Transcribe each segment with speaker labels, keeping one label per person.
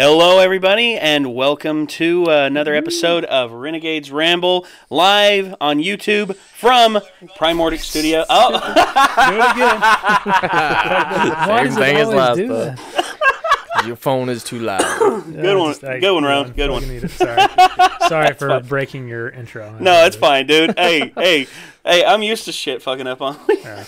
Speaker 1: Hello, everybody, and welcome to uh, another episode of Renegades Ramble live on YouTube from Primordic Studio. Oh,
Speaker 2: Do it again. Why does
Speaker 3: Same
Speaker 2: it
Speaker 3: thing as
Speaker 2: always
Speaker 3: last
Speaker 2: do
Speaker 3: time.
Speaker 2: that?
Speaker 3: Your phone is too loud.
Speaker 1: Good one. Good one, Ron. Good one.
Speaker 2: one. Sorry, sorry for
Speaker 1: fine.
Speaker 2: breaking your intro.
Speaker 1: no, it's fine, dude. Hey, hey, hey! I'm used to shit fucking up on me.
Speaker 2: Yeah.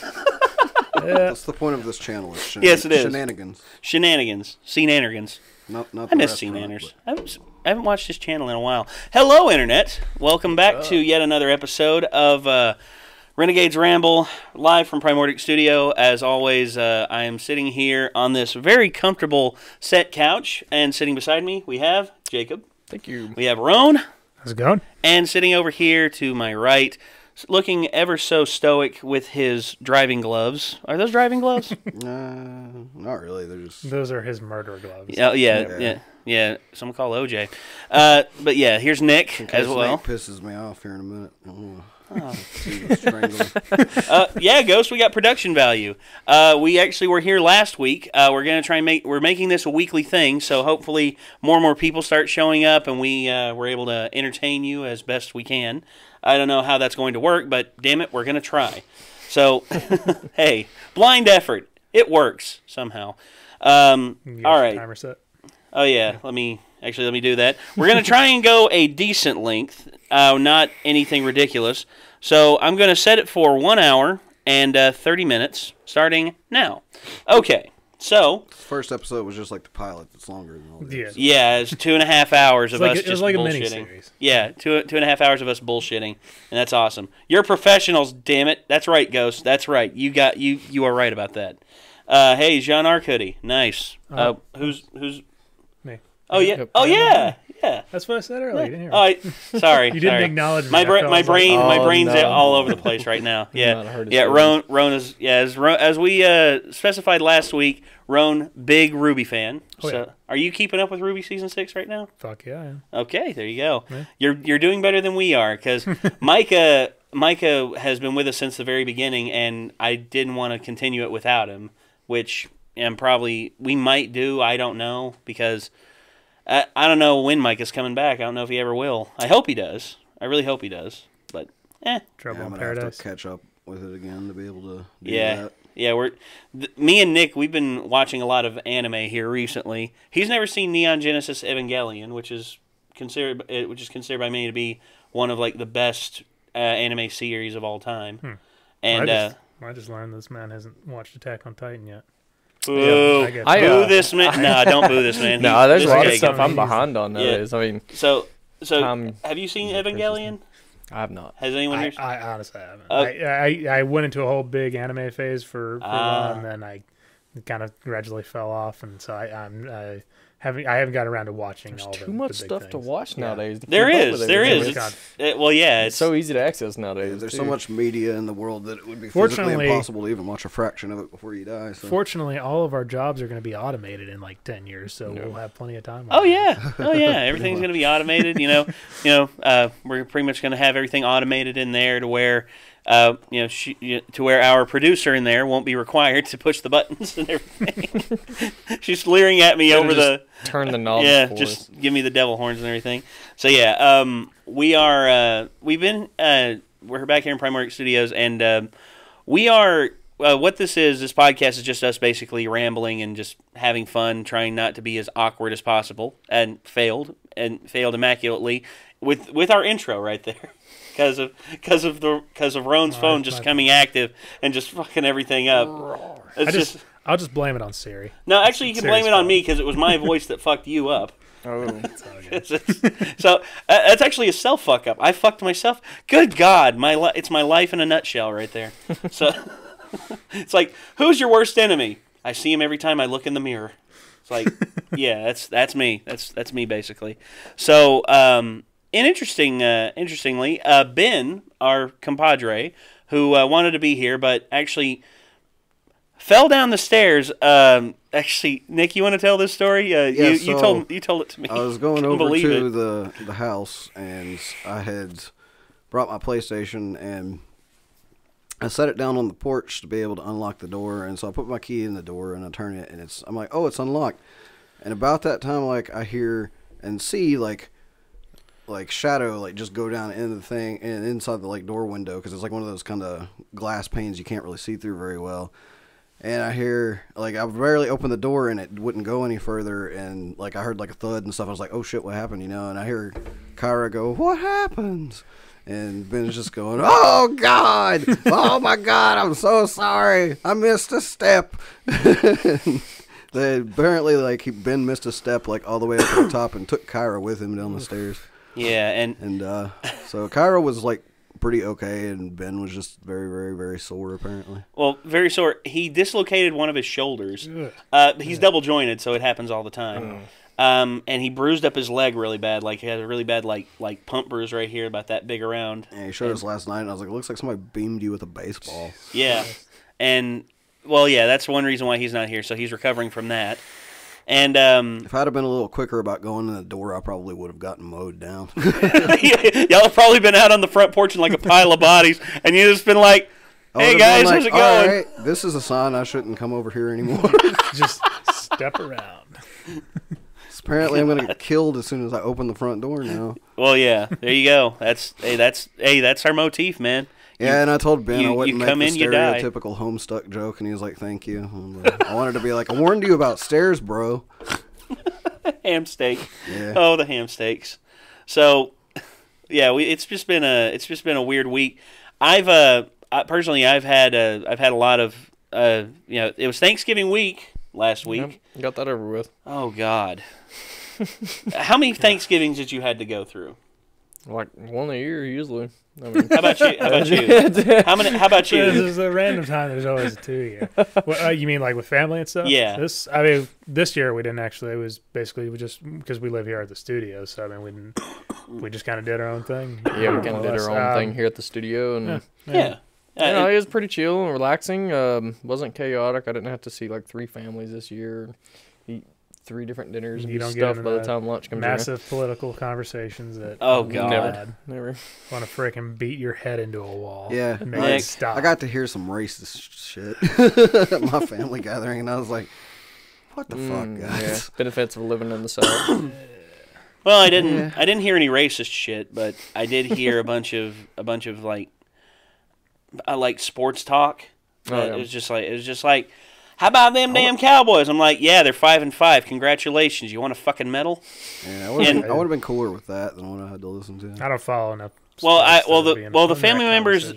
Speaker 4: That's the point of this channel. Is shenan-
Speaker 1: Yes, it is.
Speaker 4: Shenanigans.
Speaker 1: shenanigans, scenanigans.
Speaker 4: Not, not
Speaker 1: I
Speaker 4: the
Speaker 1: miss
Speaker 4: restaurant,
Speaker 1: Nanners. I haven't, I haven't watched this channel in a while. Hello, Internet. Welcome back to yet another episode of uh, Renegades Ramble, live from Primordic Studio. As always, uh, I am sitting here on this very comfortable set couch, and sitting beside me, we have Jacob.
Speaker 3: Thank you.
Speaker 1: We have Roan,
Speaker 2: How's it going?
Speaker 1: and sitting over here to my right, s- looking ever so stoic with his driving gloves. Are those driving gloves?
Speaker 4: but- Uh, not really. They're just.
Speaker 2: Those are his murder gloves.
Speaker 1: yeah, yeah,
Speaker 4: Yeah.
Speaker 1: yeah, yeah. Someone call OJ. Uh, but yeah, here's Nick as
Speaker 4: Snake
Speaker 1: well.
Speaker 4: pisses me off here in a minute. Oh.
Speaker 1: Oh.
Speaker 4: See the strangler.
Speaker 1: uh, yeah, Ghost, we got production value. Uh, we actually were here last week. Uh, we're gonna try and make we're making this a weekly thing, so hopefully more and more people start showing up, and we uh, we're able to entertain you as best we can. I don't know how that's going to work, but damn it, we're gonna try. So, hey, blind effort, it works somehow. Um, all right.
Speaker 2: Timer set.
Speaker 1: Oh yeah, let me actually let me do that. We're gonna try and go a decent length, uh, not anything ridiculous. So I'm gonna set it for one hour and uh, thirty minutes, starting now. Okay, so
Speaker 4: First episode was just like the pilot. It's longer than all
Speaker 2: Yeah.
Speaker 4: these.
Speaker 1: yeah, it's two and a half hours of
Speaker 2: It's like,
Speaker 1: us
Speaker 2: it was
Speaker 1: just
Speaker 2: like a
Speaker 1: bullshitting.
Speaker 2: mini series.
Speaker 1: Yeah, two two and a half hours of us bullshitting, and that's awesome. You're professionals, damn it. That's right, Ghost. That's right. You got you you are right about that. Uh, hey, Jaune Arc hoodie, nice. Uh,
Speaker 2: Uh,
Speaker 1: who's who's?
Speaker 2: Me.
Speaker 1: Oh yeah. Oh yeah. Yeah.
Speaker 2: That's what I said earlier. You didn't hear
Speaker 1: Oh. I, sorry.
Speaker 2: You didn't
Speaker 1: sorry.
Speaker 2: acknowledge me.
Speaker 1: My bra-
Speaker 2: felt
Speaker 1: my
Speaker 2: like-
Speaker 1: brain, my
Speaker 3: Oh,
Speaker 1: brain's
Speaker 3: no.
Speaker 1: all over the place right now.
Speaker 3: not
Speaker 1: Yeah,
Speaker 3: heard his
Speaker 1: yeah. Roan, Roan is yeah. As, Ro- as we uh, specified last week, Roan, big RWBY fan.
Speaker 2: Oh,
Speaker 1: so,
Speaker 2: yeah.
Speaker 1: are you keeping up with RWBY season six right now?
Speaker 2: Fuck yeah. I.
Speaker 1: Okay, there you go.
Speaker 2: Yeah.
Speaker 1: You're you're doing better than we are because Micah Micah has been with us since the very beginning, and I didn't want to continue it without him, which and probably we might do. I don't know because I, I don't know when Mike is coming back. I don't know if he ever will. I hope he does. I really hope he does. But eh,
Speaker 2: Trouble
Speaker 4: Yeah, I'm
Speaker 2: in
Speaker 4: gonna have
Speaker 2: Paradise.
Speaker 4: to catch up with it again to be able to. Do
Speaker 1: yeah,
Speaker 4: That.
Speaker 1: yeah. We're th- me and Nick. We've been watching a lot of anime here recently. He's never seen Neon Genesis Evangelion, which is considered uh, which is considered by many to be one of like the best uh, anime series of all time.
Speaker 2: Hmm.
Speaker 1: And
Speaker 2: I
Speaker 1: uh,
Speaker 2: I just learned this man hasn't watched Attack on Titan yet.
Speaker 1: Boo,
Speaker 2: I get
Speaker 3: I,
Speaker 2: you.
Speaker 1: boo
Speaker 3: uh,
Speaker 1: this man. nah, don't boo this man.
Speaker 3: No,
Speaker 1: He-
Speaker 3: there's a
Speaker 1: this
Speaker 3: lot of stuff I'm behind on
Speaker 1: Yeah.
Speaker 3: nowadays. I mean,
Speaker 1: So, so
Speaker 3: Um,
Speaker 1: have you seen Evangelion?
Speaker 3: I have not.
Speaker 1: Has anyone
Speaker 2: I,
Speaker 1: here?
Speaker 2: I honestly haven't.
Speaker 1: Uh,
Speaker 2: I, I I went into a whole big anime phase for, for a
Speaker 1: Ah.
Speaker 2: while, and then I kind of gradually fell off, and so I I'm I haven't I haven't got around to watching
Speaker 3: There's
Speaker 2: all
Speaker 3: too
Speaker 2: the,
Speaker 3: much
Speaker 2: the big
Speaker 3: stuff to
Speaker 2: things.
Speaker 3: watch
Speaker 2: Yeah.
Speaker 3: nowadays. to
Speaker 1: There
Speaker 3: keep up
Speaker 1: is,
Speaker 3: with
Speaker 1: there
Speaker 3: everything.
Speaker 1: is.
Speaker 2: God.
Speaker 1: It's, uh, well, yeah,
Speaker 3: It's
Speaker 1: it's
Speaker 3: so easy to access nowadays.
Speaker 4: There's
Speaker 3: too.
Speaker 4: so much media in the world that it would be physically
Speaker 2: Fortunately-
Speaker 4: impossible to even watch a fraction of it before you die. So.
Speaker 2: Fortunately, all of our jobs are going to be automated in like ten years, so
Speaker 3: Yeah.
Speaker 2: we'll have plenty of time.
Speaker 1: Oh yeah, oh yeah. Everything's going to be automated. You know, you know. Uh, we're pretty much going to have everything automated in there to where, uh, you know, she, you- to where our producer in there won't be required to push the buttons and everything. She's leering at me
Speaker 3: Should've
Speaker 1: over the.
Speaker 3: turn the knob.
Speaker 1: yeah, just
Speaker 3: us.
Speaker 1: give me the devil horns and everything. So yeah, um, we are. Uh, we've been. Uh, we're back here in Primordic Studios, and um, we are. Uh, what this is, this podcast is just us basically rambling and just having fun, trying not to be as awkward as possible, and failed and failed immaculately with with our intro right there. Because of because of the because of Roan's
Speaker 2: Oh,
Speaker 1: phone
Speaker 2: that's
Speaker 1: just
Speaker 2: my-
Speaker 1: coming active and just fucking everything up. It's
Speaker 2: I
Speaker 1: just,
Speaker 2: just I'll just blame it on Siri.
Speaker 1: no. Actually, you can blame it on
Speaker 2: fault.
Speaker 1: me because it was my voice that fucked you up.
Speaker 3: Oh,
Speaker 2: It's all.
Speaker 1: It's- it's- so uh, that's actually a self fuck up. I fucked myself. Good God, my li- it's my life in a nutshell right there. So it's like, who's your worst enemy? I see him every time I look in the mirror. It's like, yeah, that's that's me. That's that's me basically. So, um, and interesting, uh, interestingly, uh, Ben, our compadre, who uh, wanted to be here but actually fell down the stairs. Um, actually, Nick, you want to tell this story? Uh,
Speaker 4: Yeah,
Speaker 1: you, you told you told it to me.
Speaker 4: I was going over to
Speaker 1: it.
Speaker 4: the the house and I had brought my PlayStation and I set it down on the porch to be able to unlock the door and so I put my key in the door and I turn it and it's I'm like, "Oh, it's unlocked." And about that time, like I hear and see like like shadow like just go down into the thing and inside the like door window because it's like one of those kind of glass panes you can't really see through very well. And I hear like I barely opened the door and it wouldn't go any further and like I heard like a thud and stuff. I was like, oh shit, what happened? You know? And I hear Kyra go, what happened? And Ben's just going, oh god, oh my god, I'm so sorry, I missed a step. they apparently like he, Ben missed a step like all the way up to the top and took Kyra with him down the stairs.
Speaker 1: Yeah, and
Speaker 4: And uh, so Kyra was like pretty okay, and Ben was just very, very, very sore apparently.
Speaker 1: well, very sore. He dislocated one of his shoulders. Uh, he's double jointed, so it happens all the time. Um, and he bruised up his leg really bad. Like he had a really bad like like pump bruise right here, about that big around.
Speaker 4: And he showed us last night, and I was like, it looks like somebody beamed you with a baseball.
Speaker 1: Yeah, and well, yeah, that's one reason why he's not here. So he's recovering from that. And um,
Speaker 4: If I'd have been a little quicker about going in the door, I probably would have gotten mowed down.
Speaker 1: y'all have probably been out on the front porch in like a pile of bodies, and you just been like, "Hey
Speaker 4: would've been
Speaker 1: guys, how's it going?"
Speaker 4: right, this is a sign I shouldn't come over here anymore.
Speaker 2: Just step around.
Speaker 4: Apparently, I'm gonna get killed as soon as I open the front door now.
Speaker 1: Well, yeah, there you go. That's hey, that's hey, that's our motif, man.
Speaker 4: Yeah, and I told Ben
Speaker 1: you-
Speaker 4: I wouldn't
Speaker 1: you
Speaker 4: make
Speaker 1: come
Speaker 4: the
Speaker 1: in, you die.
Speaker 4: stereotypical homestuck joke, and he was like, "Thank you." I'm I wanted to be like, "I warned you about stairs, bro."
Speaker 1: ham steak.
Speaker 4: Yeah.
Speaker 1: Oh, the ham steaks. So, yeah, we, it's just been a it's just been a weird week. I've uh I, personally I've had uh, I've had a lot of uh you know it was Thanksgiving week last week.
Speaker 3: Yep, got that over with.
Speaker 1: Oh God. How many Thanksgivings did you had to go through?
Speaker 3: Like one a year usually. I mean,
Speaker 1: How about you? How about you? How many? How about
Speaker 2: This
Speaker 1: you?
Speaker 2: is a random time. There's always a two year. What, uh, you mean like with family and stuff?
Speaker 1: Yeah.
Speaker 2: This, I mean, this year we didn't actually. It was basically we just because we live here at the studio. So I mean, we didn't. We just kind of did our own thing.
Speaker 3: yeah, we kind of did our own
Speaker 2: Um,
Speaker 3: thing here at the studio, and
Speaker 2: yeah.
Speaker 1: Yeah.
Speaker 3: you know,
Speaker 1: Uh,
Speaker 3: it was pretty chill and relaxing. Um, wasn't chaotic. I didn't have to see like three families this year, eat three different dinners, and
Speaker 2: You don't get
Speaker 3: by the time lunch comes
Speaker 2: Massive political conversations that.
Speaker 1: Oh, God.
Speaker 3: Never. Never.
Speaker 2: Want to freaking beat your head into a wall.
Speaker 4: Yeah,
Speaker 2: And make
Speaker 1: Nick,
Speaker 2: it stop.
Speaker 4: I got to hear some racist shit at my family gathering, and I was like, "What the
Speaker 3: Mm,
Speaker 4: fuck,
Speaker 3: yeah.
Speaker 4: guys?"
Speaker 3: Benefits of living in the south.
Speaker 1: Well, I didn't.
Speaker 4: Yeah.
Speaker 1: I didn't hear any racist shit, but I did hear a bunch of a bunch of like, I like sports talk.
Speaker 3: Oh, yeah.
Speaker 1: It was just like it was just like, how about them damn Cowboys? I'm like, yeah, they're five and five. Congratulations. You want a fucking medal?
Speaker 4: Yeah, I would have been, I would have been cooler with that than what I had to listen to.
Speaker 2: I don't follow enough.
Speaker 1: Well, I- well, the- well, the family members-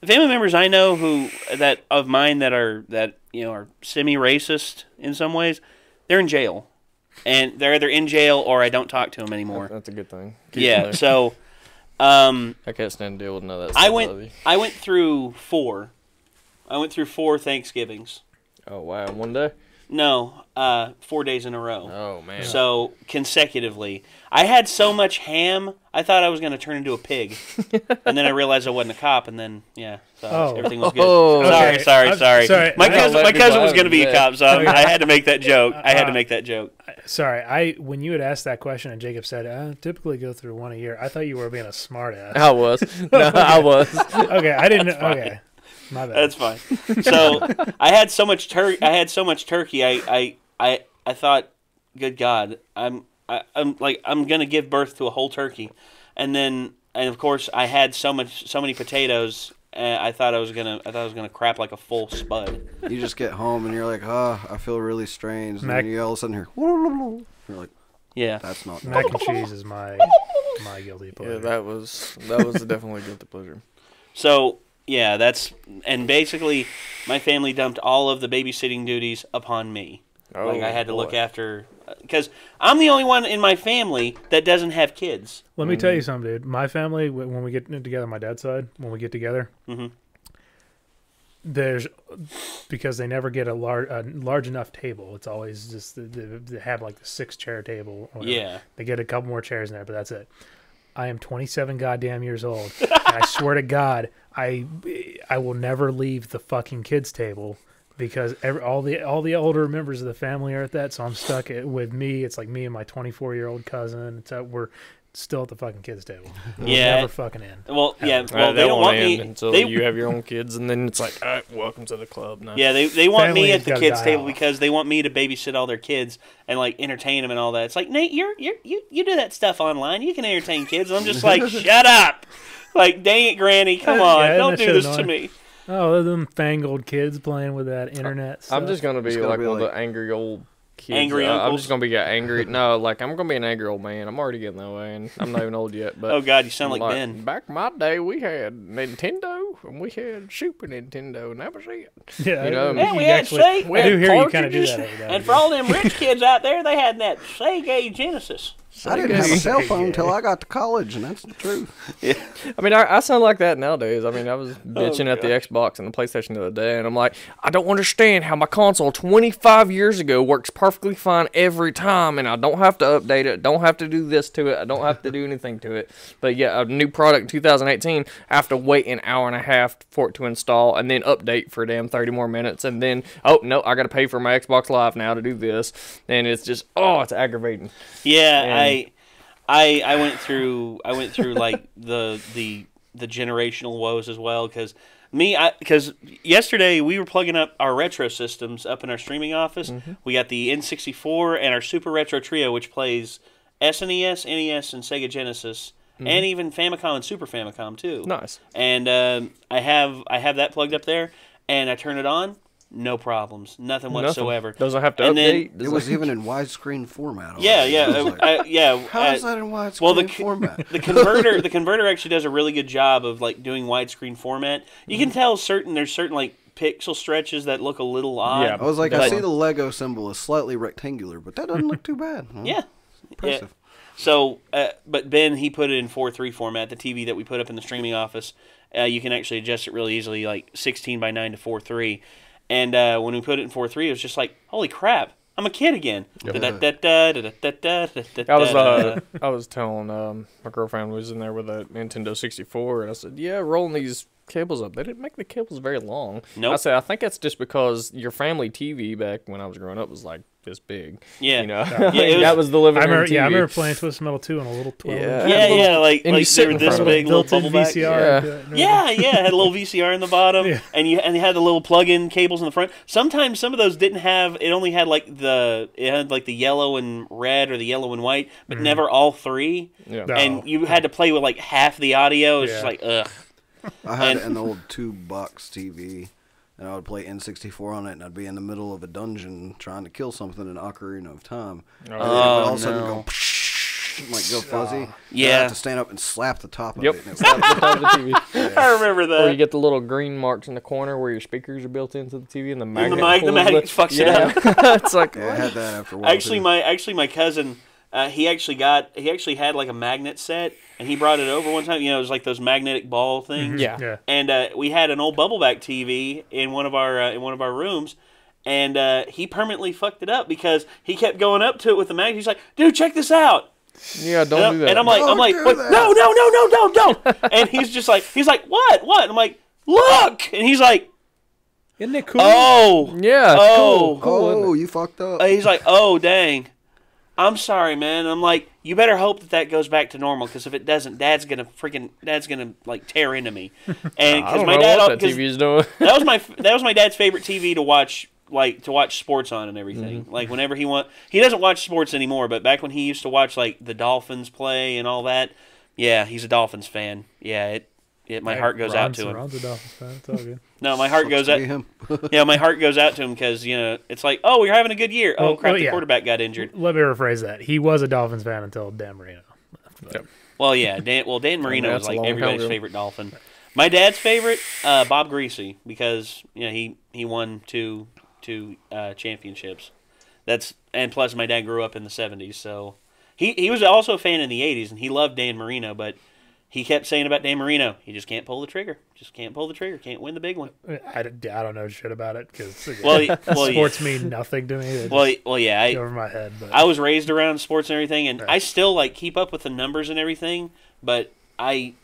Speaker 1: The family members I know who that of mine that are that you know are semi racist in some ways, they're in jail, and they're either in jail or I don't talk to them anymore.
Speaker 3: That's a good thing. Keep
Speaker 1: Yeah. So, um,
Speaker 3: I can't stand to deal with none of that.
Speaker 1: I went I went through four. I went through four Thanksgivings.
Speaker 3: Oh wow, one day.
Speaker 1: No, uh, four days in a row.
Speaker 3: Oh man.
Speaker 1: So consecutively, I had so much ham. I thought I was going to turn into a pig, and then I realized I wasn't a cop, and then yeah, so
Speaker 2: Oh.
Speaker 1: everything was good.
Speaker 3: Oh.
Speaker 1: sorry,
Speaker 2: Okay,
Speaker 1: sorry,
Speaker 2: I'm
Speaker 1: sorry,
Speaker 2: sorry.
Speaker 1: My
Speaker 2: I-
Speaker 1: cousin, my cousin was going to be a cop, so I,
Speaker 2: Okay.
Speaker 1: I had to make that joke. I had to
Speaker 2: Uh,
Speaker 1: make that joke.
Speaker 2: Sorry, I when you had asked that question and Jacob said, "I typically go through one a year," I thought you were being a smartass.
Speaker 3: I was. No, I was.
Speaker 2: okay, I didn't. Okay, my bad.
Speaker 1: That's fine. So I had so much tur- I had so much turkey. I I I, I thought, good God, I'm I, I'm like I'm gonna give birth to a whole turkey, and then and of course I had so much so many potatoes. Uh, I thought I was gonna I thought I was gonna crap like a full spud.
Speaker 4: You just get home and you're like, "Oh, I feel really strange," and
Speaker 2: Mac-
Speaker 4: then you all of a sudden hear, you're like,
Speaker 1: Yeah.
Speaker 4: "That's not."
Speaker 2: Mac and cheese is my my guilty pleasure.
Speaker 3: Yeah, that was that was definitely a guilty pleasure.
Speaker 1: So yeah, that's and basically my family dumped all of the babysitting duties upon me.
Speaker 3: Oh,
Speaker 1: like I had to look
Speaker 3: boy.
Speaker 1: after because I'm the only one in my family that doesn't have kids.
Speaker 2: Let me tell you something, dude. My family, when we get together, my dad's side, when we get together,
Speaker 1: Mhm.
Speaker 2: there's because they never get a large a large enough table. It's always just they, they have like the six chair table. or.
Speaker 1: Yeah.
Speaker 2: they get a couple more chairs in there, but that's it. I am 27 goddamn years old, and I swear to God, I I will never leave the fucking kids table because every, all the all the older members of the family are at that. So I'm stuck it, with me. It's like me and my 24 year old cousin. It's uh, we're still at the fucking kids table. It'll
Speaker 1: Yeah.
Speaker 2: never fucking end.
Speaker 1: Well, yeah.
Speaker 3: Right,
Speaker 1: Well,
Speaker 3: they,
Speaker 1: they don't want me.
Speaker 3: until
Speaker 1: They,
Speaker 3: you have your own kids, and then it's like, all right, welcome to the club. Now.
Speaker 1: yeah, they they want me at the kids table
Speaker 2: off.
Speaker 1: because they want me to babysit all their kids and like entertain them and all that. It's like Nate, you're you're you you do that stuff online. You can entertain kids. And I'm just like, shut up. Like, dang it, Granny, come
Speaker 2: Yeah,
Speaker 1: on,
Speaker 2: isn't
Speaker 1: don't do
Speaker 2: shit
Speaker 1: this to
Speaker 2: annoying?
Speaker 1: me.
Speaker 2: Oh, them fangled kids playing with that internet. Stuff.
Speaker 3: I'm just gonna be
Speaker 4: It's gonna
Speaker 3: like
Speaker 4: be
Speaker 3: one
Speaker 4: like-
Speaker 3: of the angry old kids.
Speaker 1: Angry
Speaker 3: Uh, I'm just gonna be an angry. No, like I'm gonna be an angry old man. I'm already getting that way, and I'm not even old yet. But
Speaker 1: Oh God, you sound like, Ben.
Speaker 3: Back in my day, we had Nintendo and we had Super Nintendo, and that was it.
Speaker 2: Yeah,
Speaker 3: you know,
Speaker 2: you
Speaker 1: And we had
Speaker 2: actually-
Speaker 1: Sega.
Speaker 3: we
Speaker 2: I do
Speaker 3: had
Speaker 2: hear you kind of do
Speaker 3: cartridges,
Speaker 2: that
Speaker 1: And for all them rich kids out there, they had that Sega Genesis.
Speaker 4: I didn't have a cell phone until I got to college, and that's the truth. Yeah.
Speaker 3: I mean, I, I sound like that nowadays. I mean, I was
Speaker 1: Oh,
Speaker 3: bitching at the Xbox and the PlayStation the other day, and I'm like, I don't understand how my console 25 years ago works perfectly fine every time, and I don't have to update it, don't have to do this to it, I don't have to do anything to it. But yeah, a new product in 2018, I have to wait an hour and a half for it to install, and then update for damn 30 more minutes, and then oh no, I got to pay for my Xbox Live now to do this, and it's just oh, it's aggravating.
Speaker 1: Yeah,
Speaker 3: And-
Speaker 1: I, I, I I went through, I went through like the the the generational woes as well because me, I because yesterday we were plugging up our retro systems up in our streaming office.
Speaker 3: Mm-hmm.
Speaker 1: We got the N64 and our Super Retro Trio, which plays SNES, NES, and Sega Genesis,
Speaker 3: Mm-hmm.
Speaker 1: and even Famicom and Super Famicom too.
Speaker 3: Nice.
Speaker 1: And um, I have I have that plugged up there, and I turn it on, no problems, nothing
Speaker 3: Nothing.
Speaker 1: whatsoever.
Speaker 3: Doesn't have to
Speaker 1: And then-
Speaker 3: update.
Speaker 4: It was even in widescreen format.
Speaker 1: Yeah,
Speaker 4: already.
Speaker 1: yeah,
Speaker 4: was
Speaker 1: uh,
Speaker 4: like,
Speaker 1: I- yeah.
Speaker 4: How
Speaker 1: uh,
Speaker 4: is that in widescreen
Speaker 1: well, the
Speaker 4: format?
Speaker 1: the converter the converter actually does a really good job of like doing widescreen format. You
Speaker 3: Mm-hmm.
Speaker 1: can tell certain there's certain like pixel stretches that look a little odd.
Speaker 3: Yeah.
Speaker 4: I was like, I see the Lego symbol is slightly rectangular, but that doesn't look too bad. Huh?
Speaker 1: Yeah.
Speaker 4: impressive.
Speaker 1: Yeah. So, uh, but Ben he put it in four three format. The TV that we put up in the streaming office, uh, you can actually adjust it really easily, like sixteen by nine to four three. And uh, when we put it in four three, it was just like, holy crap, I'm a kid again.
Speaker 3: I was uh, I was telling um, my girlfriend was in there with a Nintendo 64, and I said, "Yeah, rolling these cables up. They didn't make the cables very long." No. I
Speaker 1: Nope.
Speaker 3: said, "I think that's just because your family TV back when I was growing up was like this big.
Speaker 1: Yeah.
Speaker 3: you know,
Speaker 1: Yeah, it was-
Speaker 3: that was the living
Speaker 2: I
Speaker 3: room
Speaker 2: remember,
Speaker 3: TV.
Speaker 2: yeah, I remember playing Twisted Metal 2 on a little 12
Speaker 3: Yeah.
Speaker 1: yeah,
Speaker 3: little-
Speaker 1: yeah, like
Speaker 3: and you
Speaker 1: like
Speaker 3: sit
Speaker 1: they were
Speaker 3: in
Speaker 1: this
Speaker 3: front of it.
Speaker 1: big, little
Speaker 2: built-in
Speaker 1: bubble back.
Speaker 2: VCR.
Speaker 3: Yeah.
Speaker 2: into it and everything.
Speaker 1: Yeah, yeah, it had a little VCR in the bottom,
Speaker 2: Yeah.
Speaker 1: and you and you had the little plug-in cables in the front. Sometimes some of those didn't have. It only had like the it had like the yellow and red or the yellow and white, but mm-hmm. never all three.
Speaker 3: yeah.
Speaker 2: No.
Speaker 1: And you had to play with like half the audio. It's just like ugh.
Speaker 4: I had
Speaker 1: And-
Speaker 4: an old two box TV, and I would play N64 on it, and I'd be in the middle of a dungeon trying to kill something in Ocarina of Time. Oh, and then it would all of a sudden
Speaker 3: no.
Speaker 4: go, like go fuzzy. and I'd
Speaker 1: Yeah.
Speaker 4: have to stand up and slap the top of
Speaker 3: Yep.
Speaker 4: it. and it
Speaker 3: Slap the top of the TV.
Speaker 1: I remember that.
Speaker 3: Or
Speaker 1: that.
Speaker 3: you get the little green marks in the corner where your speakers are built into the TV, and the magnet.
Speaker 1: mag- the
Speaker 3: pulls
Speaker 1: magnet fucks it up.
Speaker 3: yeah. it's like
Speaker 4: yeah, I had that after a while.
Speaker 1: actually, my actually my cousin, uh, he actually got he actually had like a magnet set, and he brought it over one time. You know, it was like those magnetic ball things.
Speaker 3: yeah.
Speaker 2: Yeah.
Speaker 1: and uh, we had an old bubble back TV in one of our uh, in one of our rooms, and uh, he permanently fucked it up because he kept going up to it with the magnet. He's like, "Dude, check this out!"
Speaker 3: Yeah, don't
Speaker 1: and,
Speaker 3: do that.
Speaker 1: and I'm like,
Speaker 4: Don't
Speaker 1: "I'm like,
Speaker 4: do
Speaker 1: what?
Speaker 4: that.
Speaker 1: no, no, no, no, no, don't!" and he's just like, he's like, "What? What?" And I'm like, "Look!" And he's like,
Speaker 2: Isn't it cool?
Speaker 1: "Oh."
Speaker 3: yeah.
Speaker 1: Oh.
Speaker 3: cool. cool
Speaker 4: oh, you fucked up.
Speaker 1: Uh, he's like, "Oh, dang." I'm sorry, man. I'm like, you better hope that that goes back to normal, because if it doesn't, Dad's gonna freaking, Dad's gonna like tear into me. And because my dad,
Speaker 3: that
Speaker 1: 'cause-
Speaker 3: TV doing.
Speaker 1: that was my that was my dad's favorite TV to watch like to watch sports on and everything.
Speaker 3: Mm-hmm.
Speaker 1: Like whenever he want he doesn't watch sports anymore, but back when he used to watch like the Dolphins play and all that, yeah, he's a Dolphins fan. Yeah, it it my
Speaker 2: Hey,
Speaker 1: heart goes out to him.
Speaker 2: Ron's a Dolphins fan. It's all good.
Speaker 1: No, my heart goes out.
Speaker 4: him.
Speaker 1: Yeah, my heart goes out to him because you know it's like, oh, you're having a good year. Oh
Speaker 2: Well,
Speaker 1: crap,
Speaker 2: well,
Speaker 1: the quarterback got injured.
Speaker 2: Let me rephrase that. He was a Dolphins fan until Dan Marino. Yep.
Speaker 1: Well, yeah, Dan. Well, Dan Marino
Speaker 3: that's
Speaker 1: was like
Speaker 3: long time
Speaker 1: everybody's
Speaker 3: ago.
Speaker 1: favorite Dolphin. My dad's favorite, uh, Bob Griese, because you know he he won two two uh, championships. That's and plus my dad grew up in the '70s, so he he was also a fan in the '80s, and he loved Dan Marino, but he kept saying about Dan Marino, he just can't pull the trigger, just can't pull the trigger, can't win the big one.
Speaker 2: I don't know shit about it because
Speaker 1: Well, well, yeah.
Speaker 2: sports mean nothing to me.
Speaker 1: Well, well, yeah, I,
Speaker 2: over my head. But
Speaker 1: I was raised around sports and everything, and
Speaker 2: Right.
Speaker 1: I still like keep up with the numbers and everything. But I,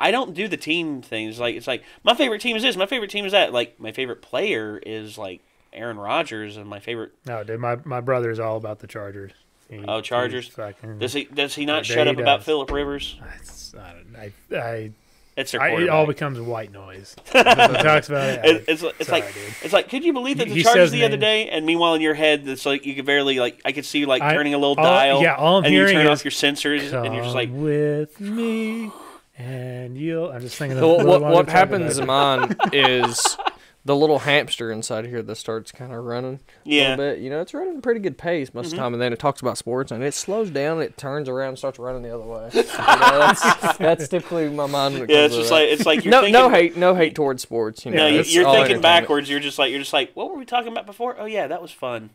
Speaker 1: I don't do the team things. Like it's like my favorite team is this, my favorite team is that. Like my favorite player is like Aaron Rodgers, and my favorite.
Speaker 2: no, dude, my my brother's all about the Chargers. He-
Speaker 1: Oh, Chargers.
Speaker 2: Fucking,
Speaker 1: Does he does he not shut
Speaker 2: he
Speaker 1: up about
Speaker 2: does.
Speaker 1: Philip Rivers?
Speaker 2: It's- I, don't- I, I,
Speaker 1: It's their
Speaker 2: I, it all becomes white noise. talks about it. I-
Speaker 1: It- it's it's
Speaker 2: sorry,
Speaker 1: like
Speaker 2: dude.
Speaker 1: it's like could you believe that the
Speaker 2: he
Speaker 1: Chargers
Speaker 2: says
Speaker 1: the other day and meanwhile in your head it's like you could barely like I could see you like
Speaker 2: I-
Speaker 1: turning a little
Speaker 2: all-
Speaker 1: dial
Speaker 2: yeah, all I'm
Speaker 1: and you
Speaker 2: hearing
Speaker 1: turn
Speaker 2: is,
Speaker 1: off your sensors and you're just like
Speaker 2: with me, and you'll. I'm just thinking. Of
Speaker 3: Well, what what happens
Speaker 2: that.
Speaker 3: in mine is the little hamster inside here that starts kind of running
Speaker 1: Yeah.
Speaker 3: a little bit. You know, it's running a pretty good pace most of the mm-hmm. time, and then it talks about sports, and it slows down, it turns around, and starts running the other way. You know, that's, that's typically my mind.
Speaker 1: Yeah it's just like it's like you're
Speaker 3: no,
Speaker 1: thinking
Speaker 3: no hate, no hate towards sports. You know,
Speaker 1: no you-
Speaker 3: it's
Speaker 1: you're thinking backwards you're just like you're just like what were we talking about before oh yeah that was fun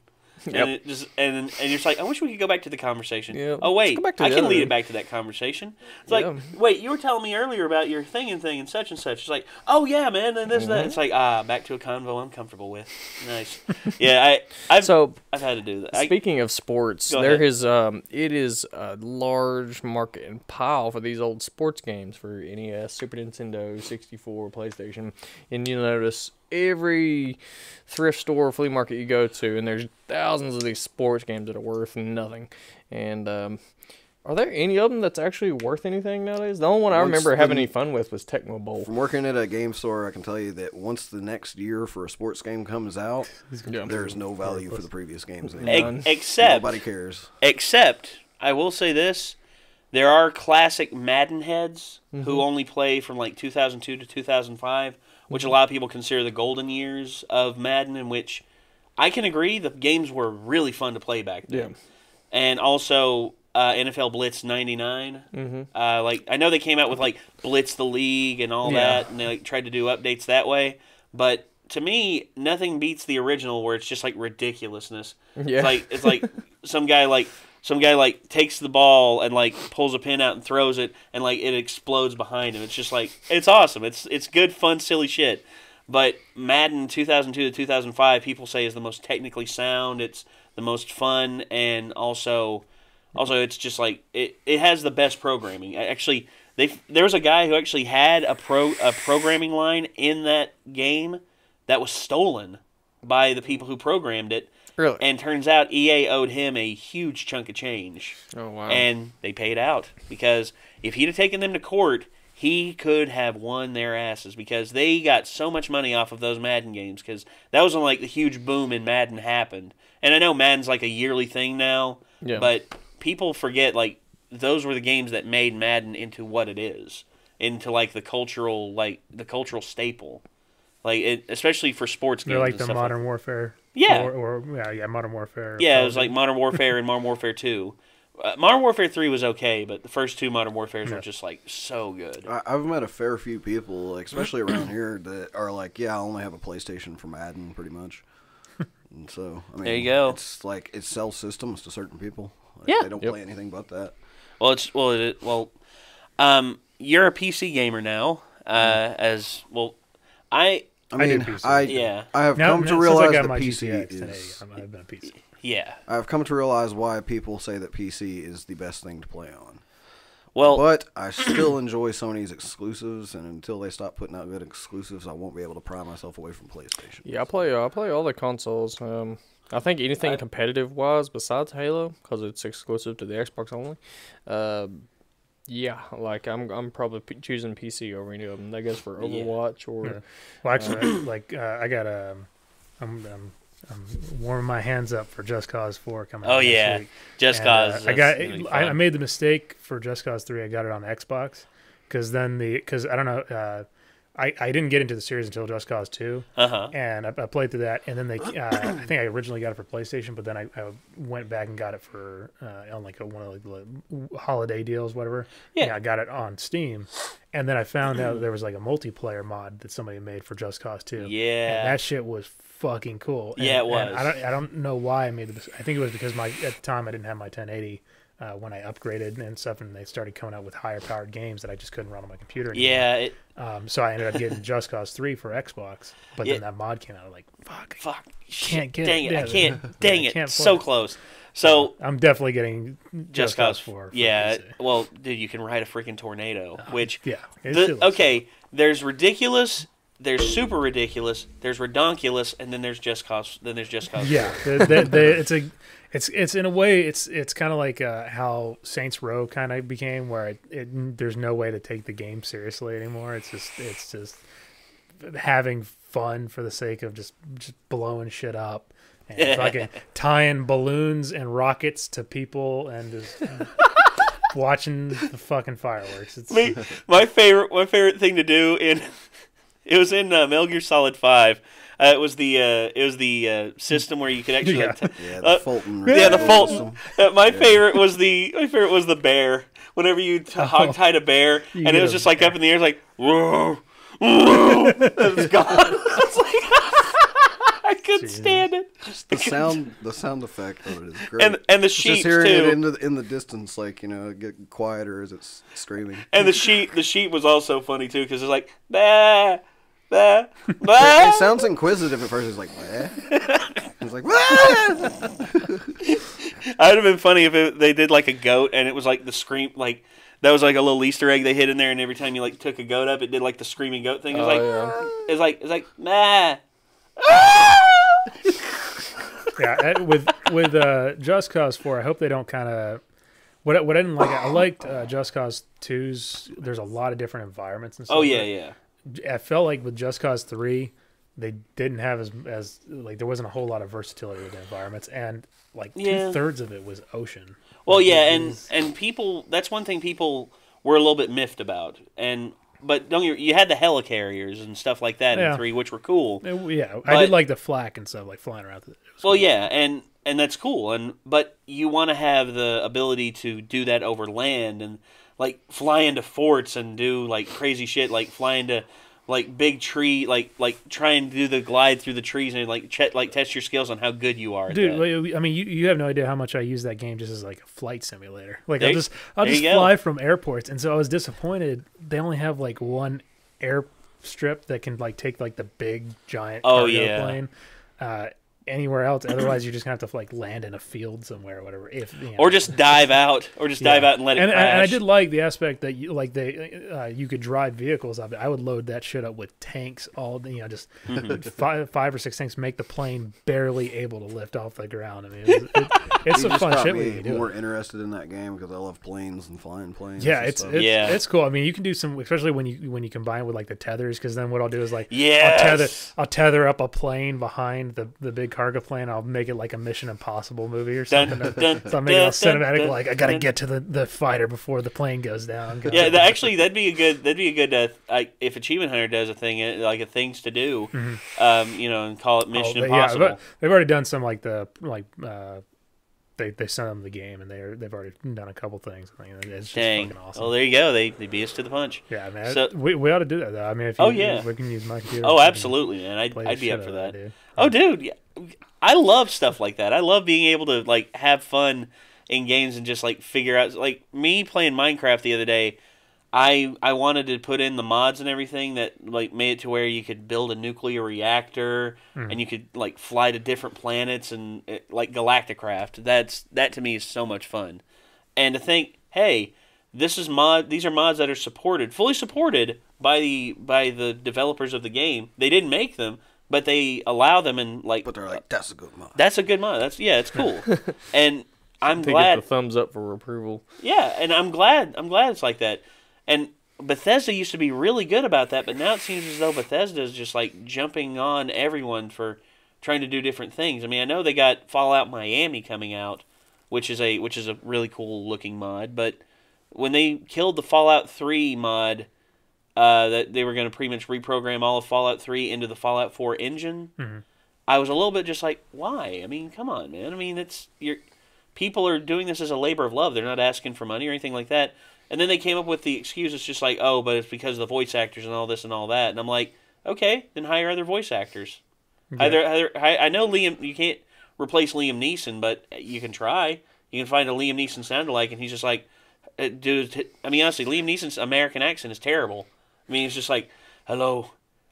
Speaker 3: Yep.
Speaker 1: and it just and and you're just like I wish we could go back to the conversation.
Speaker 3: Yeah.
Speaker 1: Oh wait,
Speaker 3: go back to
Speaker 1: I can lead it back to that conversation. It's like
Speaker 3: Yeah.
Speaker 1: wait, you were telling me earlier about your thing and thing and such and such. It's like oh yeah, man, and this and
Speaker 3: Mm-hmm.
Speaker 1: that. It's like ah, back to a convo I'm comfortable with. Nice. yeah, I I've
Speaker 3: So
Speaker 1: I've had to do that. I,
Speaker 3: Speaking of sports, there is um, it is a large market and pile for these old sports games for NES, Super Nintendo, 64, PlayStation, and you notice every thrift store, flea market you go to, and there's thousands of these sports games that are worth nothing. And um, are there any of them that's actually worth anything nowadays? The only one I
Speaker 4: Once
Speaker 3: remember having any fun with was Tecmo Bowl.
Speaker 4: From working at a game store, I can tell you that once the next year for a sports game comes out,
Speaker 3: Yeah.
Speaker 4: there's no value for the previous games. anymore.
Speaker 3: None.
Speaker 1: except
Speaker 4: Nobody cares.
Speaker 1: except I will say this: there are classic Madden heads
Speaker 3: Mm-hmm.
Speaker 1: who only play from like 2002 to 2005, which a lot of people consider the golden years of Madden, in which I can agree the games were really fun to play back then.
Speaker 3: Yeah.
Speaker 1: And also uh, NFL Blitz '99.
Speaker 3: Mm-hmm.
Speaker 1: Uh, like I know they came out with like Blitz the League and all
Speaker 3: Yeah.
Speaker 1: that, and they like, tried to do updates that way. But to me, nothing beats the original, where it's just like ridiculousness.
Speaker 3: Yeah.
Speaker 1: It's like it's like some guy like some guy like takes the ball and like pulls a pin out and throws it, and like it explodes behind him. It's just like it's awesome. It's it's good, fun, silly shit. But Madden 2002 to 2005, people say is the most technically sound. It's the most fun, and also, also it's just like it. It has the best programming. Actually, they there was a guy who actually had a pro a programming line in that game that was stolen by the people who programmed it.
Speaker 3: Really?
Speaker 1: And turns out EA owed him a huge chunk of change.
Speaker 3: oh wow.
Speaker 1: And they paid out because if he'd have taken them to court, he could have won their asses because they got so much money off of those Madden games because that was when like the huge boom in Madden happened. And I know Madden's like a yearly thing now,
Speaker 3: Yeah.
Speaker 1: but people forget like those were the games that made Madden into what it is, into like the cultural like the cultural staple. Like it, especially for sports games.
Speaker 2: They're like
Speaker 1: and
Speaker 2: the
Speaker 1: stuff
Speaker 2: Modern Warfare.
Speaker 1: Yeah.
Speaker 2: Or, or yeah, yeah, Modern Warfare.
Speaker 1: yeah, it was like Modern Warfare and Modern Warfare 2. Uh, Modern Warfare 3 was okay, but the first two Modern Warfares were just like so good.
Speaker 4: I, I've met a fair few people, like, especially around here, that are like, "Yeah, I only have a PlayStation for Madden, pretty much." And so, I mean,
Speaker 1: There you go.
Speaker 4: It's like it sells systems to certain people. Like,
Speaker 1: Yeah.
Speaker 4: they don't
Speaker 3: Yep.
Speaker 4: play anything but that.
Speaker 1: Well, it's well, it, well, um, you're a PC gamer now, uh, as well. I
Speaker 4: I
Speaker 2: I do
Speaker 4: mean,
Speaker 2: PC.
Speaker 4: I
Speaker 1: Yeah.
Speaker 4: I have
Speaker 2: Now,
Speaker 4: come
Speaker 2: now,
Speaker 4: to realize
Speaker 2: I got
Speaker 4: that
Speaker 2: my
Speaker 4: PC
Speaker 2: GTX
Speaker 4: is.
Speaker 2: today, I'm, I've been a PC.
Speaker 1: yeah.
Speaker 4: I've come to realize why people say that PC is the best thing to play on.
Speaker 1: Well,
Speaker 4: But I still enjoy Sony's exclusives, and until they stop putting out good exclusives, I won't be able to pry myself away from PlayStation.
Speaker 3: Yeah, I play. I play all the consoles. Um, I think anything competitive wise besides Halo, because it's exclusive to the Xbox only. Uh, yeah, like I'm. I'm probably p- choosing PC over any of them. I guess for
Speaker 1: Yeah.
Speaker 3: Overwatch or
Speaker 2: Yeah. Well, actually, like uh, I got a, I'm, I'm, I'm warming my hands up for Just Cause Four coming.
Speaker 1: Oh,
Speaker 2: out
Speaker 1: yeah.
Speaker 2: week.
Speaker 1: Just
Speaker 2: And, uh,
Speaker 1: Cause.
Speaker 2: I got.
Speaker 1: that's
Speaker 2: I, I made the mistake for Just Cause Three. I got it on Xbox because then the because I don't know. I I didn't get into the series until Just Cause Two,
Speaker 1: Uh-huh.
Speaker 2: and I, I played through that. And then they, uh, I think I originally got it for PlayStation, but then I, I went back and got it for uh, on like a, one of like the holiday deals, whatever.
Speaker 1: Yeah.
Speaker 2: And I got it on Steam, and then I found out there was like a multiplayer mod that somebody made for Just Cause Two. And
Speaker 1: Yeah.
Speaker 2: that shit was fucking cool. And-
Speaker 1: Yeah, it
Speaker 2: and
Speaker 1: was.
Speaker 2: I don't, I don't know why I made the. I think it was because my at the time I didn't have my 1080 uh, when I upgraded and stuff, and they started coming out with higher powered games that I just couldn't run on my computer. Anymore.
Speaker 1: Yeah. It,
Speaker 2: Um, so I ended up getting Just Cause 3 for Xbox, but
Speaker 1: Yeah.
Speaker 2: then that mod came out. I'm like, fuck.
Speaker 1: fuck.
Speaker 2: Can't get
Speaker 1: Dang
Speaker 2: it.
Speaker 1: it. I can't. Dang it.
Speaker 2: can't
Speaker 1: so close. So.
Speaker 2: I'm definitely getting Just,
Speaker 1: Just
Speaker 2: Cause
Speaker 1: Cause
Speaker 2: 4.
Speaker 1: Yeah. Well, dude, you can ride a freaking tornado, which
Speaker 2: Yeah.
Speaker 1: The, okay, there's ridiculous, there's super ridiculous, there's redonkulous, and then there's just cause. Then there's just cause.
Speaker 2: Yeah, the, the, the, it's a It's it's in a way it's it's kind of like uh, how Saints Row kind of became, where it, it there's no way to take the game seriously anymore. It's just it's just having fun for the sake of just just blowing shit up and fucking tying balloons and rockets to people and just watching the fucking fireworks. It's
Speaker 1: Me, my favorite, my favorite thing to do in, it was in uh, Metal Gear Solid Five. Uh, it was the uh, it was the uh, system where you could actually
Speaker 2: Yeah.
Speaker 1: like, t-
Speaker 4: Yeah, the
Speaker 1: Uh,
Speaker 4: Fulton.
Speaker 1: yeah the Fulton.
Speaker 4: system.
Speaker 1: Uh, my favorite was the my favorite was the bear. Whenever you t- hog tied a bear,
Speaker 2: You
Speaker 1: and it was just like up in the air, it's like whoa, whoa, it was gone. It's like, I couldn't
Speaker 2: Jesus.
Speaker 1: stand it.
Speaker 4: The sound, the sound effect of it is great.
Speaker 1: And and the
Speaker 4: Just
Speaker 1: sheep
Speaker 4: hearing
Speaker 1: too.
Speaker 4: it in the in the distance, like you know, get quieter as it's screaming.
Speaker 1: And the sheep, the sheep was also funny too because it's like bah, bah, bah.
Speaker 4: It sounds inquisitive at first. It's like, "What?" It's like, "What?"
Speaker 1: I'd have been funny if it, they did like a goat and it was like the scream like that was like a little Easter egg they hid in there and every time you like took a goat up it did like the screaming goat thing. It was like
Speaker 3: Oh,
Speaker 1: it's like it's like nah.
Speaker 2: yeah, uh, with with uh, Just Cause Four, I hope they don't kind of. What I- what I didn't like, I liked uh, Just Cause 2's. There's a lot of different environments and stuff.
Speaker 1: Oh yeah, yeah.
Speaker 2: I felt like with Just Cause Three, they didn't have as as like there wasn't a whole lot of versatility with the environments, and like
Speaker 1: Yeah.
Speaker 2: two thirds of it was ocean.
Speaker 1: Well,
Speaker 2: Like,
Speaker 1: yeah, and
Speaker 2: was-
Speaker 1: and people that's one thing people were a little bit miffed about. And but don't you you had the helicarriers and stuff like that
Speaker 2: Yeah.
Speaker 1: in 3 which were cool.
Speaker 2: it- yeah, I did like the flak and stuff, like flying around. It was
Speaker 1: Well,
Speaker 2: cool.
Speaker 1: yeah, and and that's cool, and but you want to have the ability to do that over land and like fly into forts and do like crazy shit, like fly into like big tree, like like try and do the glide through the trees and like ch- like test your skills on how good you are. At
Speaker 2: Dude,
Speaker 1: that.
Speaker 2: I mean, you, you have no idea how much I use that game just as like a flight simulator. Like
Speaker 1: There-
Speaker 2: I'll just I'll just
Speaker 1: you go.
Speaker 2: fly from airports, and so I was disappointed. They only have like one airstrip that can like take like the big giant
Speaker 1: Oh, yeah.
Speaker 2: plane. Uh, anywhere else, otherwise you're just gonna have to like land in a field somewhere or whatever. If you know.
Speaker 1: or just dive out, or just dive
Speaker 2: Yeah.
Speaker 1: out and let it
Speaker 2: and,
Speaker 1: crash.
Speaker 2: and I did like the aspect that you like they uh, you could drive vehicles it. I would load that shit up with tanks, all you know, just
Speaker 1: Mm-hmm.
Speaker 2: five five or six tanks, make the plane barely able to lift off the ground. I mean, it, it, it's
Speaker 4: You
Speaker 2: some
Speaker 4: just
Speaker 2: fun shit
Speaker 4: me
Speaker 2: do
Speaker 4: more
Speaker 2: it.
Speaker 4: interested in that game because I love planes and flying planes.
Speaker 2: Yeah, it's it's,
Speaker 1: Yeah.
Speaker 2: it's cool. I mean, you can do some, especially when you when you combine with like the tethers, because then what I'll do is like
Speaker 1: yeah,
Speaker 2: I'll tether I'll tether up a plane behind the the big cargo plane. I'll make it like a Mission Impossible movie or something.
Speaker 1: dun,
Speaker 2: so I'm making it all cinematic.
Speaker 1: dun,
Speaker 2: like I gotta get to the, the fighter before the plane goes down.
Speaker 1: Yeah, that, actually, that'd be a good. That'd be a good. Uh, like, if Achievement Hunter does a thing, uh, like a things to do, um, you know, and call it Mission
Speaker 2: Oh, they-
Speaker 1: Impossible.
Speaker 2: but they've already done some like the like uh, they they sent them the game and they're they've already done a couple things. I mean, it's just
Speaker 1: Dang.
Speaker 2: fucking awesome.
Speaker 1: Well, there you go. They they beat us to the punch.
Speaker 2: yeah, man.
Speaker 1: so-
Speaker 2: we, we ought to do that though. I mean, if oh, you,
Speaker 1: Oh, yeah.
Speaker 2: we can use my computer.
Speaker 1: Oh, absolutely, man. I'd I'd be up for that.
Speaker 2: dude.
Speaker 1: Oh, dude, yeah. I love stuff like that. I love being able to like have fun in games and just like figure out like me playing Minecraft the other day. I I wanted to put in the mods and everything that like made it to where you could build a nuclear reactor and you could like fly to different planets and uh, like Galacticraft. That's that to me is so much fun. And to think, hey, this is mod these are mods that are supported, fully supported by the by the developers of the game. They didn't make them, but they allow them and like
Speaker 4: But they're like, that's a good mod.
Speaker 1: that's a good mod. That's yeah, it's cool. and I'm
Speaker 3: to
Speaker 1: glad
Speaker 3: get the thumbs up for approval.
Speaker 1: yeah, and I'm glad. I'm glad it's like that. And Bethesda used to be really good about that, but now it seems as though Bethesda is just like jumping on everyone for trying to do different things. I mean, I know they got Fallout Miami coming out, which is a which is a really cool looking mod, but when they killed the Fallout 3 mod, uh, that they were going to pretty much reprogram all of Fallout 3 into the Fallout 4 engine. I was a little bit just like, why? I mean, come on, man. I mean, it's you're people are doing this as a labor of love. They're not asking for money or anything like that. And then they came up with the excuse. It's just like, oh, but it's because of the voice actors and all this and all that. And I'm like, okay, then hire other voice actors. Either, either I I know Liam, you can't replace Liam Neeson, but you can try. You can find a Liam Neeson sound alike, and he's just like, uh, dude. I mean, honestly, Liam Neeson's American accent is terrible. I mean, it's just like, hello,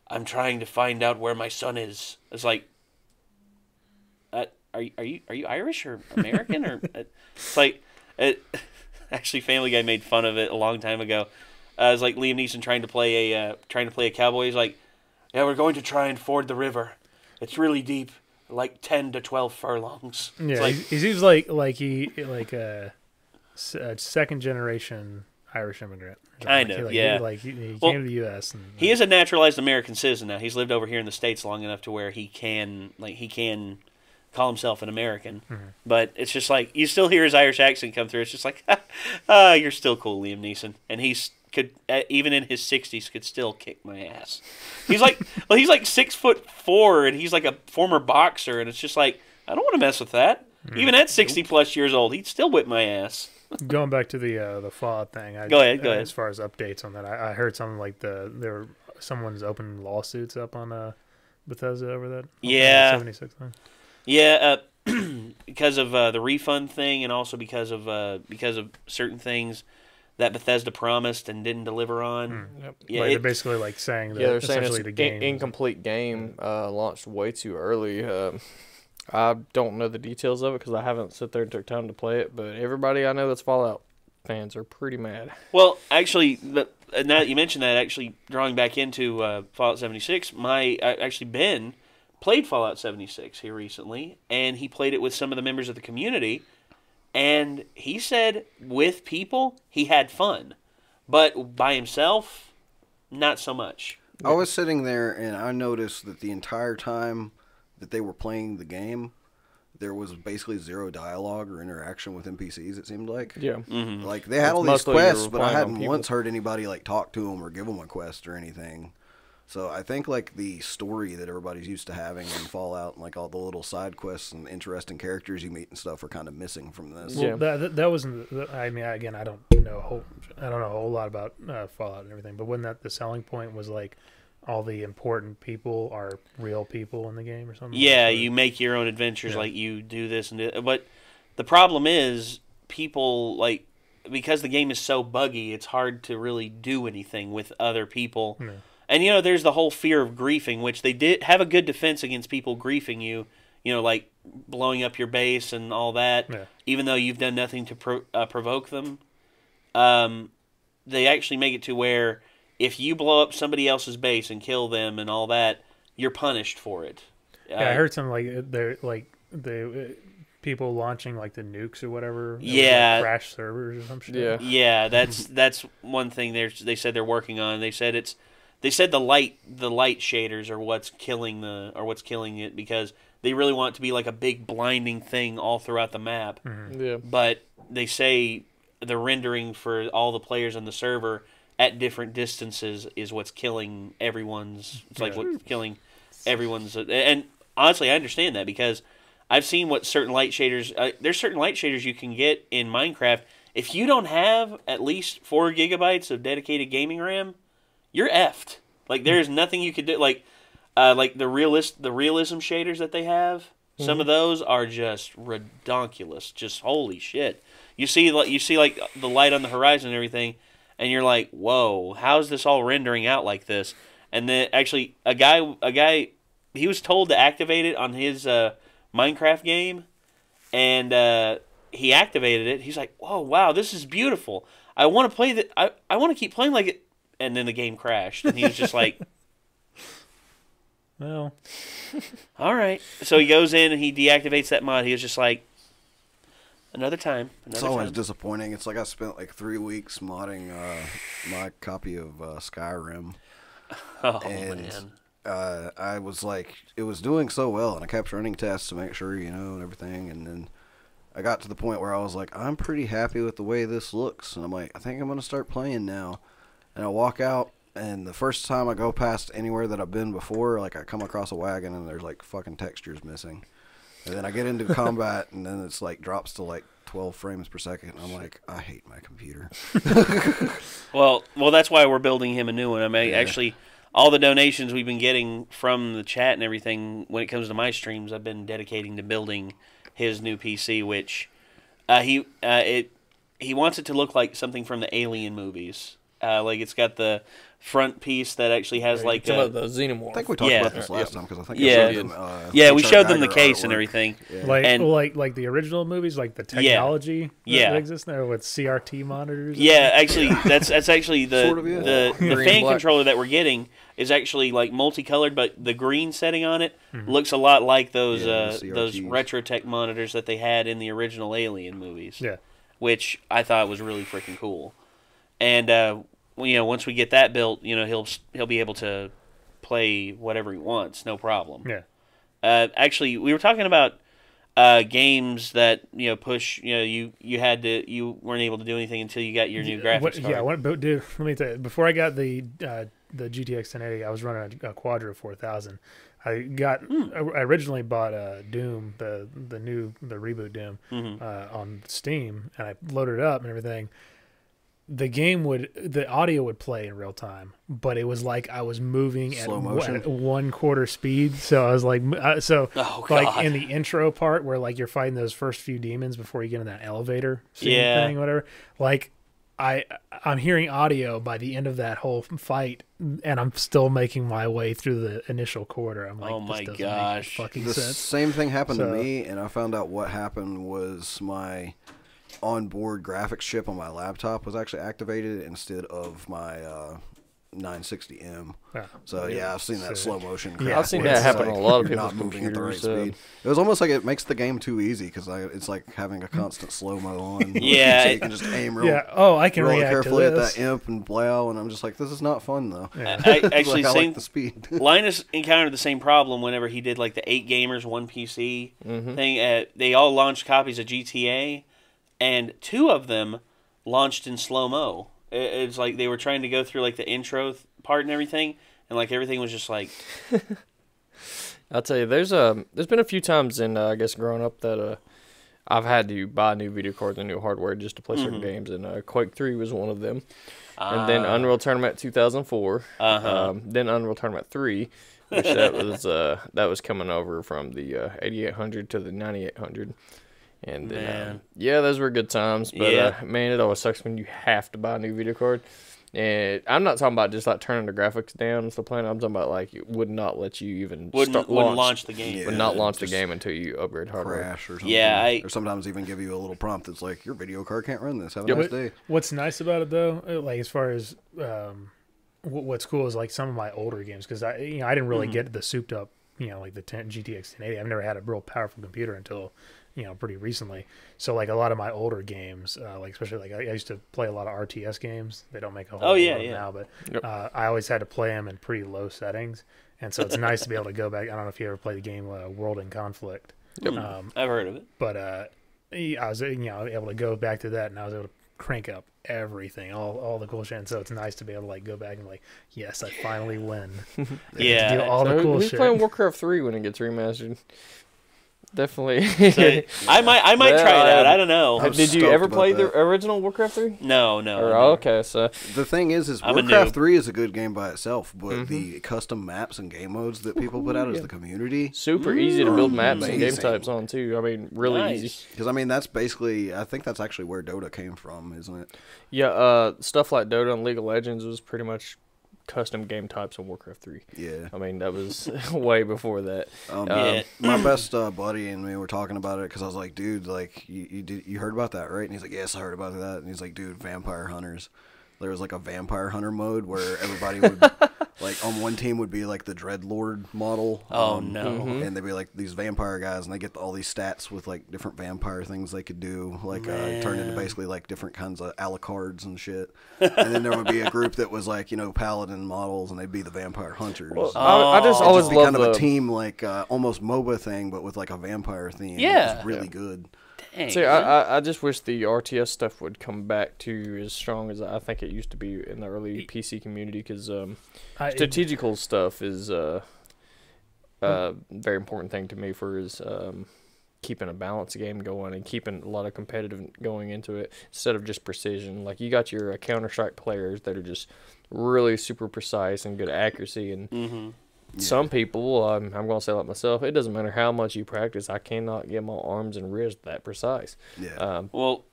Speaker 1: I'm trying to find out where my son is. It's like, uh, are you are you are you Irish or American or? uh, it's like, it, actually, Family Guy made fun of it a long time ago. Uh, it's like Liam Neeson trying to play a uh, trying to play a cowboy. He's like, yeah, we're going to try and ford the river. It's really deep. like ten to twelve furlongs. It's
Speaker 2: Yeah,
Speaker 1: like,
Speaker 2: he, he seems like like he like a, a second generation Irish immigrant.
Speaker 1: Kind
Speaker 2: Like,
Speaker 1: of,
Speaker 2: like,
Speaker 1: yeah.
Speaker 2: He, like he, he
Speaker 1: Well,
Speaker 2: came to the U.S. and
Speaker 1: he is a naturalized American citizen now. He's lived over here in the states long enough to where he can like he can call himself an American.
Speaker 2: Mm-hmm.
Speaker 1: But it's just like you still hear his Irish accent come through. It's just like, ah, you're still cool, Liam Neeson, and he's could uh, even in his 60s could still kick my ass. He's like, well, he's like six foot four, and he's like a former boxer, and it's just like I don't want to mess with that.
Speaker 2: Mm.
Speaker 1: Even at 60 plus years old, he'd still whip my ass.
Speaker 2: Going back to the uh, the Fallout thing. I,
Speaker 1: Go ahead, go
Speaker 2: uh,
Speaker 1: ahead.
Speaker 2: As far as updates on that, I, I heard something like the there someone's open lawsuits up on uh, Bethesda over that.
Speaker 1: Yeah.
Speaker 2: seventy six thing.
Speaker 1: Yeah, uh, because of uh, the refund thing, and also because of uh, because of certain things that Bethesda promised and didn't deliver on.
Speaker 3: Yep.
Speaker 1: Yeah,
Speaker 2: like,
Speaker 1: it-
Speaker 2: they're basically like saying that
Speaker 3: Yeah, they're saying it's
Speaker 2: essentially
Speaker 3: an
Speaker 2: the
Speaker 3: in- incomplete game uh, launched way too early. Uh, I don't know the details of it because I haven't sit there and took time to play it. But everybody I know that's Fallout fans are pretty mad.
Speaker 1: Well, actually, the, uh, now that you mentioned that, actually drawing back into uh, Fallout 76, my uh, actually Ben played Fallout 76 here recently, and he played it with some of the members of the community, and he said with people he had fun, but by himself, not so much.
Speaker 4: I was sitting there and I noticed that the entire time that they were playing the game, there was basically zero dialogue or interaction with NPCs. It seemed like.
Speaker 3: Yeah.
Speaker 1: Mm-hmm.
Speaker 4: Like they had
Speaker 3: It's
Speaker 4: all these quests, but I hadn't
Speaker 3: people.
Speaker 4: once heard anybody like talk to them or give them a quest or anything. So I think like the story that everybody's used to having in Fallout, and like all the little side quests and interesting characters you meet and stuff, are kind of missing from this.
Speaker 2: Well,
Speaker 3: Yeah.
Speaker 2: that, that that wasn't. the- I mean, again, I don't know. A whole, I don't know a whole lot about uh, Fallout and everything. But when that the selling point was like, all the important people are real people in the game or something.
Speaker 1: Yeah,
Speaker 2: Or-
Speaker 1: you make your own adventures,
Speaker 2: Yeah.
Speaker 1: like you do this and do, but the problem is people like because the game is so buggy, it's hard to really do anything with other people.
Speaker 2: Yeah.
Speaker 1: And you know, there's the whole fear of griefing, which they did have a good defense against people griefing you. You know, like blowing up your base and all that,
Speaker 2: Yeah.
Speaker 1: even though you've done nothing to pro- uh, provoke them. Um, they actually make it to where if you blow up somebody else's base and kill them and all that, you're punished for it.
Speaker 2: Yeah, I
Speaker 1: Uh,
Speaker 2: heard some like uh, they're like the uh, people launching like the nukes or whatever. it was, like,
Speaker 1: Yeah.
Speaker 2: crash servers or some shit.
Speaker 3: Yeah.
Speaker 1: Yeah, that's that's one thing they they said they're working on. They said it's they said the light the light shaders are what's killing the or what's killing it because they really want it to be like a big blinding thing all throughout the map.
Speaker 3: Yeah.
Speaker 1: But they say the rendering for all the players on the server at different distances is what's killing everyone's. It's like
Speaker 2: Yeah.
Speaker 1: what's killing everyone's. And honestly, I understand that because I've seen what certain light shaders. Uh, there's certain light shaders you can get in Minecraft. If you don't have at least four gigabytes of dedicated gaming RAM, you're effed. Like there's nothing you could do. Like, uh, like the realist, the realism shaders that they have. Some of those are just redonkulous. Just holy shit. You see, like you see, like the light on the horizon and everything, and you're like, "Whoa, how's this all rendering out like this?" And then actually, a guy, a guy, he was told to activate it on his uh, Minecraft game, and uh, he activated it. He's like, "Whoa, wow, this is beautiful. I want to play that. I I want to keep playing like it." And then the game crashed, and he was just like,
Speaker 2: Well,
Speaker 1: "All right." So he goes in and he deactivates that mod. He was just like, "Another time, another
Speaker 4: It's always
Speaker 1: time."
Speaker 4: disappointing. It's like I spent like three weeks modding uh, my copy of uh, Skyrim.
Speaker 1: oh
Speaker 4: and
Speaker 1: man.
Speaker 4: uh, I was like, it was doing so well, and I kept running tests to make sure, you know, and everything. And then I got to the point where I was like, I'm pretty happy with the way this looks, and I'm like, I think I'm gonna start playing now. And I walk out, and the first time I go past anywhere that I've been before, like I come across a wagon, and there's like fucking textures missing. And then I get into combat, and then it's like drops to like 12 frames per second. And I'm like, I hate my computer.
Speaker 1: Well, well, that's why we're building him a new one. I mean,
Speaker 4: Yeah.
Speaker 1: actually, all the donations we've been getting from the chat and everything, when it comes to my streams, I've been dedicating to building his new PC, which uh, he uh, it he wants it to look like something from the Alien movies. Uh, like it's got the front piece that actually has like a,
Speaker 3: about the xenomorph.
Speaker 4: I think we talked
Speaker 1: Yeah.
Speaker 4: about this last
Speaker 3: Yeah.
Speaker 4: time because I think
Speaker 1: Yeah.
Speaker 4: I showed them, uh,
Speaker 1: yeah, we showed them the
Speaker 4: Geiger
Speaker 1: case and everything.
Speaker 4: Yeah.
Speaker 2: Like
Speaker 1: And-
Speaker 2: like like the original movies, like the technology that,
Speaker 1: Yeah.
Speaker 2: that exists there with CRT monitors.
Speaker 1: Yeah, actually, that's that's actually the
Speaker 4: Sort of, yeah.
Speaker 1: the, the fan
Speaker 3: black.
Speaker 1: controller that we're getting is actually like multicolored, but the green setting on it
Speaker 2: Mm-hmm.
Speaker 1: looks a lot like those
Speaker 4: Yeah,
Speaker 1: uh, those
Speaker 4: CRTs.
Speaker 1: Retrotech monitors that they had in the original Alien movies.
Speaker 2: Yeah.
Speaker 1: which I thought was really freaking cool. And uh, well, you know, once we get that built, you know, he'll he'll be able to play whatever he wants, no problem.
Speaker 2: Yeah.
Speaker 1: Uh, actually, we were talking about uh, games that you know push. You know, you you had to you weren't able to do anything until you got your new graphics
Speaker 2: What,
Speaker 1: card.
Speaker 2: yeah, what, but dude, let me tell you. Before I got the uh, the GTX 1080, I was running a, a Quadro 4000. I got
Speaker 1: Hmm.
Speaker 2: I originally bought uh, Doom, the the new the reboot Doom,
Speaker 1: Mm-hmm.
Speaker 2: uh, on Steam, and I loaded it up and everything. The game would the audio would play in real time, but it was like I was moving at,
Speaker 4: Slow
Speaker 2: one-
Speaker 4: motion?
Speaker 2: at one quarter speed. So I was like, uh, so
Speaker 1: Oh,
Speaker 2: like in the intro part where like you're fighting those first few demons before you get in that elevator scene
Speaker 1: Yeah.
Speaker 2: thing, whatever. Like I I'm hearing audio by the end of that whole fight, and I'm still making my way through the initial quarter. I'm like,
Speaker 1: Oh
Speaker 2: this
Speaker 1: my
Speaker 2: doesn't
Speaker 1: gosh.
Speaker 2: make fucking
Speaker 4: the
Speaker 2: sense.
Speaker 4: same thing happened
Speaker 2: So-
Speaker 4: to me, and I found out what happened was my onboard graphics chip on my laptop was actually activated instead of my uh, 960M.
Speaker 2: Yeah.
Speaker 4: So yeah, I've seen that
Speaker 2: So-
Speaker 4: slow motion.
Speaker 2: Yeah, I've seen that
Speaker 3: happen
Speaker 4: like
Speaker 3: a lot of
Speaker 4: people
Speaker 3: are
Speaker 4: not moving at the right
Speaker 3: computers, uh,
Speaker 4: speed. It was almost like it makes the game too easy because it's like having a constant slow mo on.
Speaker 1: Yeah,
Speaker 4: so you can just aim real,
Speaker 2: Yeah. Oh, I can
Speaker 4: real
Speaker 2: react to
Speaker 4: carefully at that imp and blow, and I'm just like, this is not fun though.
Speaker 2: Yeah.
Speaker 1: I,
Speaker 4: It's
Speaker 1: actually,
Speaker 4: like, I
Speaker 1: same
Speaker 4: like the speed.
Speaker 1: Linus encountered the same problem whenever he did like the eight gamers one PC thing. Uh, they all launched copies of GTA, and two of them launched in slow mo. It's like they were trying to go through like the intro th- part and everything, and like everything was just like,
Speaker 3: I'll tell you, there's a there's been a few times in uh, I guess growing up that uh, I've had to buy new video cards and new hardware just to play certain games, and uh, Quake Three was one of them, and then
Speaker 1: ah,
Speaker 3: Unreal Tournament 2004,
Speaker 1: Uh-huh.
Speaker 3: um, then Unreal Tournament Three, which that was uh, that was coming over from the uh, 8800 to the 9800. And then,
Speaker 1: Man.
Speaker 3: um, yeah, those were good times. But
Speaker 1: Yeah.
Speaker 3: uh, man, it always sucks when you have to buy a new video card. And I'm not talking about just like turning the graphics down and stuff playing. I'm talking about like it would not let you even
Speaker 1: wouldn't
Speaker 3: start
Speaker 1: wouldn't
Speaker 3: launch,
Speaker 1: launch the game.
Speaker 4: Yeah.
Speaker 3: would not launch the game until you upgrade hardware.
Speaker 4: Crash or something.
Speaker 1: Yeah, I-
Speaker 4: or sometimes even give you a little prompt that's like, your video card can't run this. Have a
Speaker 3: Yep.
Speaker 4: nice day.
Speaker 2: What's nice about it though, uh, like as far as um, wh- what's cool is like some of my older games because I you know I didn't really
Speaker 1: Mm-hmm.
Speaker 2: get the souped up you know like the 10, GTX 1080. I've never had a real powerful computer until you know pretty recently. So like a lot of my older games, uh, like especially like I, I used to play a lot of RTS games. They don't make a whole
Speaker 1: Oh,
Speaker 2: lot
Speaker 1: yeah,
Speaker 2: of
Speaker 1: yeah.
Speaker 2: now, but
Speaker 3: Yep.
Speaker 2: uh, I always had to play them in pretty low settings. And so it's nice to be able to go back. I don't know if you ever played the game uh, World in Conflict. Um,
Speaker 1: I've heard of it.
Speaker 2: but uh, I was you know able to go back to that, and I was able to crank up everything, all all the cool shit. And so it's nice to be able to like go back and like, yes, I finally win. I get to
Speaker 1: Yeah.
Speaker 2: do all
Speaker 3: So
Speaker 2: the
Speaker 3: who-
Speaker 2: cool
Speaker 3: who's
Speaker 2: shit.
Speaker 3: playing Warcraft 3 when it gets remastered? Definitely.
Speaker 1: So, I might I might
Speaker 3: Yeah,
Speaker 1: try it
Speaker 3: I-
Speaker 1: out. I don't know.
Speaker 4: I'm
Speaker 3: Did you ever play
Speaker 4: that.
Speaker 3: the original Warcraft 3?
Speaker 1: No, no.
Speaker 3: Or, oh, okay, so
Speaker 4: The thing is, is
Speaker 1: I'm
Speaker 4: Warcraft. Three is a good game by itself, but
Speaker 3: Mm-hmm.
Speaker 4: the custom maps and game modes that people put out as the community.
Speaker 3: super easy to build maps and game types on too. I mean, really
Speaker 1: Nice.
Speaker 3: easy.
Speaker 4: Because I mean, that's basically, I think that's actually where Dota came from, isn't it?
Speaker 3: Yeah, uh, stuff like Dota and League of Legends was pretty much custom game types on Warcraft 3.
Speaker 4: Yeah.
Speaker 3: I mean, that was way before that.
Speaker 4: Um,
Speaker 1: Yeah.
Speaker 4: my best uh, buddy and me were talking about it because I was like, dude, like you you, did, you heard about that, right? And he's like, yes, I heard about that. And he's like, dude, vampire hunters. There was like a vampire hunter mode where everybody would like on one team would be like the dreadlord model.
Speaker 1: Oh,
Speaker 4: um,
Speaker 1: no.
Speaker 3: Mm-hmm.
Speaker 4: And they'd be like these vampire guys, and they get all these stats with like different vampire things they could do, like uh, turn into basically like different kinds of Alucards and shit. and then there would be a group that was like you know paladin models, and they'd be the vampire hunters.
Speaker 3: Well, I, I just
Speaker 1: Oh.
Speaker 4: It'd
Speaker 3: always
Speaker 4: just be
Speaker 3: love
Speaker 4: kind of
Speaker 3: the
Speaker 4: a team like uh, almost MOBA thing, but with like a vampire theme.
Speaker 1: Yeah.
Speaker 4: it's really good.
Speaker 1: Dang,
Speaker 3: See, I, I, I just wish the RTS stuff would come back to as strong as I think it used to be in the early PC community because um,
Speaker 2: I,
Speaker 3: strategical stuff is uh, a very important thing to me for is um, keeping a balanced game going and keeping a lot of competitive going into it instead of just precision. Like you got your uh, Counter Strike players that are just really super precise and good accuracy and.
Speaker 1: hmm
Speaker 3: Some people, um, I'm gonna say like myself, it doesn't matter how much you practice. I cannot get my arms and wrists that precise.
Speaker 4: Yeah.
Speaker 3: Um,
Speaker 1: Well,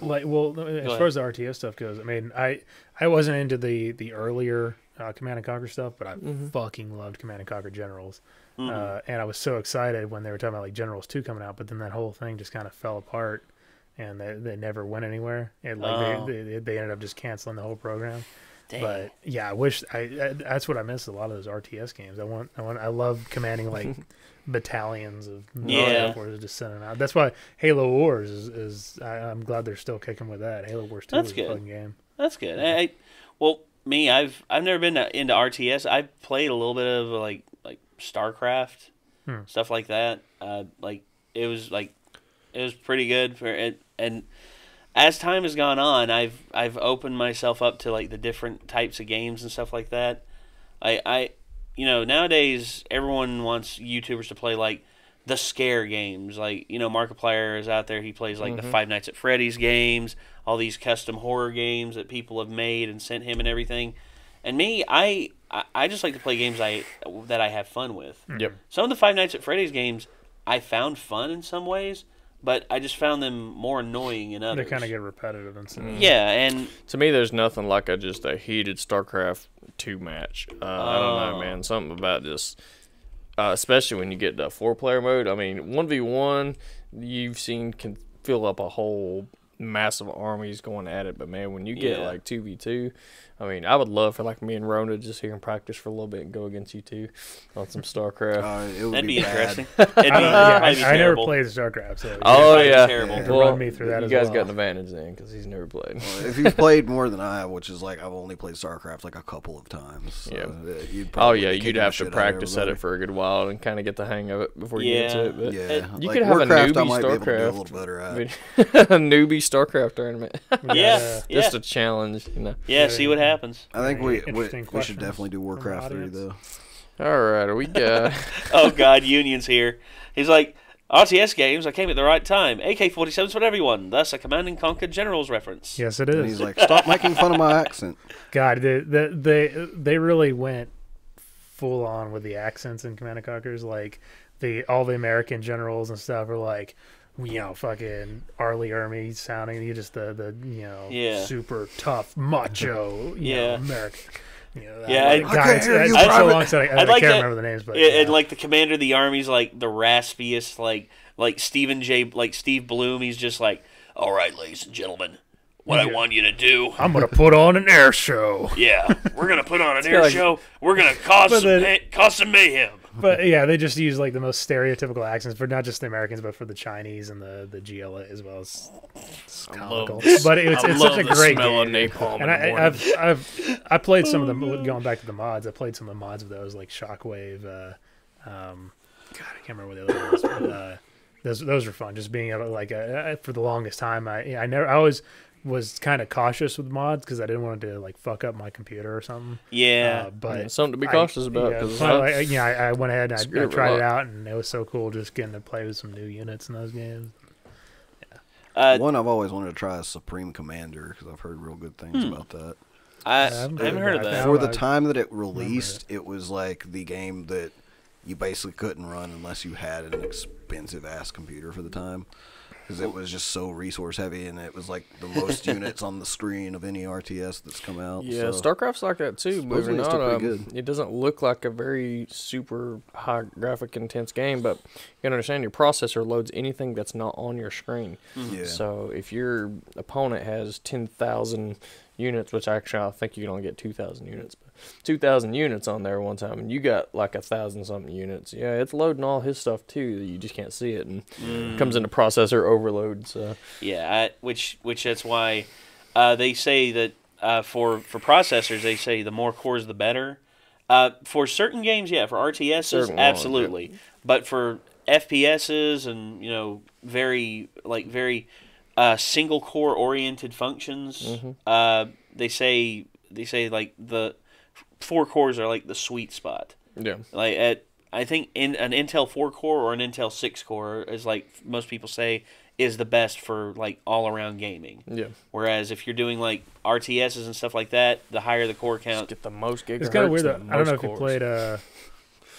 Speaker 2: like well as far as the RTS stuff goes, I mean I I wasn't into the the earlier uh, Command and Conquer stuff, but I
Speaker 3: Mm-hmm.
Speaker 2: fucking loved Command and Conquer Generals,
Speaker 1: Mhm.
Speaker 2: uh, and I was so excited when they were talking about like Generals two coming out, but then that whole thing just kind of fell apart, and they they never went anywhere, and like
Speaker 1: Oh.
Speaker 2: they, they they ended up just canceling the whole program.
Speaker 1: Dang.
Speaker 2: But yeah, I wish I, I that's what I miss a lot of those RTS games. I want I want I love commanding like battalions of
Speaker 1: Yeah.
Speaker 2: Wars just sending out. That's why Halo Wars is, is I, I'm glad they're still kicking with that. Halo Wars Two
Speaker 1: That's
Speaker 2: is
Speaker 1: good.
Speaker 2: a fun game.
Speaker 1: That's good. I, I- well, me, I've I've never been into RTS. I've played a little bit of like like StarCraft,
Speaker 2: Hmm.
Speaker 1: stuff like that. Uh, like it was like it was pretty good for it. And as time has gone on, I've I've opened myself up to like the different types of games and stuff like that. I I you know nowadays everyone wants YouTubers to play like the scare games. Like you know Markiplier is out there. He plays like the mm-hmm. Five Nights at Freddy's games, all these custom horror games that people have made and sent him and everything. And me, I I- I just like to play games I that I have fun with.
Speaker 3: Yep.
Speaker 1: Some of the Five Nights at Freddy's games I found fun in some ways, but I just found them more annoying in others.
Speaker 2: They kind of get repetitive and stuff.
Speaker 1: yeah, and
Speaker 3: To me, there's nothing like a just a heated StarCraft two match. Uh, I don't know,
Speaker 1: Oh.
Speaker 3: man. Something about just, uh, especially when you get to four player mode. I mean, one v one, you've seen can fill up a whole massive armies going at it. But man, when you get
Speaker 1: Yeah.
Speaker 3: like two v two, I mean, I would love for like me and Rona just here and practice for a little bit and go against you two on some StarCraft.
Speaker 4: Uh, it would
Speaker 1: that'd be,
Speaker 4: bad.
Speaker 1: interesting. It'd be,
Speaker 2: I, yeah, I,
Speaker 1: that'd be
Speaker 2: I never played StarCraft, so
Speaker 3: oh
Speaker 1: that'd be
Speaker 3: yeah,
Speaker 1: terrible.
Speaker 2: To run me through that
Speaker 3: you
Speaker 2: as
Speaker 3: guys
Speaker 2: well.
Speaker 3: got an advantage then because he's never played.
Speaker 4: if you've played more than I have, which is like I've only played StarCraft like a couple of times. so,
Speaker 3: Yeah.
Speaker 4: uh, You'd
Speaker 3: Oh yeah, you'd have to
Speaker 4: shit out of
Speaker 3: practice at it for a good while and kind of get the hang of it before you get
Speaker 1: Yeah.
Speaker 3: into it. But
Speaker 4: Yeah,
Speaker 1: Uh,
Speaker 3: you
Speaker 4: like
Speaker 3: could have a
Speaker 4: Warcraft, I
Speaker 3: newbie
Speaker 4: might be able to do a
Speaker 3: StarCraft.
Speaker 4: little better at.
Speaker 3: a newbie StarCraft tournament.
Speaker 1: Yeah, yeah,
Speaker 3: Just a challenge, you know.
Speaker 1: yeah. See what happens.
Speaker 4: I think we we, we should definitely do Warcraft three though.
Speaker 3: All right, we got.
Speaker 1: oh God, Union's here. He's like RTS games. I came at the right time. AK-47s for everyone. Thus, a Command and Conquer Generals reference.
Speaker 2: yes, it is.
Speaker 4: And he's like, "Stop making fun of my accent."
Speaker 2: God, they, they they they really went full on with the accents in Command and Conquerors. Like the all the American generals and stuff are like, you know, fucking R. Lee Ermey sounding. You just the the you know
Speaker 1: Yeah.
Speaker 2: super tough macho. You
Speaker 1: Yeah.
Speaker 2: know, American. You know, that,
Speaker 1: Yeah,
Speaker 2: like,
Speaker 1: I-
Speaker 4: I
Speaker 2: God,
Speaker 4: can't
Speaker 2: it's,
Speaker 4: hear
Speaker 2: it's so long since I, I,
Speaker 1: I'd like
Speaker 2: can't
Speaker 1: that-
Speaker 2: remember the names, but
Speaker 1: Yeah,
Speaker 2: yeah.
Speaker 1: and like the commander of the army's like the raspiest, like like Stephen J. like Steve Bloom. He's just like, all right, ladies and gentlemen, what I want you to do.
Speaker 2: I'm gonna put on an air show.
Speaker 1: Yeah, we're gonna put on an air
Speaker 3: like-
Speaker 1: show. We're gonna cause
Speaker 2: But
Speaker 1: some
Speaker 2: then-
Speaker 1: ma- cause some mayhem.
Speaker 2: But yeah, they just use like the most stereotypical accents for not just the Americans, but for the Chinese and the the GLA as well. It's, it's comical. But it's, it's such a great game.
Speaker 3: napalm
Speaker 2: And I, I've I've I played some of them going back to the mods. I played some of the mods of those like Shockwave. Uh, um, God, I can't remember what the other ones. But, uh, those those were fun. Just being able to like uh, for the longest time, I I never I always was kind of cautious with mods because I didn't want to like fuck up my computer or something.
Speaker 1: Yeah,
Speaker 2: Uh, but
Speaker 3: something to be
Speaker 2: I-
Speaker 3: cautious about.
Speaker 2: yeah,
Speaker 3: 'cause
Speaker 2: so
Speaker 3: I-
Speaker 2: I, yeah, I, I went ahead and I, I tried it
Speaker 3: luck.
Speaker 2: out, and it was so cool just getting to play with some new units in those games.
Speaker 1: uh,
Speaker 4: One I've always wanted to try is Supreme Commander because I've heard real good things
Speaker 1: Hmm.
Speaker 4: about that.
Speaker 1: I, I
Speaker 2: I haven't
Speaker 1: haven't heard of that.
Speaker 2: that.
Speaker 4: For the time that it released, it was like the game that you basically couldn't run unless you had an expensive ass computer for the time. Because it was just so resource heavy, and it was like the most units on the screen of any RTS that's come out.
Speaker 3: Yeah,
Speaker 4: so.
Speaker 3: StarCraft's like that too. Believe it or not, um, it doesn't look like a very super high graphic intense game, but you can understand your processor loads anything that's not on your screen.
Speaker 4: Yeah.
Speaker 3: So if your opponent has ten thousand units, which actually I think you can only get two thousand units, but two thousand units on there one time, and you got like a thousand something units. Yeah, it's loading all his stuff too. You just can't see it, and it comes into processor overload. So
Speaker 1: Yeah, I, which which that's why uh, they say that uh, for for processors they say the more cores the better. Uh, for certain games, yeah, for RTSs,
Speaker 3: Certain ones, yeah.
Speaker 1: absolutely. But for FPSs and you know very like very uh, single core oriented functions,
Speaker 3: Mm-hmm.
Speaker 1: uh, they say they say like the four cores are like the sweet spot.
Speaker 3: yeah,
Speaker 1: Like at I think in an Intel four core or an Intel six core is like most people say is the best for like all around gaming.
Speaker 3: yeah.
Speaker 1: Whereas if you're doing like RTSs and stuff like that, the higher the core
Speaker 3: Just
Speaker 1: count.
Speaker 3: get the most gigahertz.
Speaker 2: It's kind of weird. Though.
Speaker 3: and
Speaker 2: I don't know
Speaker 3: most
Speaker 2: if you played uh,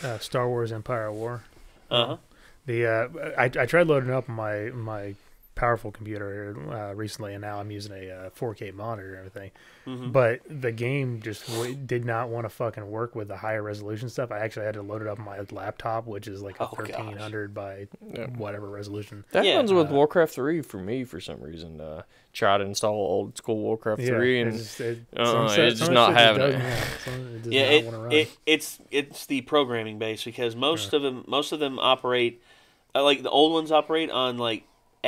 Speaker 2: uh, Star Wars Empire War.
Speaker 1: Uh huh.
Speaker 2: The uh, I, I tried loading up my my powerful computer uh, recently, and now I'm using a uh, 4K monitor and everything.
Speaker 1: Mm-hmm.
Speaker 2: But the game just w- did not want to fucking work with the higher resolution stuff. I actually had to load it up on my laptop, which is like a
Speaker 1: Oh, gosh.
Speaker 2: 1300 by
Speaker 3: Yeah.
Speaker 2: whatever resolution.
Speaker 3: That
Speaker 1: Yeah.
Speaker 3: happens with
Speaker 2: Uh,
Speaker 3: Warcraft 3 for me for some reason. Uh, try to install old school Warcraft 3 and
Speaker 2: it's just, it,
Speaker 3: uh,
Speaker 2: some
Speaker 3: it's just not
Speaker 2: shit
Speaker 3: having it.
Speaker 2: yeah, it
Speaker 1: yeah, it, it it's it's the programming base because most of them most of them operate uh, like the old ones operate on like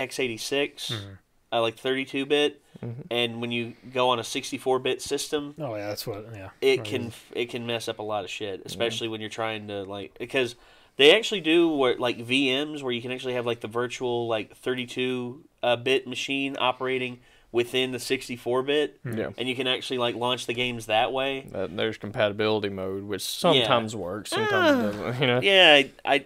Speaker 1: x86,
Speaker 2: Mm-hmm.
Speaker 1: uh, like 32 bit,
Speaker 3: Mm-hmm.
Speaker 1: and when you go on a 64 bit system,
Speaker 2: oh yeah, that's what. Yeah,
Speaker 1: it
Speaker 2: Right.
Speaker 1: can it can mess up a lot of shit, especially when you're trying to like because they actually do what like VMs where you can actually have like the virtual like 32 uh, bit machine operating within the 64 bit,
Speaker 3: Yeah.
Speaker 1: and you can actually like launch the games that way.
Speaker 3: that there's compatibility mode, which sometimes works, sometimes it doesn't. You know?
Speaker 1: Yeah, I, I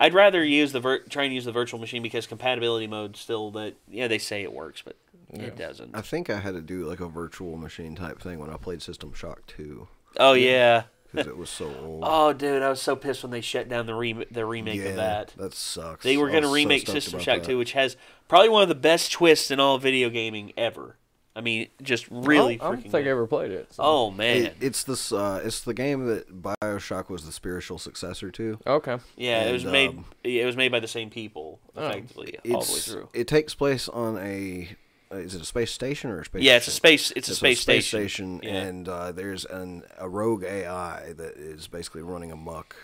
Speaker 1: I'd rather use the vir- try and use the virtual machine because compatibility mode still that yeah they say it works, but it doesn't.
Speaker 4: I think I had to do like a virtual machine type thing when I played System Shock 2
Speaker 1: Oh yeah.
Speaker 4: because it was so old.
Speaker 1: Oh dude, I was so pissed when they shut down the re- the remake
Speaker 4: yeah,
Speaker 1: of that.
Speaker 4: that sucks.
Speaker 1: They were going to
Speaker 4: was so
Speaker 1: remake System Shock
Speaker 4: that.
Speaker 1: 2, which has probably one of the best twists in all video gaming ever. I mean, just really
Speaker 3: I don't, I
Speaker 1: freaking
Speaker 3: don't think I ever played it. so-
Speaker 1: Oh man,
Speaker 4: It, it's this. Uh, it's the game that Bioshock was the spiritual successor to.
Speaker 3: Okay.
Speaker 1: yeah, it was made.
Speaker 4: um,
Speaker 1: It was made by the same people,
Speaker 3: Oh.
Speaker 1: effectively, all the way through.
Speaker 4: it takes place on a. uh, Is it a space station or a space?
Speaker 1: Yeah, it's a space. It's, a space, station. Yeah.
Speaker 4: and uh, there's an a rogue AI that is basically running amok,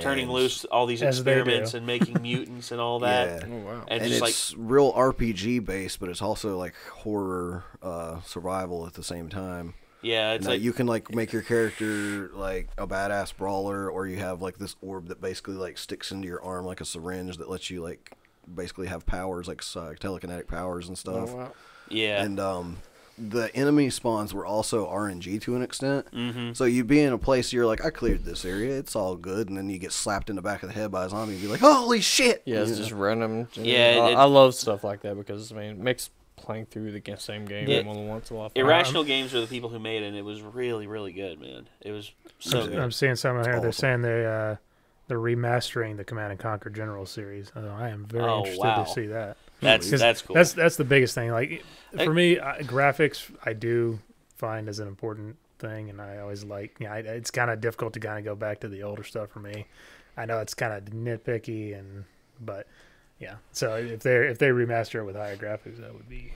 Speaker 1: turning
Speaker 4: and-
Speaker 1: loose all these
Speaker 2: As they do.
Speaker 1: experiments and making mutants and all that.
Speaker 4: Yeah.
Speaker 3: Oh, wow.
Speaker 1: And,
Speaker 4: and
Speaker 1: just like
Speaker 4: it's real RPG based, but it's also like horror uh, survival at the same time.
Speaker 1: yeah, it's
Speaker 4: Now,
Speaker 1: like
Speaker 4: you can like make your character like a badass brawler, or you have like this orb that basically like sticks into your arm like a syringe that lets you like basically have powers like uh, telekinetic powers and stuff.
Speaker 3: Oh, wow.
Speaker 1: yeah,
Speaker 4: And um, the enemy spawns were also RNG to an extent.
Speaker 1: mm-hmm.
Speaker 4: So you'd be in a place you're like, I cleared this area, it's all good, and then you get slapped in the back of the head by a zombie and be like, holy shit!
Speaker 3: Yeah, it's
Speaker 4: You
Speaker 3: just
Speaker 4: know?
Speaker 3: random.
Speaker 1: Yeah,
Speaker 3: I,
Speaker 1: it-
Speaker 3: I love stuff like that because I mean, it makes playing through the same game
Speaker 1: Yeah.
Speaker 3: more than once a lot. of fun.
Speaker 1: Irrational Games are the people who made it, and it was really, really good, man. It was so
Speaker 2: I'm,
Speaker 1: good.
Speaker 2: I'm seeing something here. They're saying they uh, they're remastering the Command and Conquer General series. Uh, I am very
Speaker 1: Oh,
Speaker 2: interested
Speaker 1: wow.
Speaker 2: to see that.
Speaker 1: That's
Speaker 2: 'Cause
Speaker 1: that's cool.
Speaker 2: That's that's the biggest thing. Like
Speaker 1: Hey.
Speaker 2: for me, I, graphics I do find as an important thing, and I always like. Yeah, I, it's kind of difficult to kind of go back to the older stuff for me. I know it's kind of nitpicky, and but yeah. So if they if they remaster it with higher graphics, that would be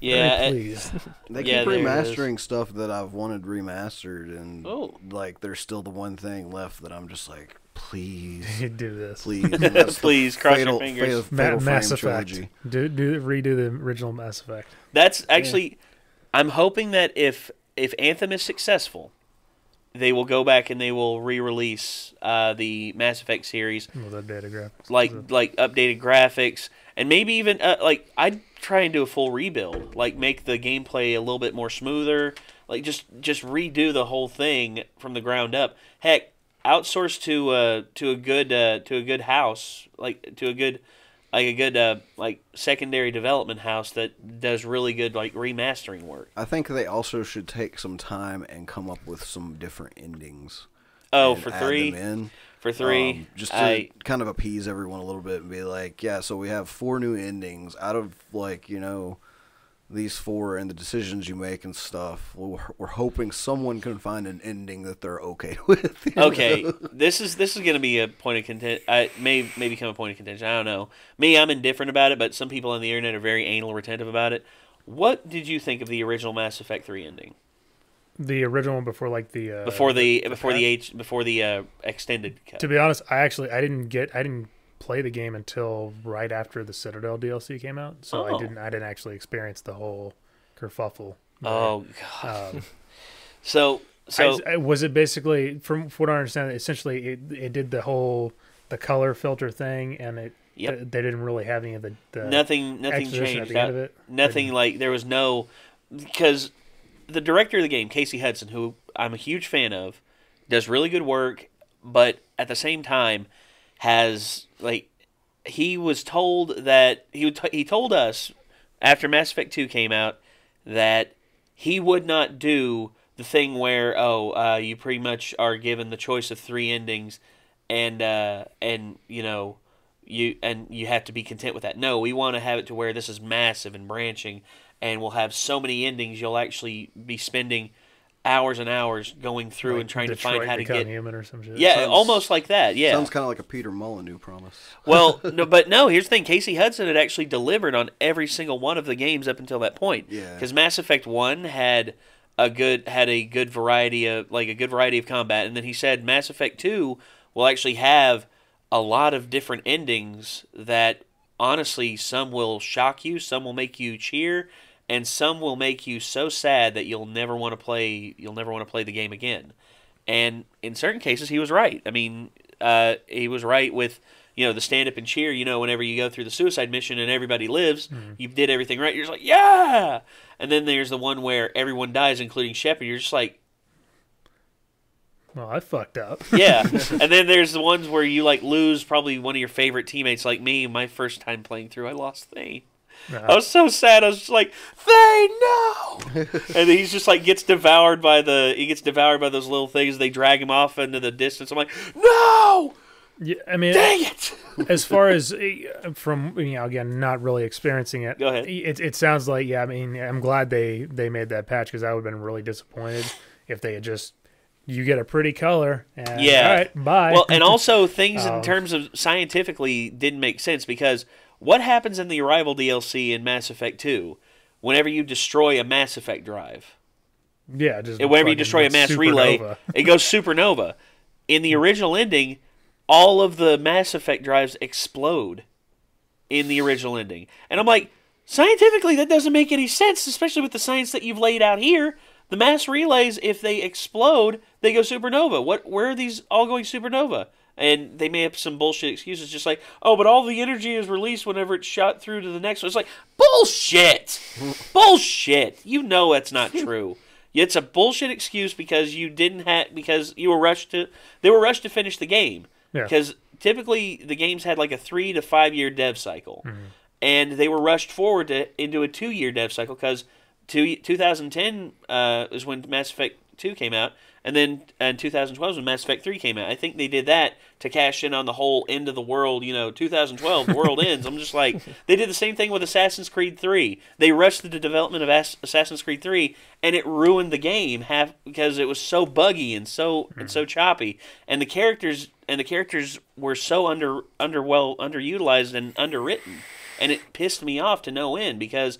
Speaker 1: yeah,
Speaker 2: very
Speaker 1: it-
Speaker 2: pleased.
Speaker 4: They keep
Speaker 1: there it is.
Speaker 4: remastering stuff that I've wanted remastered, and
Speaker 1: Oh.
Speaker 4: like there's still the one thing left that I'm just like, please,
Speaker 2: do this.
Speaker 4: please, and the
Speaker 1: Please, cross your fingers.
Speaker 4: Fatal,
Speaker 2: Ma- Mass Effect.
Speaker 4: trilogy.
Speaker 2: Do do redo the original Mass Effect.
Speaker 1: That's actually. I'm hoping that if if Anthem is successful, they will go back and they will re-release uh, the Mass Effect series,
Speaker 2: with the data graphics.
Speaker 1: like like updated graphics, and maybe even uh, like I'd try and do a full rebuild, like make the gameplay a little bit more smoother, like just just redo the whole thing from the ground up. Heck, outsource to uh to a good uh, to a good house, like to a good like a good uh, like secondary development house that does really good like remastering work.
Speaker 4: I think they also should take some time and come up with some different endings.
Speaker 1: Oh, for three, for three,
Speaker 4: Um, just to
Speaker 1: I
Speaker 4: kind of appease everyone a little bit and be like, yeah, so we have four new endings out of like you know these four and the decisions you make and stuff. We're, we're hoping someone can find an ending that they're okay with.
Speaker 1: okay.
Speaker 4: know?
Speaker 1: this is this is going to be a point of contention. I may may become a point of contention. I don't know. Me, I'm indifferent about it, but some people on the internet are very anal retentive about it. What did you think of the original Mass Effect three ending
Speaker 2: The original one before like the uh,
Speaker 1: before the before
Speaker 2: cut?
Speaker 1: the H before the uh, extended cut?
Speaker 2: To be honest, I actually I didn't get I didn't play the game until right after the Citadel DLC came out, so
Speaker 1: Oh.
Speaker 2: I didn't I didn't actually experience the whole kerfuffle.
Speaker 1: oh god.
Speaker 2: Um,
Speaker 1: So so
Speaker 2: I, I- was it basically from what I understand? Essentially, it, it did the whole the color filter thing, and it
Speaker 1: Yep.
Speaker 2: they didn't really have any of the, the
Speaker 1: nothing nothing changed.
Speaker 2: the end of
Speaker 1: That-
Speaker 2: it.
Speaker 1: Nothing like there was no because the director of the game, Casey Hudson, who I'm a huge fan of, does really good work, but at the same time has like he was told that he t- he told us after Mass Effect 2 came out that he would not do the thing where oh uh, you pretty much are given the choice of three endings and uh, and you know you and you have to be content with that. No, we want to have it to where this is massive and branching, and we'll have so many endings. You'll actually be spending hours and hours going through and trying to find how to
Speaker 2: Become
Speaker 1: get.
Speaker 2: human or some shit.
Speaker 1: Yeah,
Speaker 4: Sounds-
Speaker 1: almost like that. Yeah.
Speaker 4: Sounds kind of like a Peter Molyneux promise.
Speaker 1: Well, no, but no. Here's the thing: Casey Hudson had actually delivered on every single one of the games up until that point.
Speaker 4: Yeah.
Speaker 1: Because Mass Effect One had a good had a good variety of like a good variety of combat, and then he said Mass Effect Two will actually have a lot of different endings that honestly some will shock you, some will make you cheer, and some will make you so sad that you'll never want to play you'll never want to play the game again. And in certain cases, he was right. I mean, uh, he was right with you know the stand up and cheer. You know, whenever you go through the suicide mission and everybody lives, you did everything right. You're just like, yeah. And then there's the one where everyone dies, including Shepard. You're just like,
Speaker 2: Well, I fucked up.
Speaker 1: yeah. and then there's the ones where you like lose probably one of your favorite teammates, like me. My first time playing through, I lost Thane. I was so sad. I was just like, they no! and he's just like gets devoured by the he gets devoured by those little things. They drag him off into the distance. I'm like, no!
Speaker 2: Yeah, I mean,
Speaker 1: Dang it!
Speaker 2: as far as uh, from you know, again, not really experiencing it.
Speaker 1: Go ahead.
Speaker 2: It, it sounds like yeah. I mean, I'm glad they they made that patch because I would have been really disappointed if they had just you get a pretty color and
Speaker 1: Yeah.
Speaker 2: all right, bye.
Speaker 1: Well, and also things in
Speaker 2: Um,
Speaker 1: terms of scientifically didn't make sense because what happens in the Arrival DLC in Mass Effect 2 whenever you destroy a Mass Effect drive?
Speaker 2: yeah, just
Speaker 1: whenever you destroy a mass relay, it goes supernova. In the original ending, all of the Mass Effect drives explode in the original ending. And I'm like, scientifically, that doesn't make any sense, especially with the science that you've laid out here. The mass relays, if they explode, they go supernova. What? Where are these all going supernova? And they made up some bullshit excuses, just like, oh, but all the energy is released whenever it's shot through to the next one. It's like bullshit, bullshit. You know that's not true. It's a bullshit excuse because you didn't have because you were rushed to they were rushed to finish the game
Speaker 2: Yeah.
Speaker 1: because typically the games had like a three to five year dev cycle,
Speaker 2: Mm-hmm.
Speaker 1: and they were rushed forward to into a two year dev cycle because two, 2010 uh, is when Mass Effect two came out, and then in 2012 is when Mass Effect three came out. I think they did that to cash in on the whole end of the world. You know, 2012 the world ends. I'm just like they did the same thing with Assassin's Creed three. They rushed the development of Ass- Assassin's Creed three, and it ruined the game half because it was so buggy and so and so mm-hmm. choppy, and the characters and the characters were so under under well underutilized and underwritten, and it pissed me off to no end because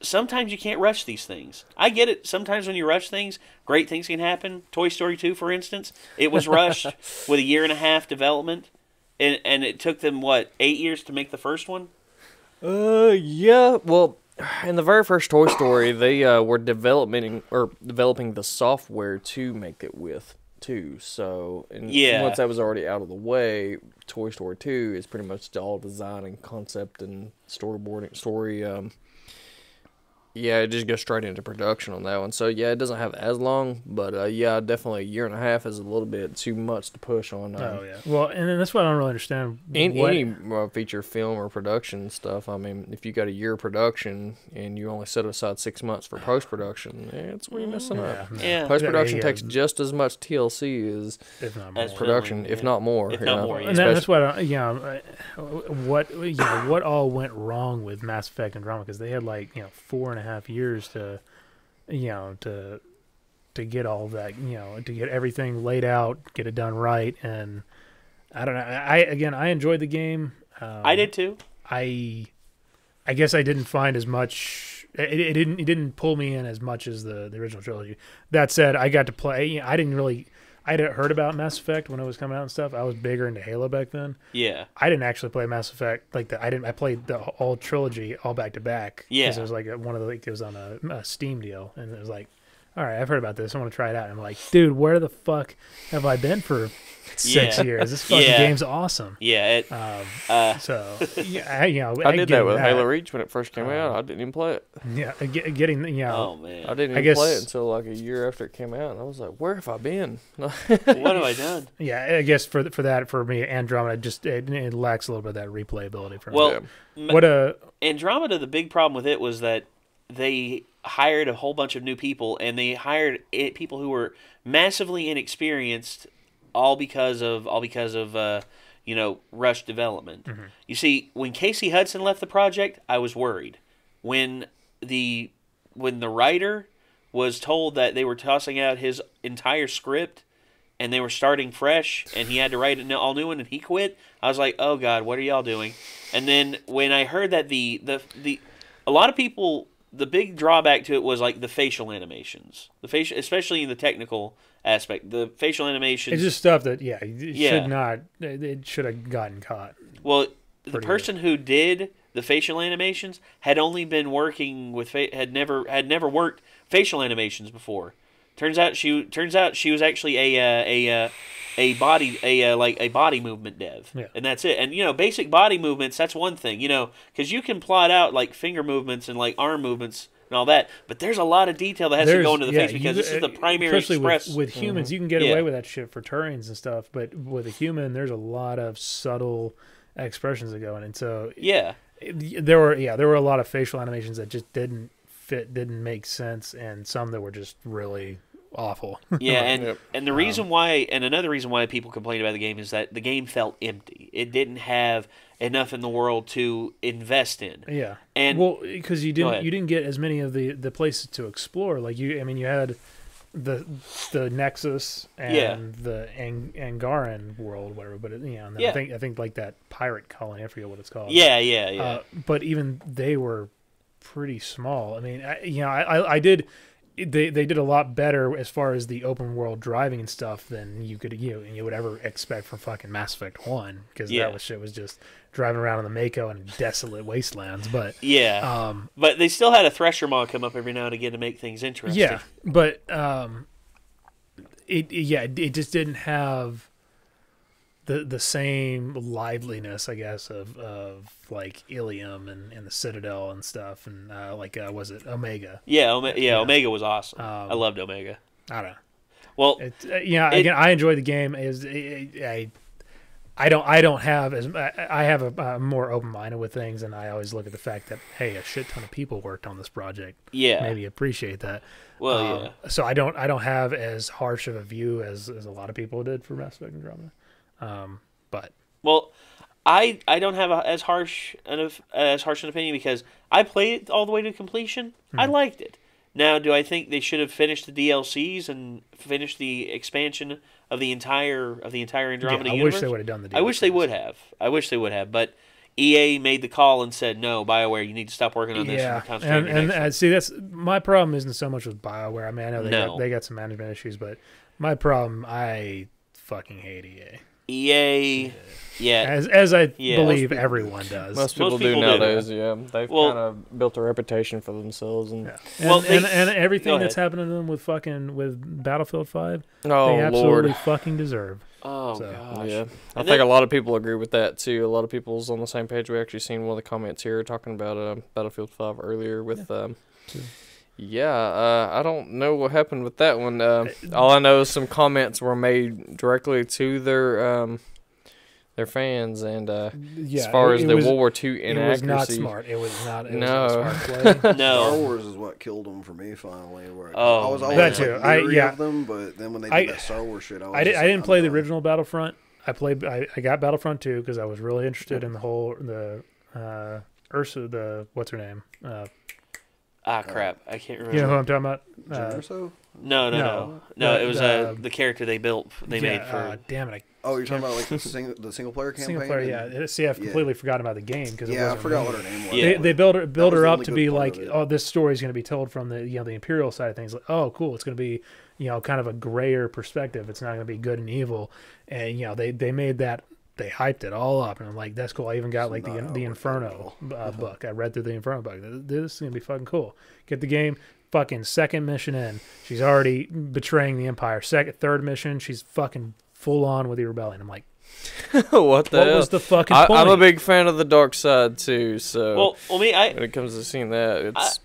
Speaker 1: sometimes you can't rush these things. I get it. Sometimes when you rush things, great things can happen. Toy Story 2, for instance, it was rushed with a year and a half development, and, and it took them, what, eight years to make the first one?
Speaker 3: Uh, yeah. Well, in the very first Toy Story, they uh, were developing or developing the software to make it with too. So, and
Speaker 1: Yeah.
Speaker 3: once that was already out of the way, Toy Story Two is pretty much all design and concept and storyboarding, story. Um, yeah, it just goes straight into production on that one. So yeah, it doesn't have as long, but uh, yeah, definitely a year and a half is a little bit too much to push on. Uh,
Speaker 2: Oh yeah. Well, and then that's what I don't really understand.
Speaker 3: in
Speaker 2: what,
Speaker 3: any uh, feature film or production stuff, I mean, if you got a year of production and you only set aside six months for post production, yeah, it's where you're messing
Speaker 2: yeah,
Speaker 3: up.
Speaker 2: no.
Speaker 1: Yeah.
Speaker 3: Post production
Speaker 2: Yeah,
Speaker 3: takes just as much TLC as
Speaker 2: if not
Speaker 1: As
Speaker 2: more.
Speaker 3: production, if not more.
Speaker 1: If
Speaker 3: you
Speaker 1: not
Speaker 3: know?
Speaker 1: more, yeah.
Speaker 2: And that, that's
Speaker 3: Especially-
Speaker 2: what I, you know, uh, what you know, what all went wrong with Mass Effect Andromeda because they had like you know four and a half years to, you know, to to get all that, you know, to get everything laid out, get it done right, and I don't know. I again, I enjoyed the game. Um,
Speaker 1: I did too.
Speaker 2: I, I guess I didn't find as much. It, it didn't. It didn't pull me in as much as the the original trilogy. That said, I got to play. I didn't really. I had heard about Mass Effect when it was coming out and stuff. I was bigger into Halo back then.
Speaker 1: Yeah.
Speaker 2: I didn't actually play Mass Effect like that. I didn't. I played the whole trilogy all back to back.
Speaker 1: Yeah.
Speaker 2: because it was like one of the like it was on a, a Steam deal, and it was like, all right, I've heard about this. I want to try it out. And I'm like, dude, where the fuck have I been for six
Speaker 1: Yeah.
Speaker 2: years? This fucking
Speaker 1: Yeah.
Speaker 2: game's awesome.
Speaker 1: Yeah. It,
Speaker 2: Um,
Speaker 1: uh,
Speaker 2: so yeah, I, you know,
Speaker 3: I did that with
Speaker 2: that.
Speaker 3: Halo Reach when it first came
Speaker 2: Um,
Speaker 3: out. I didn't even play it.
Speaker 2: Yeah, uh, getting you
Speaker 1: oh, man.
Speaker 3: I didn't
Speaker 2: I
Speaker 3: even play it until like a year after it came out, and I was like, "Where have I been?"
Speaker 1: what have I done?
Speaker 2: yeah, I guess for for that for me, Andromeda just it, it lacks a little bit of that replayability for me.
Speaker 1: Well,
Speaker 2: what a
Speaker 1: Andromeda, the big problem with it was that they hired a whole bunch of new people, and they hired it, people who were massively inexperienced, all because of all because of uh, you know, rush development.
Speaker 2: Mm-hmm.
Speaker 1: You see, when Casey Hudson left the project, I was worried. When the when the writer was told that they were tossing out his entire script and they were starting fresh and he had to write an all new one and he quit, I was like, "Oh god, what are y'all doing?" And then when I heard that the the the a lot of people the big drawback to it was like the facial animations. The facial especially in the technical aspect. The facial animations
Speaker 2: It's just stuff that yeah,
Speaker 1: Yeah.
Speaker 2: should not. It should have gotten caught.
Speaker 1: Well, the person who did the facial animations had only been working with fa- had never had never worked facial animations before. Turns out she turns out she was actually a uh, a uh, a body a uh, like a body movement dev,
Speaker 2: Yeah.
Speaker 1: and that's it. And you know, basic body movements that's one thing, you know, because you can plot out like finger movements and like arm movements and all that, but there's a lot of detail that has to go into the
Speaker 2: yeah,
Speaker 1: face because
Speaker 2: you-
Speaker 1: this is the primary
Speaker 2: especially
Speaker 1: express.
Speaker 2: with, with humans. You can get
Speaker 1: Yeah.
Speaker 2: away with that shit for Turians and stuff, but with a human, there's a lot of subtle expressions that go in, and so
Speaker 1: yeah,
Speaker 2: there were yeah there were a lot of facial animations that just didn't fit, didn't make sense, and some that were just really awful.
Speaker 1: Yeah, and
Speaker 3: Yep.
Speaker 1: and the um, reason why, and another reason why people complained about the game is that the game felt empty. It didn't have enough in the world to invest in.
Speaker 2: Yeah,
Speaker 1: And-
Speaker 2: well, because you didn't you didn't get as many of the the places to explore. Like you, I mean, you had the the Nexus and
Speaker 1: Yeah.
Speaker 2: the Ang- Angaran world, whatever. But it, you know,
Speaker 1: Yeah.
Speaker 2: I think I think like that pirate colony. I forget what it's called.
Speaker 1: Yeah, yeah, yeah.
Speaker 2: Uh, but even they were pretty small. I mean, I, you know, I, I, I did. They, they did a lot better as far as the open world driving and stuff than you could you you would ever expect from fucking Mass Effect One because
Speaker 1: Yeah.
Speaker 2: that was shit was just driving around in the Mako and desolate wastelands. But
Speaker 1: yeah.
Speaker 2: um,
Speaker 1: but they still had a Thresher Maw come up every now and again to make things interesting.
Speaker 2: yeah, but um, it yeah it just didn't have the the same liveliness, I guess, of of like Ilium and, and the Citadel and stuff, and uh, like uh, was it Omega?
Speaker 1: Yeah, Ome- yeah, Omega was awesome.
Speaker 2: Um,
Speaker 1: I loved Omega.
Speaker 2: I don't know.
Speaker 1: Well,
Speaker 2: It, uh, yeah,
Speaker 1: It-
Speaker 2: again, I enjoyed the game. Is I, I don't I don't have as I I have a, I'm more open minded with things, and I always look at the fact that hey, a shit ton of people worked on this project.
Speaker 1: yeah.
Speaker 2: Maybe appreciate that.
Speaker 1: Well,
Speaker 2: Um,
Speaker 1: yeah.
Speaker 2: So I don't I don't have as harsh of a view as, as a lot of people did for Mass Effect Andromeda. Um, but
Speaker 1: Well, I I don't have a, as harsh an as harsh an opinion because I played it all the way to completion. I
Speaker 2: Hmm.
Speaker 1: liked it. Now, do I think they should have finished the DLCs and finished the expansion of the entire of the entire
Speaker 2: yeah,
Speaker 1: Andromeda
Speaker 2: I
Speaker 1: universe?
Speaker 2: wish they would have done the.
Speaker 1: I wish they would have. I wish they would have. But EA made the call and said, "No, Bioware, you need to stop working on this
Speaker 2: Yeah,
Speaker 1: and
Speaker 2: and and
Speaker 1: next one."
Speaker 2: uh, see that's my problem isn't so much with Bioware. I mean, I know they
Speaker 1: No.
Speaker 2: got, they got some management issues, but my problem I fucking hate EA.
Speaker 1: EA, yeah,
Speaker 2: As as I
Speaker 1: Yeah.
Speaker 2: believe everyone does.
Speaker 3: Most people,
Speaker 1: people
Speaker 3: do
Speaker 1: do.
Speaker 3: nowadays. Yeah, they've
Speaker 1: Well-
Speaker 3: kind of built a reputation for themselves, and
Speaker 2: Yeah. And,
Speaker 1: Well, they-
Speaker 2: and, and everything that's
Speaker 1: ahead.
Speaker 2: happening to them with fucking with Battlefield Five,
Speaker 3: oh
Speaker 2: they absolutely
Speaker 3: lord,
Speaker 2: fucking deserve.
Speaker 1: oh
Speaker 2: So,
Speaker 1: gosh,
Speaker 3: yeah. I
Speaker 1: And
Speaker 3: think
Speaker 1: then-
Speaker 3: a lot of people agree with that too. A lot of people's on the same page. We actually seen one of the comments here talking about uh, Battlefield Five earlier with. Um,
Speaker 2: True.
Speaker 3: yeah, uh, I don't know what happened with that one. Uh, all I know is some comments were made directly to their um, their fans, and uh,
Speaker 2: Yeah,
Speaker 3: as far
Speaker 2: it-
Speaker 3: as
Speaker 2: it
Speaker 3: the
Speaker 2: was,
Speaker 3: World War II
Speaker 2: it was not smart. It was not. It
Speaker 3: No.
Speaker 2: was not a smart play.
Speaker 4: Star Wars is what killed them for me finally. Where
Speaker 1: Oh,
Speaker 4: I was
Speaker 1: man.
Speaker 4: always
Speaker 1: That
Speaker 2: too.
Speaker 4: like,
Speaker 2: I- yeah.
Speaker 4: of them, but then when they did
Speaker 2: I-
Speaker 4: that Star Wars shit, I was
Speaker 2: I, did,
Speaker 4: just
Speaker 2: I
Speaker 4: like,
Speaker 2: didn't
Speaker 4: I'm
Speaker 2: play the
Speaker 4: done.
Speaker 2: original Battlefront. I played. I, I got Battlefront 2 because I was really interested in the whole the uh, Ursa. The what's her name? Uh,
Speaker 1: ah crap, I can't remember.
Speaker 2: you know who I'm talking about?
Speaker 4: Jen
Speaker 2: Uh,
Speaker 4: or
Speaker 1: no, no, no,
Speaker 2: No.
Speaker 1: no.
Speaker 2: The-
Speaker 1: it was
Speaker 2: the-
Speaker 1: uh, the character they built. They
Speaker 2: yeah,
Speaker 1: made for.
Speaker 2: uh, damn it!
Speaker 4: I Oh, you're talking about like the single, the single player
Speaker 2: I,
Speaker 4: campaign.
Speaker 2: single player. Yeah.
Speaker 4: and-
Speaker 2: See, I've
Speaker 4: Yeah.
Speaker 2: completely forgotten about the game because
Speaker 4: yeah, I forgot what her name was.
Speaker 1: Yeah.
Speaker 2: They, they build her build
Speaker 4: was
Speaker 2: her
Speaker 4: the
Speaker 2: up
Speaker 4: only
Speaker 2: to
Speaker 4: good
Speaker 2: be
Speaker 4: part
Speaker 2: like,
Speaker 4: of it.
Speaker 2: oh, this story is going to be told from the you know the imperial side of things. Like, oh, cool, it's going to be you know kind of a grayer perspective. It's not going to be good and evil, and you know they they made that they hyped it all up, and I'm like, that's cool. I even got
Speaker 4: It's
Speaker 2: like the the
Speaker 4: it worked at
Speaker 2: Inferno uh, book. I read through the Inferno book. This is going to be fucking cool. Get the game. Fucking second mission in, she's already betraying the Empire. Second, third mission, she's fucking full on with the rebellion. I'm like,
Speaker 3: what the
Speaker 2: what
Speaker 3: hell?
Speaker 2: was the fucking
Speaker 3: I,
Speaker 2: point?
Speaker 3: I'm a big fan of the dark side too. So
Speaker 1: well, well, me, I
Speaker 3: when it comes to seeing that, it's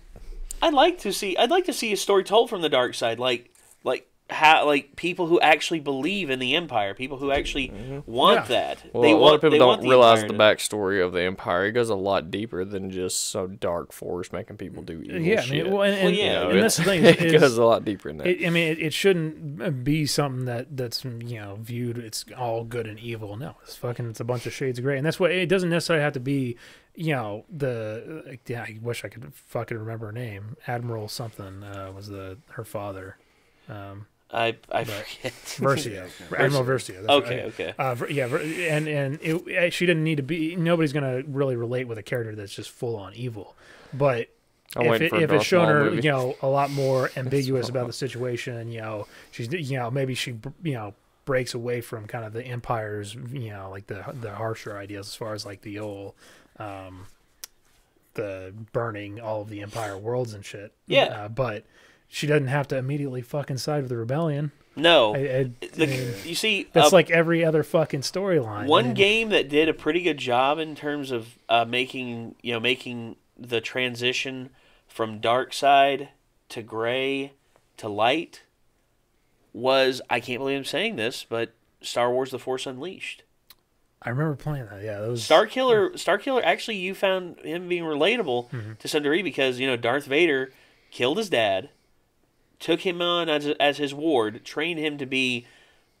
Speaker 1: I'd like to see. I'd like to see a story told from the dark side, like like how like people who actually believe in the empire, people who actually want
Speaker 2: Yeah.
Speaker 1: that.
Speaker 3: Well,
Speaker 1: they
Speaker 3: a
Speaker 1: want,
Speaker 3: lot of people don't realize the backstory of the Empire. It goes a lot deeper than just some dark force making people do evil
Speaker 2: yeah, I mean, well, and, and,
Speaker 1: Well, yeah,
Speaker 3: You know,
Speaker 2: and that's the thing.
Speaker 3: it
Speaker 2: is-
Speaker 3: goes a lot deeper than that.
Speaker 2: It, I mean, it, it shouldn't be something that that's you know viewed. It's all good and evil. No, it's fucking. It's a bunch of shades of gray, and that's what it doesn't necessarily have to be. You know, the like, yeah, I wish I could fucking remember her name. Admiral something uh, was the her father. Um,
Speaker 1: I I
Speaker 2: Right.
Speaker 1: forget.
Speaker 2: Versio, Admiral Versio.
Speaker 1: Okay,
Speaker 2: right.
Speaker 1: okay.
Speaker 2: Uh, yeah, and and it, she didn't need to be. Nobody's gonna really relate with a character that's just full on evil, but
Speaker 3: I'm
Speaker 2: if, it, if it's shown her,
Speaker 3: movie.
Speaker 2: you know, a lot more ambiguous about the situation, you know, she's, you know, maybe she, you know, breaks away from kind of the empire's, you know, like the the harsher ideas as far as like the old, um, the burning all of the empire worlds and shit.
Speaker 1: Yeah.
Speaker 2: uh, but she doesn't have to immediately fucking side with the rebellion.
Speaker 1: No,
Speaker 2: I, I,
Speaker 1: the,
Speaker 2: I mean,
Speaker 1: you see,
Speaker 2: that's
Speaker 1: uh,
Speaker 2: like every other fucking storyline.
Speaker 1: one
Speaker 2: man.
Speaker 1: game that did a pretty good job in terms of uh, making you know making the transition from dark side to gray to light was I can't believe I'm saying this, but Star Wars: The Force Unleashed.
Speaker 2: I remember playing that. Yeah, that was
Speaker 1: Star Killer, Star Killer. Actually, you found him being relatable
Speaker 2: Mm-hmm.
Speaker 1: to some degree because you know Darth Vader killed his dad, took him on as as his ward, trained him to be,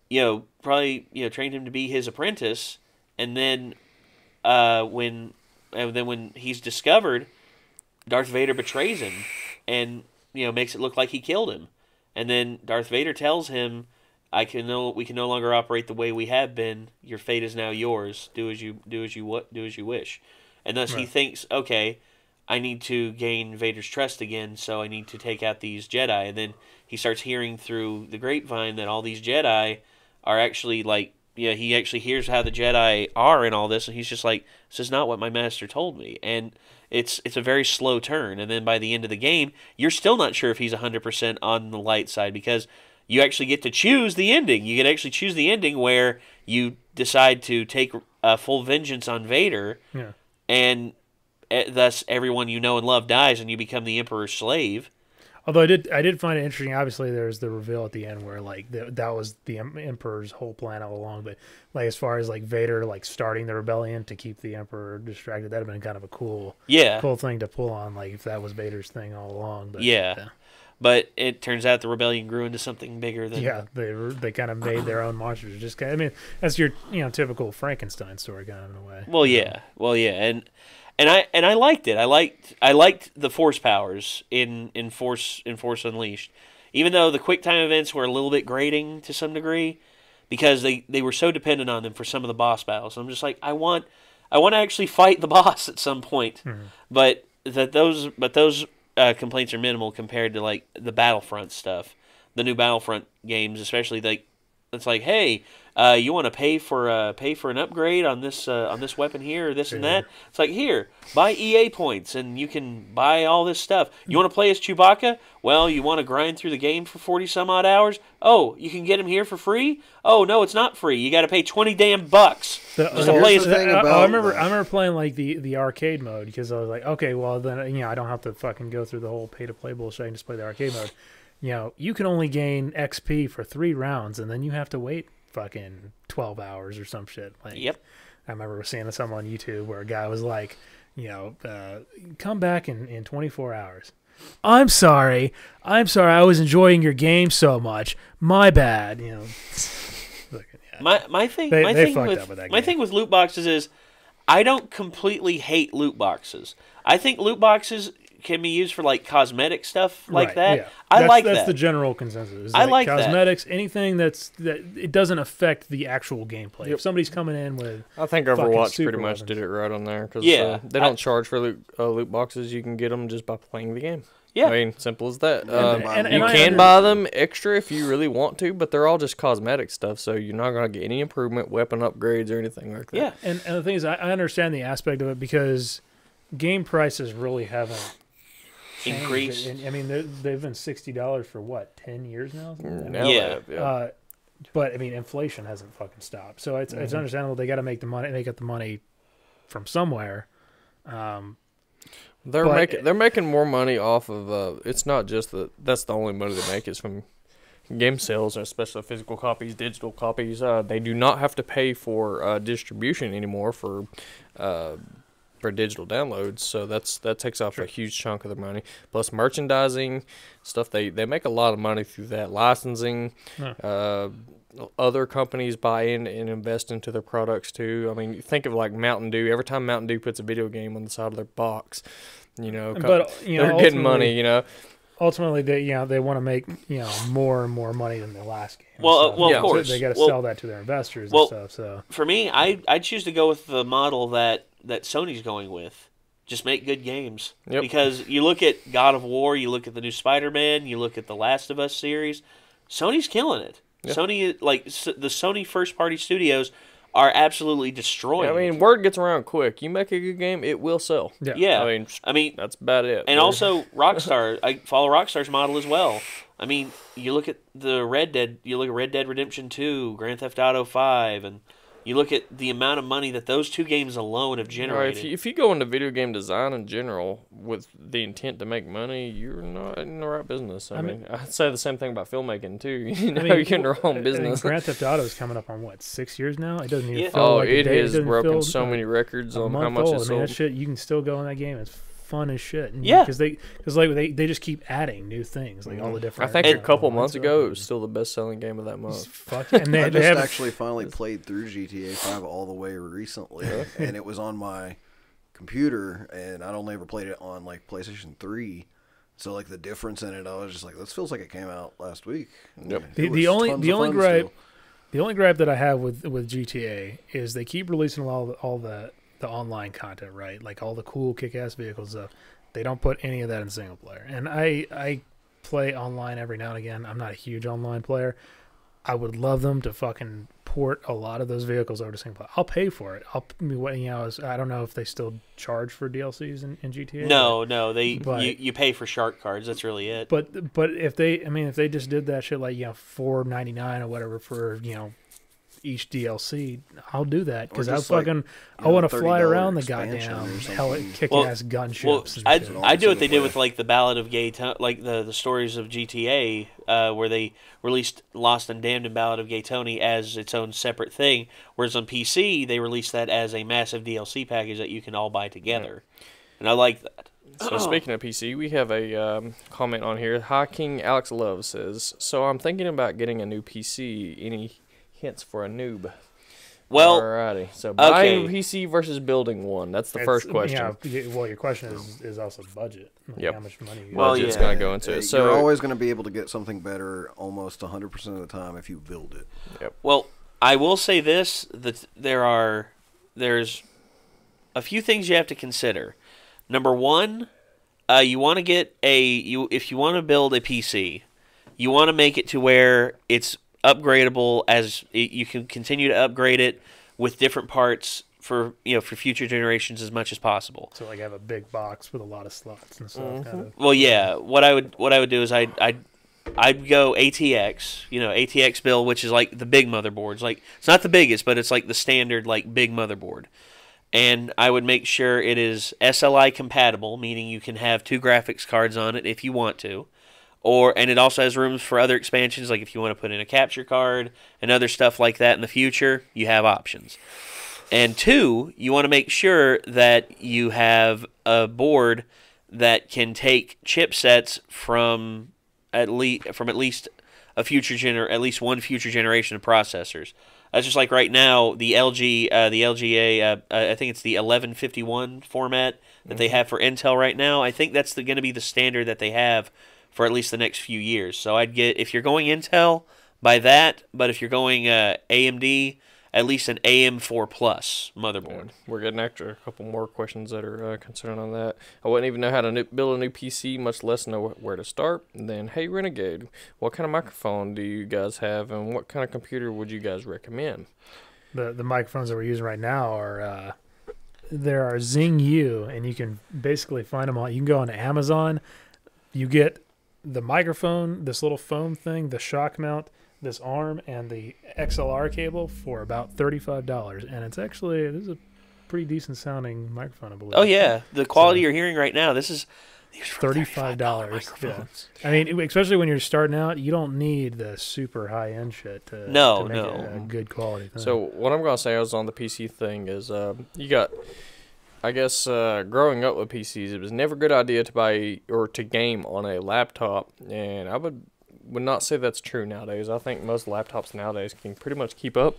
Speaker 1: you know, probably you know trained him to be his apprentice, and then, uh, when and then when he's discovered, Darth Vader betrays him, and you know makes it look like he killed him, and then Darth Vader tells him. I can no, we can no longer operate the way we have been. Your fate is now yours. Do as you do as you what do as you wish, and thus he thinks, okay, I need to gain Vader's trust again, so I need to take out these Jedi. And then he starts hearing through the grapevine that all these Jedi are actually like, yeah, he actually hears how the Jedi are in all this, and he's just like, this is not what my master told me. And it's it's a very slow turn, and then by the end of the game, you're still not sure if he's hundred percent on the light side because you actually get to choose the ending. You can actually choose the ending where you decide to take uh, full vengeance on Vader
Speaker 2: yeah.
Speaker 1: and thus everyone you know and love dies, and you become the Emperor's slave.
Speaker 2: Although I did, I did find it interesting. Obviously, there's the reveal at the end where like the, that was the emperor's whole plan all along. But like as far as like Vader like starting the rebellion to keep the emperor distracted, that'd have been kind of a cool,
Speaker 1: Yeah,
Speaker 2: cool thing to pull on. Like if that was Vader's thing all along. But
Speaker 1: Yeah. but it turns out the rebellion grew into something bigger than.
Speaker 2: yeah, they were, they kind of made their own monsters. Just kind of, I mean, that's your you know typical Frankenstein story kind of in a way.
Speaker 1: Well, yeah, well, yeah, and and I and I liked it. I liked I liked the force powers in in Force in Force Unleashed, even though the quick time events were a little bit grating to some degree, because they they were so dependent on them for some of the boss battles. I'm just like I want I want to actually fight the boss at some point, but that those but those uh, complaints are minimal compared to like the Battlefront stuff, the new Battlefront games, especially like it's like, hey, uh, you want to pay for uh, pay for an upgrade on this uh, on this weapon here or this and that? It's like here, buy EA points and you can buy all this stuff. You want to play as Chewbacca? Well, you want to grind through the game for forty some odd hours? Oh, you can get him here for free? Oh no, it's not free. You got to pay twenty damn bucks
Speaker 2: The-
Speaker 1: just to play as.
Speaker 4: the thing
Speaker 2: I- I, remember. I remember playing like the the arcade mode because I was like, okay, well then you know I don't have to fucking go through the whole pay to play bullshit. I can just play the arcade mode. You know, you can only gain XP for three rounds, and then you have to wait fucking twelve hours or some shit. Like,
Speaker 1: Yep.
Speaker 2: I remember seeing some on YouTube where a guy was like, you know, uh, come back in in twenty four hours. I'm sorry. I'm sorry. I was enjoying your game so much. My bad. You know.
Speaker 1: My my thing
Speaker 2: They-
Speaker 1: my
Speaker 2: they
Speaker 1: thing with,
Speaker 2: up with that
Speaker 1: my
Speaker 2: game.
Speaker 1: thing with loot boxes is I don't completely hate loot boxes. I think loot boxes can be used for like cosmetic stuff like
Speaker 2: Right,
Speaker 1: that.
Speaker 2: yeah.
Speaker 1: I
Speaker 2: that's,
Speaker 1: like
Speaker 2: that's
Speaker 1: that.
Speaker 2: the general consensus. is,
Speaker 1: I like that.
Speaker 2: cosmetics, anything that's that it doesn't affect the actual gameplay. If somebody's coming in with
Speaker 3: I think Overwatch
Speaker 2: super
Speaker 3: pretty much
Speaker 2: weapons.
Speaker 3: did it right on there because
Speaker 1: Yeah,
Speaker 3: they don't charge for loot, uh, loot boxes. You can get them just by playing the game.
Speaker 1: Yeah.
Speaker 3: I mean, simple as that. Um,
Speaker 4: and-
Speaker 3: you
Speaker 2: and
Speaker 3: can
Speaker 2: under-
Speaker 3: buy them extra if you really want to, but they're all just cosmetic stuff, so you're not gonna get any improvement, weapon upgrades, or anything like that.
Speaker 1: yeah.
Speaker 2: and, and the thing is, I, I understand the aspect of it because game prices really haven't changed.
Speaker 1: Increased.
Speaker 2: And, I mean, they're- they've been sixty dollars for what ten years now. Something like that?
Speaker 3: Now
Speaker 1: Yeah.
Speaker 3: have, yeah.
Speaker 2: Uh, but I mean, inflation hasn't fucking stopped. So it's it's
Speaker 3: Mhm.
Speaker 2: understandable they got to make the money. They got the money from somewhere. Um,
Speaker 3: They're
Speaker 2: But-
Speaker 3: making they're making more money off of. Uh, it's not just that. That's the only money they make is from game sales, especially physical copies, digital copies, uh, they do not have to pay for uh, distribution anymore for uh, for digital downloads. So that's that takes off a huge chunk of their money. Plus merchandising stuff. They they make a lot of money through that licensing.
Speaker 2: Huh.
Speaker 3: Uh, other companies buy in and invest into their products too. I mean, think of like Mountain Dew. Every time Mountain Dew puts a video game on the side of their box, you know,
Speaker 2: But you
Speaker 3: they're getting money. You know,
Speaker 2: Ultimately, they you know they want to make you know more and more money than the last game.
Speaker 1: Well, uh, well,
Speaker 3: Yeah.
Speaker 1: of
Speaker 2: so
Speaker 1: course.
Speaker 2: they got to
Speaker 1: Well,
Speaker 2: sell that to their investors
Speaker 1: well,
Speaker 2: and stuff. So
Speaker 1: for me, I I choose to go with the model that that Sony's going with. Just make good games.
Speaker 3: Yep.
Speaker 1: Because you look at God of War, you look at the new Spider-Man, you look at the Last of Us series. Sony's killing it.
Speaker 3: Yeah.
Speaker 1: Sony like s- the Sony first-party studios are absolutely destroying.
Speaker 3: I mean, word gets around quick. You make a good game, it will sell.
Speaker 2: yeah,
Speaker 1: yeah.
Speaker 3: I mean,
Speaker 1: I mean,
Speaker 3: that's about it.
Speaker 1: and
Speaker 3: They're-
Speaker 1: also Rockstar. I follow Rockstar's model as well. I mean, you look at the Red Dead. You look at Red Dead Redemption Two, Grand Theft Auto Five, and you look at the amount of money that those two games alone have
Speaker 3: Right,
Speaker 1: generated.
Speaker 3: if, you, if you go into video game design in general with the intent to make money, you're not in the right business. I,
Speaker 2: I
Speaker 3: mean,
Speaker 2: mean-
Speaker 3: I'd say the same thing about filmmaking too. You know,
Speaker 2: I mean,
Speaker 3: you're in the
Speaker 2: I
Speaker 3: wrong
Speaker 2: mean,
Speaker 3: business.
Speaker 2: Grand Theft Auto is coming up on what six years now. It doesn't even
Speaker 1: Yeah.
Speaker 2: feel
Speaker 3: Oh,
Speaker 2: like a
Speaker 3: it
Speaker 2: day.
Speaker 3: has
Speaker 2: doesn't
Speaker 3: broken
Speaker 2: feel,
Speaker 3: so many records on how
Speaker 2: month
Speaker 3: much
Speaker 2: old.
Speaker 3: it
Speaker 2: I mean,
Speaker 3: sold.
Speaker 2: that shit you can still go in that game. It's fun as shit. And
Speaker 1: Yeah.
Speaker 2: because they because like they, they just keep adding new things like all the
Speaker 3: mm-hmm.
Speaker 2: different.
Speaker 3: I
Speaker 2: think
Speaker 3: a couple months ago, it was still the best-selling game of that month.
Speaker 2: fuck- and they,
Speaker 4: I
Speaker 2: they
Speaker 4: just
Speaker 2: have
Speaker 4: actually finally played through GTA 5 all the way recently, and it was on my computer, and I'd only ever played it on like PlayStation 3. So like the difference in it, I was just like, this feels like it came out last week.
Speaker 3: Yep.
Speaker 2: The- the only- the only
Speaker 4: fun
Speaker 2: gripe-
Speaker 4: still.
Speaker 2: The only gripe that I have with with GTA is they keep releasing all the, all the the online content, right? Like all the cool kick-ass vehicles stuff. They don't put any of that in single player. And I I play online every now and again. I'm not a huge online player. I would love them to fucking port a lot of those vehicles over to single player. I'll pay for it. I'll I mean, what you know is I don't know if they still charge for DLCs in, in GTA.
Speaker 1: no, no, they
Speaker 2: But-
Speaker 1: you, you pay for shark cards. That's really it.
Speaker 2: But but if they, I mean, if they just did that shit like you know four ninety nine or whatever for you know each DLC, I'll do that because I
Speaker 4: just, like,
Speaker 2: fucking I want to fly around the
Speaker 4: expansion or
Speaker 2: goddamn
Speaker 4: something.
Speaker 2: hell kick
Speaker 1: Well-
Speaker 2: ass gunships.
Speaker 1: Well, I I do what they
Speaker 4: single
Speaker 1: did with like the Ballad of Gay, To- like the the stories of GTA, uh, where they released Lost and Damned and Ballad of Gay Tony as its own separate thing. Whereas on PC, they released that as a massive DLC package that you can all buy together, and I like that.
Speaker 3: So speaking of PC, we have a um, comment on here. Hi King Alex Love says, "So I'm thinking about getting a new PC. Any hints for a noob?"
Speaker 1: Well,
Speaker 3: Alrighty. So buying
Speaker 1: okay.
Speaker 3: a PC versus building one. That's the
Speaker 2: It's-
Speaker 3: first question.
Speaker 2: Yeah, well, your question is is also budget. Like
Speaker 3: Yep.
Speaker 2: How much money? You
Speaker 1: Well,
Speaker 2: got.
Speaker 3: Budget's
Speaker 1: yeah.
Speaker 3: gonna go into it. So
Speaker 4: you're always going to be able to get something better almost 100% of the time if you build it. Yep.
Speaker 1: Well, I will say this: that there are there's a few things you have to consider. Number one, uh, you want to get a you if you want to build a PC, you want to make it to where it's upgradable as you can continue to upgrade it with different parts for you know for future generations as much as possible.
Speaker 2: So like have a big box with a lot of slots and stuff.
Speaker 3: Mm-hmm.
Speaker 2: Kind of.
Speaker 1: Well, yeah. What I would what I would do is I I I'd go ATX, you know, ATX bill, which is like the big motherboards. Like it's not the biggest, but it's like the standard like big motherboard. And I would make sure it is SLI compatible, meaning you can have two graphics cards on it if you want to. Or and it also has rooms for other expansions, like if you want to put in a capture card and other stuff like that in the future, you have options. And two, you want to make sure that you have a board that can take chipsets from at least from at least a future gener at least one future generation of processors. That's just like right now the LG uh, the LGA uh, uh, I think it's the 1151 format that they have for Intel right now. I think that's going to be the standard that they have for at least the next few years. So I'd get if you're going Intel by that, but if you're going uh, AMD, at least an AM4 Plus motherboard.
Speaker 3: We're getting after a couple more questions that are uh, concerned on that. I wouldn't even know how to new, build a new PC, much less know where to start. And then, hey, Renegade, what kind of microphone do you guys have, and what kind of computer would you guys recommend?
Speaker 2: the the microphones that we're using right now are uh, there are Zingyou, and you can basically find them all. You can go on Amazon. You get the microphone, this little foam thing, the shock mount, this arm, and the XLR cable for about thirty five dollars. And it's actually this is a pretty decent sounding microphone, I believe.
Speaker 1: Oh yeah, the quality
Speaker 2: So-
Speaker 1: you're hearing right now. This is
Speaker 2: thirty-five dollars. Yeah. I mean, especially when you're starting out, you don't need the super high-end shit to
Speaker 1: No,
Speaker 2: to make it
Speaker 1: no.
Speaker 2: a good quality. Thing.
Speaker 3: So what I'm gonna say is on the PC thing is uh, you got, I guess uh, growing up with PCs, it was never a good idea to buy or to game on a laptop, and I would would not say that's true nowadays. I think most laptops nowadays can pretty much keep up.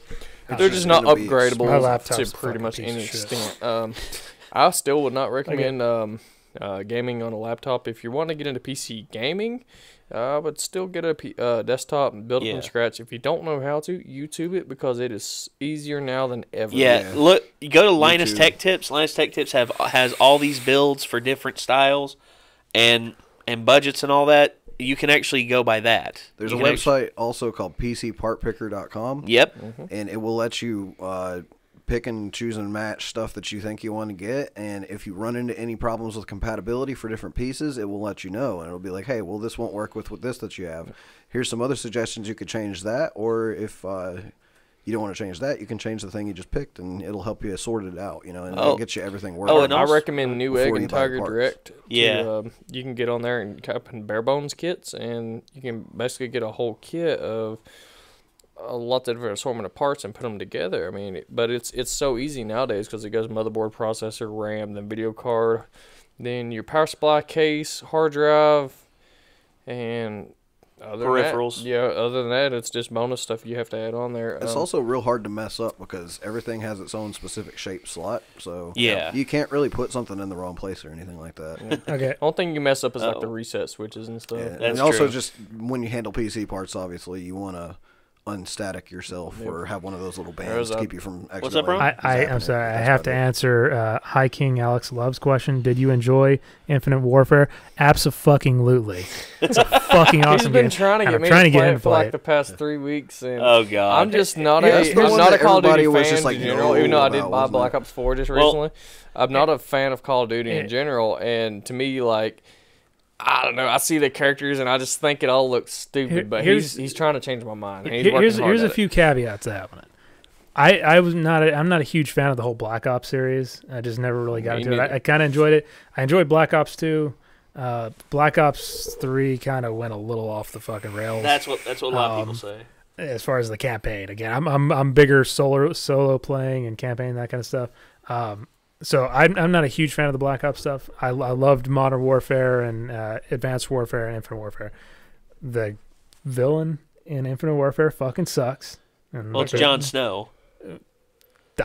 Speaker 4: It's
Speaker 3: They're
Speaker 4: just
Speaker 3: just not
Speaker 4: gonna
Speaker 3: upgradable to pretty much any extent. Um, I still would not recommend um, uh, gaming on a laptop. If you want to get into PC gaming, I would still get a P- uh, desktop and build it
Speaker 1: Yeah.
Speaker 3: from scratch. If you don't know how to, YouTube it because it is easier now than ever.
Speaker 1: Yeah,
Speaker 4: Yeah.
Speaker 1: look, you go to Linus
Speaker 4: too.
Speaker 1: Tech Tips. Linus Tech Tips have has all these builds for different styles, and and budgets and all that. You can actually go by that.
Speaker 4: There's
Speaker 1: You
Speaker 4: a
Speaker 1: can actu-
Speaker 4: website also called PCPartPicker.com.
Speaker 1: Yep.
Speaker 4: and it will let you uh, pick and choose and match stuff that you think you want to get. And if you run into any problems with compatibility for different pieces, it will let you know, and it'll be like, hey, well, this won't work with, with this that you have. Here's some other suggestions you could change that, or if uh, you don't want to change that, you can change the thing you just picked, and it'll help you sort it out. You know, and
Speaker 1: Oh.
Speaker 4: it'll get you everything working.
Speaker 1: Oh, and
Speaker 3: I recommend Newegg
Speaker 4: Before you
Speaker 3: and Tiger
Speaker 4: parts.
Speaker 3: Direct. to,
Speaker 1: Yeah.
Speaker 3: um, you can get on there and type in bare bones kits, and you can basically get a whole kit of a lot of different assortment of parts and put them together. I mean, but it's it's so easy nowadays because it goes motherboard, processor, RAM, then video card, then your power supply case, hard drive, and other than that-
Speaker 1: Peripherals.
Speaker 3: yeah, other than that, it's just bonus stuff you have to add on there.
Speaker 4: It's
Speaker 3: Um,
Speaker 4: also real hard to mess up because everything has its own specific shape slot. So
Speaker 1: Yeah.
Speaker 4: you can't really put something in the wrong place or anything like that.
Speaker 2: okay,
Speaker 3: only thing you mess up is like the
Speaker 1: Oh.
Speaker 3: reset switches and stuff.
Speaker 4: Yeah,
Speaker 1: That's
Speaker 4: and also
Speaker 1: true.
Speaker 4: just when you handle PC parts, obviously you want to unstatic yourself or have one of those little bands to keep you from.
Speaker 1: What's up, bro?
Speaker 2: I, I I'm sorry. I have to answer uh, High King Alex Love's question. Did you enjoy Infinite Warfare? Absolutely. It's a fucking awesome
Speaker 3: He's been
Speaker 2: game.
Speaker 3: trying to get
Speaker 2: I'm
Speaker 3: me
Speaker 2: trying
Speaker 3: to
Speaker 2: to get
Speaker 3: play it
Speaker 2: to
Speaker 3: for like
Speaker 2: it.
Speaker 3: the past three weeks, and
Speaker 1: Oh God.
Speaker 3: I'm just not
Speaker 4: Yeah,
Speaker 3: a
Speaker 4: that's the
Speaker 3: I'm not a Call of Duty
Speaker 4: was
Speaker 3: fan
Speaker 4: just like,
Speaker 3: in general. Even though I did buy Black Ops 4 just
Speaker 1: well,
Speaker 3: recently. I'm not a fan of Call of Duty in general. And to me, like. I don't know. I see the characters and I just think it all looks stupid.
Speaker 2: Here-
Speaker 3: but
Speaker 2: here's-
Speaker 3: he's he's trying to change my mind. He's
Speaker 2: Here- here's here's
Speaker 3: at
Speaker 2: a
Speaker 3: it.
Speaker 2: few caveats to that one. I, I was not a, I'm not a huge fan of the whole Black Ops series. I just never really got
Speaker 3: Me
Speaker 2: into it. I, I kind of enjoyed it. I enjoyed Black Ops 2. Uh, Black Ops 3 kind of went a little off the fucking rails
Speaker 1: That's what that's what a lot of
Speaker 2: Um,
Speaker 1: people say.
Speaker 2: as far as the campaign. Again, I'm I'm I'm bigger solo solo playing and campaign that kind of stuff. Um, so I'm I'm not a huge fan of the Black Ops stuff. I, I loved Modern Warfare and uh, Advanced Warfare and Infinite Warfare. The villain in Infinite Warfare fucking sucks. And
Speaker 1: Well, it's
Speaker 2: it-
Speaker 1: Jon Snow.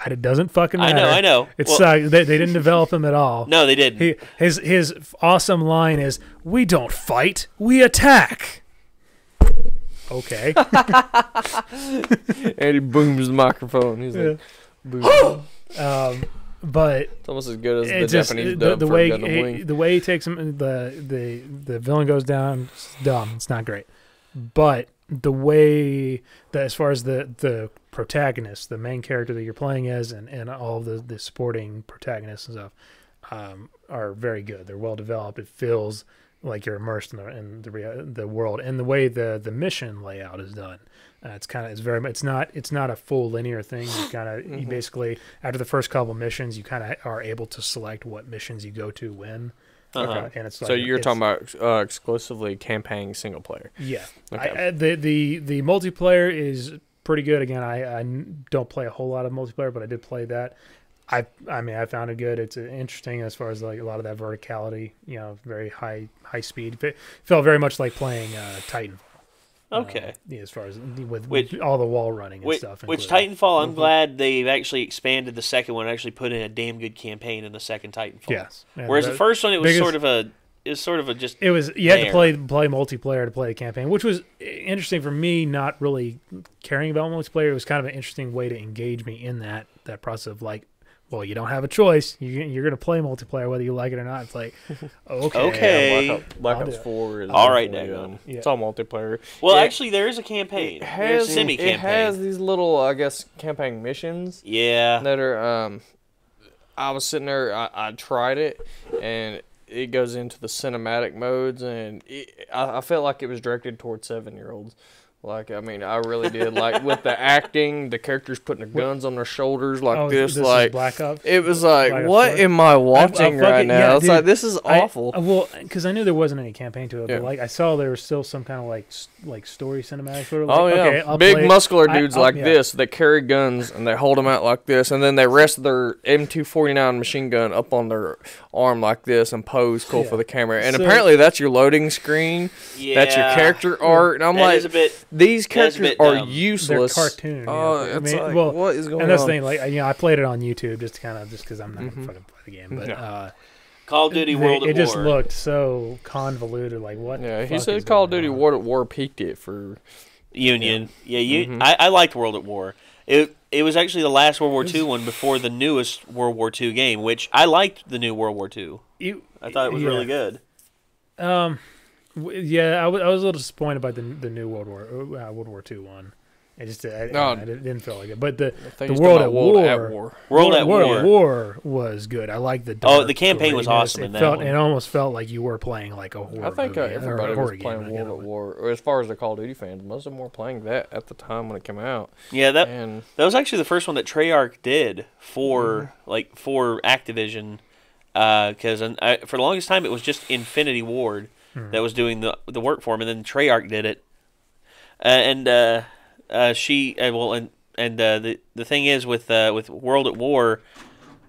Speaker 2: It doesn't fucking matter.
Speaker 1: I know, I know.
Speaker 2: It
Speaker 1: Well,
Speaker 2: sucks. They, they didn't develop him at all.
Speaker 1: No, they didn't.
Speaker 2: He, his his awesome line is, "We don't fight, we attack." Okay.
Speaker 3: and he booms the microphone. He's like, boom.
Speaker 2: um, but
Speaker 3: it's almost as good as the
Speaker 2: just
Speaker 3: Japanese
Speaker 2: the,
Speaker 3: dub
Speaker 2: the
Speaker 3: for
Speaker 2: way
Speaker 3: Wing.
Speaker 2: the way he takes him the the the villain goes down it's dumb it's not great. But the way that as far as the the protagonist the main character that you're playing as and and all the the supporting protagonists and stuff um, are very good. They're well developed. It feels like you're immersed in the in the, the world and the way the the mission layout is done uh, it's kind of it's very it's not it's not a full linear thing. You kind of you basically after the first couple missions you kind of are able to select what missions you go to when.
Speaker 1: Uh-huh.
Speaker 2: uh, and it's like,
Speaker 3: so you're
Speaker 2: it's-
Speaker 3: talking about uh, exclusively campaign single player.
Speaker 2: yeah.
Speaker 3: Okay.
Speaker 2: I, I, the the the multiplayer is pretty good. Again I don't play a whole lot of multiplayer but i did play that. I i mean i found it good. It's uh, interesting as far as like a lot of that verticality you know very high high speed. It felt very much like playing uh titanfall
Speaker 1: Okay.
Speaker 2: uh, yeah, as far as with,
Speaker 1: Which-
Speaker 2: with all the wall running and
Speaker 1: Which,
Speaker 2: stuff
Speaker 1: which. Titanfall, I'm glad they've actually expanded the second one. Actually, put in a damn good campaign in the second Titanfall.
Speaker 2: yes And
Speaker 1: Whereas the first one, it was
Speaker 2: biggest-
Speaker 1: sort of a, it was sort of a just.
Speaker 2: It was you had to play play multiplayer to play the campaign, which was interesting for me. Not really caring about multiplayer, it was kind of an interesting way to engage me in that that process of like, well, you don't have a choice. You, you're going to play multiplayer whether you like it or not. It's like, okay,
Speaker 1: Okay.
Speaker 3: Black, Ops, Black
Speaker 2: I'll
Speaker 3: Ops 4 is
Speaker 1: All right,
Speaker 3: definitely,
Speaker 1: Dago.
Speaker 3: um,
Speaker 2: Yeah.
Speaker 3: It's all multiplayer.
Speaker 1: Well,
Speaker 3: It-
Speaker 1: actually, there is a campaign.
Speaker 3: It has
Speaker 1: semi
Speaker 3: it has these little, I guess, campaign missions
Speaker 1: yeah.
Speaker 3: that are. Um, I was sitting there. I, I tried it, and it goes into the cinematic modes, and it, I, I felt like it was directed towards seven year olds. Like I mean, I really did. Like with the acting, the characters putting their guns on their shoulders like
Speaker 2: Oh,
Speaker 3: this,
Speaker 2: is
Speaker 3: like
Speaker 2: Black Ops.
Speaker 3: it was like,
Speaker 2: Black
Speaker 3: what am I watching right
Speaker 2: fucking-
Speaker 3: now?
Speaker 2: yeah,
Speaker 3: it's
Speaker 2: dude,
Speaker 3: like this is awful.
Speaker 2: uh, well, because I knew there wasn't any campaign to it,
Speaker 3: Yeah.
Speaker 2: but like I saw there was still some kind of like like story cinematic. Sort of
Speaker 3: Oh yeah,
Speaker 2: okay, I'll
Speaker 3: big
Speaker 2: play-
Speaker 3: muscular
Speaker 2: I-
Speaker 3: dudes
Speaker 2: I'll-
Speaker 3: like
Speaker 2: yeah.
Speaker 3: this that carry guns and they hold them out like this, and then they rest their M249 machine gun up on their arm like this and pose cool
Speaker 2: Yeah.
Speaker 3: for the camera. And
Speaker 2: So-
Speaker 3: apparently that's your loading screen. Yeah. That's your character art. And I'm
Speaker 1: That
Speaker 3: like,
Speaker 1: is a bit.
Speaker 3: These
Speaker 1: that is
Speaker 3: characters are
Speaker 1: dumb.
Speaker 2: They're
Speaker 3: useless.
Speaker 2: cartoon.
Speaker 3: Oh,
Speaker 2: yeah. I
Speaker 3: it's
Speaker 2: mean,
Speaker 3: like,
Speaker 2: well,
Speaker 3: what is going
Speaker 2: and that's
Speaker 3: on?
Speaker 2: the thing. Like you know, I played it on YouTube just to kind of just because I'm not
Speaker 3: Mhm.
Speaker 2: gonna fucking play the game, but
Speaker 3: No.
Speaker 2: uh,
Speaker 1: Call of Duty
Speaker 2: they-
Speaker 1: World
Speaker 2: it
Speaker 1: at
Speaker 2: just looked so convoluted. Like what?
Speaker 3: Yeah,
Speaker 2: the
Speaker 3: he
Speaker 2: fuck
Speaker 3: said
Speaker 2: is
Speaker 3: Call of Duty
Speaker 2: on?
Speaker 3: War at War peaked it for.
Speaker 1: Union. Yeah, you.
Speaker 3: Mhm.
Speaker 1: I, I liked World at War. It it was actually the last World War II one before the newest World War II game, which I liked the new World War II.
Speaker 2: You-
Speaker 1: I thought it was
Speaker 2: yeah.
Speaker 1: really good.
Speaker 2: Um, w- yeah, I was I was a little disappointed by the the new World War uh, World War Two one. It just I,
Speaker 3: No.
Speaker 2: I didn't didn't feel like it. But the The World at
Speaker 3: about World at
Speaker 2: War.
Speaker 3: War.
Speaker 1: World at
Speaker 2: World
Speaker 1: War.
Speaker 2: at War was good. I like the.
Speaker 1: Oh, the campaign was awesome
Speaker 2: It
Speaker 1: in that
Speaker 2: felt
Speaker 1: one.
Speaker 2: it almost felt like you were playing like a horror.
Speaker 3: I think uh,
Speaker 2: movie, or
Speaker 3: everybody was
Speaker 2: horror game,
Speaker 3: playing World at War. Or as far as the Call of Duty fans, most of them were playing that at the time when it came out.
Speaker 1: Yeah, that
Speaker 3: And
Speaker 1: that was actually the first one that Treyarch did for
Speaker 2: Mm-hmm.
Speaker 1: like for Activision, because for the longest time it was just Infinity Ward
Speaker 2: Hmm.
Speaker 1: that was doing the the work for him, and then Treyarch did it. Uh, and uh, uh, she uh, well, and and uh, the the thing is with uh, with World at War,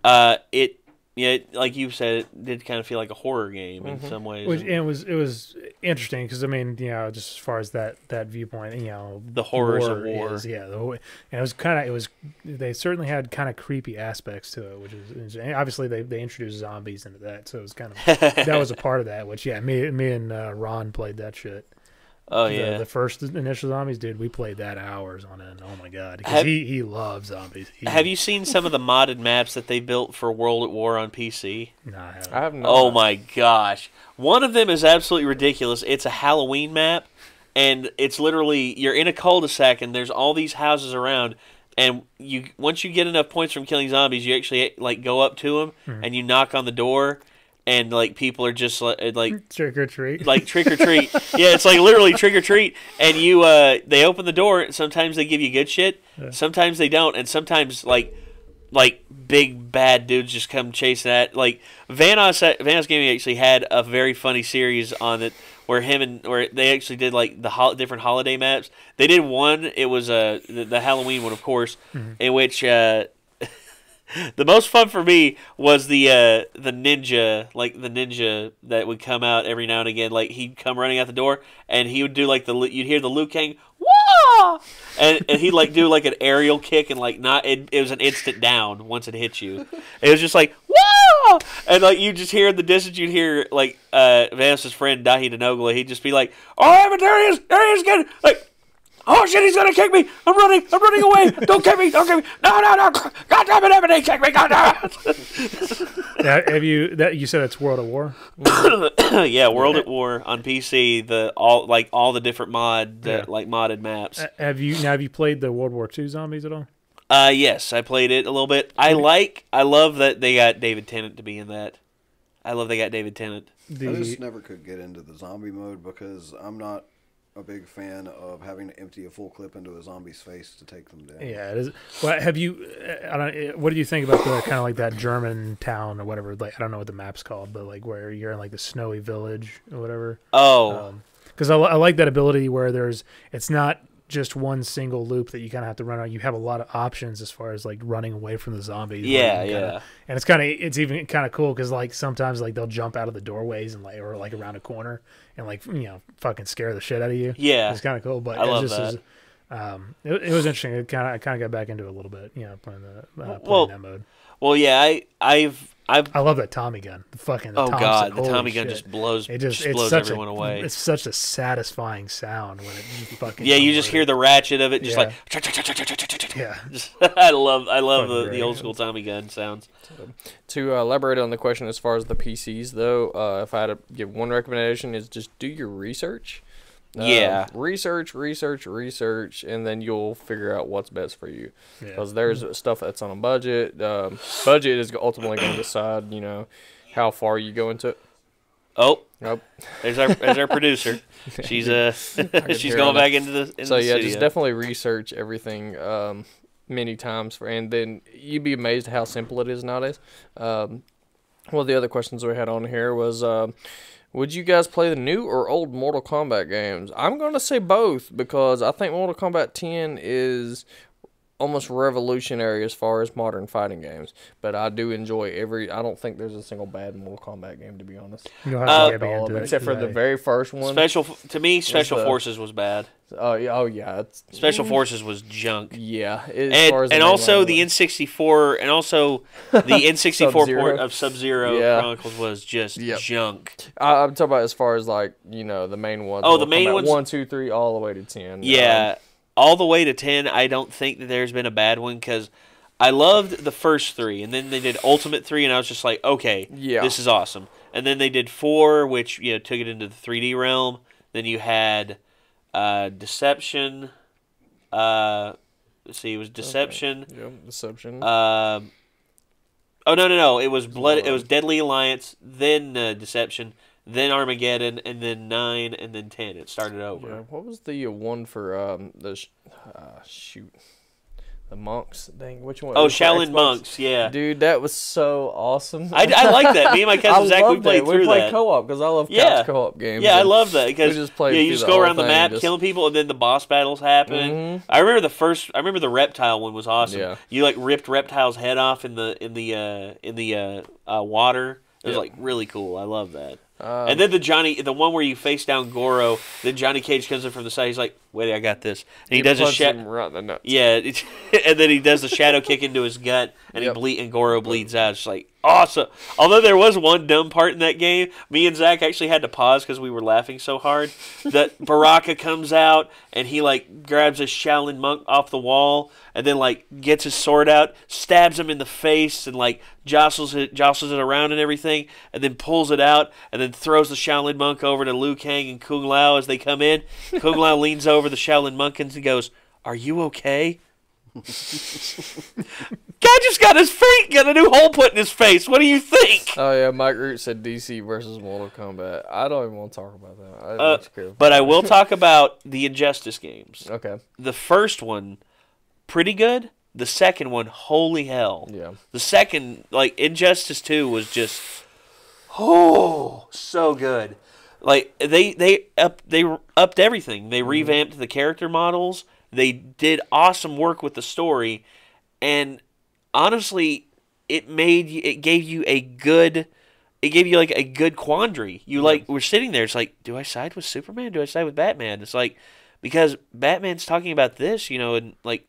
Speaker 1: it yeah, like you said, it did kind of feel like a horror game in some ways.
Speaker 2: Mm-hmm. Which
Speaker 1: and
Speaker 2: it was it was interesting because I mean you know just as far as that that viewpoint you know
Speaker 1: The horrors of war.
Speaker 2: is, yeah the, whole- and it was kind of it was they certainly had kind of creepy aspects to it which is obviously they they introduced zombies into that so it was kind of that was a part of that which yeah me me and uh, Ron played that shit
Speaker 1: oh
Speaker 2: the,
Speaker 1: yeah,
Speaker 2: the first initial zombies dude we played that hours on end oh my god
Speaker 1: Have-
Speaker 2: he he loves zombies he,
Speaker 1: have you seen some of the modded maps that they built for World at War on PC?
Speaker 2: nah, I haven't.
Speaker 3: I have no.
Speaker 1: Oh my gosh. One of them is absolutely ridiculous. It's a Halloween map and it's literally you're in a cul-de-sac and there's all these houses around and you once you get enough points from killing zombies, you actually like go up to them
Speaker 2: Hmm.
Speaker 1: and you knock on the door and like people are just like like
Speaker 2: trick or treat
Speaker 1: like trick or treat. yeah, it's like literally trick or treat, and you uh they open the door. and Sometimes they give you good shit, sometimes they don't, and sometimes like like big bad dudes just come chasing at like Vanoss Vanoss Gaming actually had a very funny series on it where him and where they actually did like the hol- different holiday maps. They did one. It was uh, the, the Halloween one, of course, in which. Uh, the most fun for me was the uh, the ninja, like the ninja that would come out every now and again. Like he'd come running out the door, and he would do like the you'd hear the Liu Kang wah, and and he'd like do like an aerial kick, and like not it, it was an instant down once it hit you. It was just like wah, and like you just hear in the distance, you'd hear like uh, Vanoss's friend Daithi De Nogla. He'd just be like, "Oh, but there he is, there he is again!" Like Oh shit, he's gonna kick me! I'm running! I'm running away! Don't kick me! Don't kick me! No, no, no! God damn it, Ebony, kick me! God damn
Speaker 2: Yeah, have you that you said it's World at War
Speaker 1: yeah, World at War on PC, the all like all the different mod,
Speaker 2: Yeah.
Speaker 1: uh, like modded maps.
Speaker 2: Uh, Have you now? Have you played the World War II zombies at all?
Speaker 1: Uh, yes, I played it a little bit. I like, I love that they got David Tennant to be in that. I love they got David Tennant.
Speaker 2: The
Speaker 4: I just never could get into the zombie mode because I'm not a big fan of having to empty a full clip into a zombie's face to take them down.
Speaker 2: yeah, it is. Well, have you? uh, I don't. uh, What do you think about the kind of like that German town or whatever? Like I don't know what the map's called, but like where you're in like the snowy village or whatever.
Speaker 1: Oh,
Speaker 2: Because I, I like that ability where there's it's not just one single loop that you kind of have to run on. You have a lot of options as far as like running away from the zombies. where you
Speaker 1: yeah,
Speaker 2: kinda-
Speaker 1: yeah.
Speaker 2: and it's kind of it's even kind of cool because like sometimes like they'll jump out of the doorways and like or like around a corner and like you know fucking scare the shit out of you.
Speaker 1: Yeah.
Speaker 2: it's kind of cool. But
Speaker 1: I
Speaker 2: it
Speaker 1: love
Speaker 2: just
Speaker 1: that.
Speaker 2: Um, it, it was interesting. It kind of I kind of got back into it a little bit. You know, playing the uh, playing
Speaker 1: Well,
Speaker 2: that mode.
Speaker 1: Well, yeah, I, I've, I've.
Speaker 2: I love that Tommy gun. The fucking the
Speaker 1: Oh
Speaker 2: Thompson,
Speaker 1: god, the
Speaker 2: holy
Speaker 1: Tommy gun just blows,
Speaker 2: It just,
Speaker 1: just
Speaker 2: it's
Speaker 1: blows
Speaker 2: such
Speaker 1: everyone
Speaker 2: a,
Speaker 1: away.
Speaker 2: It's such a satisfying sound when it fucking.
Speaker 1: Yeah, you just hear
Speaker 2: it.
Speaker 1: the ratchet of it, just
Speaker 2: Yeah.
Speaker 1: like.
Speaker 2: Yeah.
Speaker 1: Just, I love, I love the, the old school Tommy gun sounds.
Speaker 3: To uh, elaborate on the question as far as the PCs, though, uh, if I had to give one recommendation, is just do your research. Um,
Speaker 1: Yeah.
Speaker 3: research, research, research, and then you'll figure out what's best for you.
Speaker 2: Yeah.
Speaker 3: Because there's stuff that's on a budget. Um, budget is ultimately going to decide, you know, how far you go into it.
Speaker 1: Oh,
Speaker 3: Nope.
Speaker 1: there's our there's our producer. She's uh she's going back into the into
Speaker 3: So
Speaker 1: the
Speaker 3: yeah,
Speaker 1: studio.
Speaker 3: just definitely research everything um, many times, for, and then you'd be amazed how simple it is nowadays. Um, one of the other questions we had on here was, um, would you guys play the new or old Mortal Kombat games? I'm gonna say both because I think Mortal Kombat 10 is almost revolutionary as far as modern fighting games. But I do enjoy every. I don't think there's a single bad Mortal Kombat game to be honest.
Speaker 2: You'll have
Speaker 1: Uh,
Speaker 2: to get
Speaker 3: All
Speaker 2: into
Speaker 3: them,
Speaker 2: it.
Speaker 3: except for the very first one.
Speaker 1: Special to me, Special
Speaker 3: the-
Speaker 1: Forces was bad.
Speaker 3: Oh yeah, oh yeah, it's,
Speaker 1: Special Forces was junk.
Speaker 3: yeah. As
Speaker 1: And,
Speaker 3: far as
Speaker 1: and also the. N64 and also the N64 port of Sub Zero
Speaker 3: Yeah.
Speaker 1: Chronicles was just
Speaker 3: Yep.
Speaker 1: junk.
Speaker 3: I, I'm talking about as far as like you know the main ones.
Speaker 1: Oh, the
Speaker 3: Mortal
Speaker 1: main ones-
Speaker 3: One, two, three, all the way to ten.
Speaker 1: Yeah, all the way to ten. I don't think that there's been a bad one because I loved the first three, and then they did Ultimate three, and I was just like, okay,
Speaker 3: Yeah.
Speaker 1: this is awesome. And then they did four, which you know took it into the 3D realm. Then you had uh, Deception. Uh, let's see, it was Deception.
Speaker 3: Um, yep. Deception.
Speaker 1: Um, oh no no no! It was blood. It was Deadly Alliance, then uh, Deception, then Armageddon, and then nine, and then ten. It started over.
Speaker 3: yeah. What was the uh, one for um the sh- uh, shoot the monks thing? Which one?
Speaker 1: Oh,
Speaker 3: It was for
Speaker 1: Shaolin monks. Yeah,
Speaker 3: Dude, that was so awesome.
Speaker 1: I, I like that. Me and my cousin Zach, we played through
Speaker 3: we played
Speaker 1: that.
Speaker 3: co-op because I love
Speaker 1: Yeah.
Speaker 3: co-op games.
Speaker 1: Yeah, I love that because
Speaker 3: just played
Speaker 1: yeah, you just go around the map
Speaker 3: just-
Speaker 1: killing people, and then the boss battles happen.
Speaker 3: Mhm.
Speaker 1: I remember the first. I remember the reptile one was awesome.
Speaker 3: Yeah.
Speaker 1: You like ripped reptile's head off in the in the uh, in the uh, uh, water. It was
Speaker 3: Yep.
Speaker 1: like really cool. I love that.
Speaker 3: Um,
Speaker 1: and then the Johnny, the one where you face down Goro, then Johnny Cage comes in from the side. He's like, "Wait, I got this." And he, does a
Speaker 3: punched
Speaker 1: shit.
Speaker 3: him right in the nuts.
Speaker 1: Yeah, and then he does the shadow kick into his gut, and
Speaker 3: Yep.
Speaker 1: he bleed, and Goro bleeds out. It's like awesome. Although there was one dumb part in that game, me and Zach actually had to pause because we were laughing so hard. That Baraka comes out and he like grabs a Shaolin monk off the wall, and then like gets his sword out, stabs him in the face, and like jostles it, jostles it around and everything, and then pulls it out, and then throws the Shaolin monk over to Liu Kang and Kung Lao as they come in. Kung Lao leans over the Shaolin monk and goes, "Are you okay?" Guy just got his feet, got a new hole put in his face. What do you think?
Speaker 3: Oh yeah, Mike Root said DC versus Mortal Kombat. I don't even want to talk about that. I
Speaker 1: Uh, but I will talk about the Injustice games.
Speaker 3: okay.
Speaker 1: The first one, pretty good. The second one, holy hell.
Speaker 3: Yeah.
Speaker 1: The second, like Injustice Two, was just oh so good. Like they they up they upped everything. They mm-hmm. revamped the character models. They did awesome work with the story, and honestly, it made it gave you a good. It gave you like a good quandary. You like were sitting there. It's like, do I side with Superman? Do I side with Batman? It's like because Batman's talking about this, you know, and like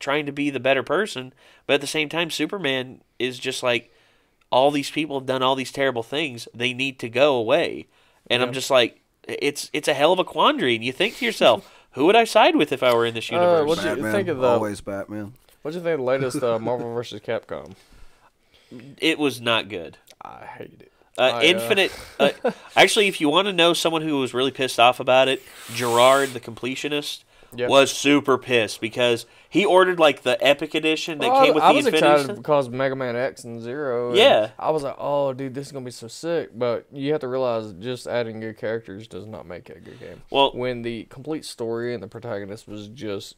Speaker 1: trying to be the better person, but at the same time, Superman is just like all these people have done all these terrible things. They need to go away, and I'm just like, it's it's a hell of a quandary. And you think to yourself, who would I side with if I were in this
Speaker 3: Uh,
Speaker 1: universe?
Speaker 3: What'd you
Speaker 4: Batman,
Speaker 3: think of the-
Speaker 4: always Batman.
Speaker 3: What do you think of the latest uh, Marvel vs. Capcom?
Speaker 1: it was not good.
Speaker 3: I hated it.
Speaker 1: Uh,
Speaker 3: I, uh,
Speaker 1: Infinite. Uh, actually, if you want to know someone who was really pissed off about it, Jirard the completionist
Speaker 3: Yeah.
Speaker 1: was super pissed because he ordered like the Epic Edition that
Speaker 3: Well,
Speaker 1: came with
Speaker 3: I
Speaker 1: the
Speaker 3: was
Speaker 1: Infinity.
Speaker 3: excited because Mega Man X and Zero. and
Speaker 1: Yeah.
Speaker 3: I was like, oh, dude, this is gonna be so sick. But you have to realize, just adding good characters does not make it a good game.
Speaker 1: Well,
Speaker 3: when the complete story and the protagonist was just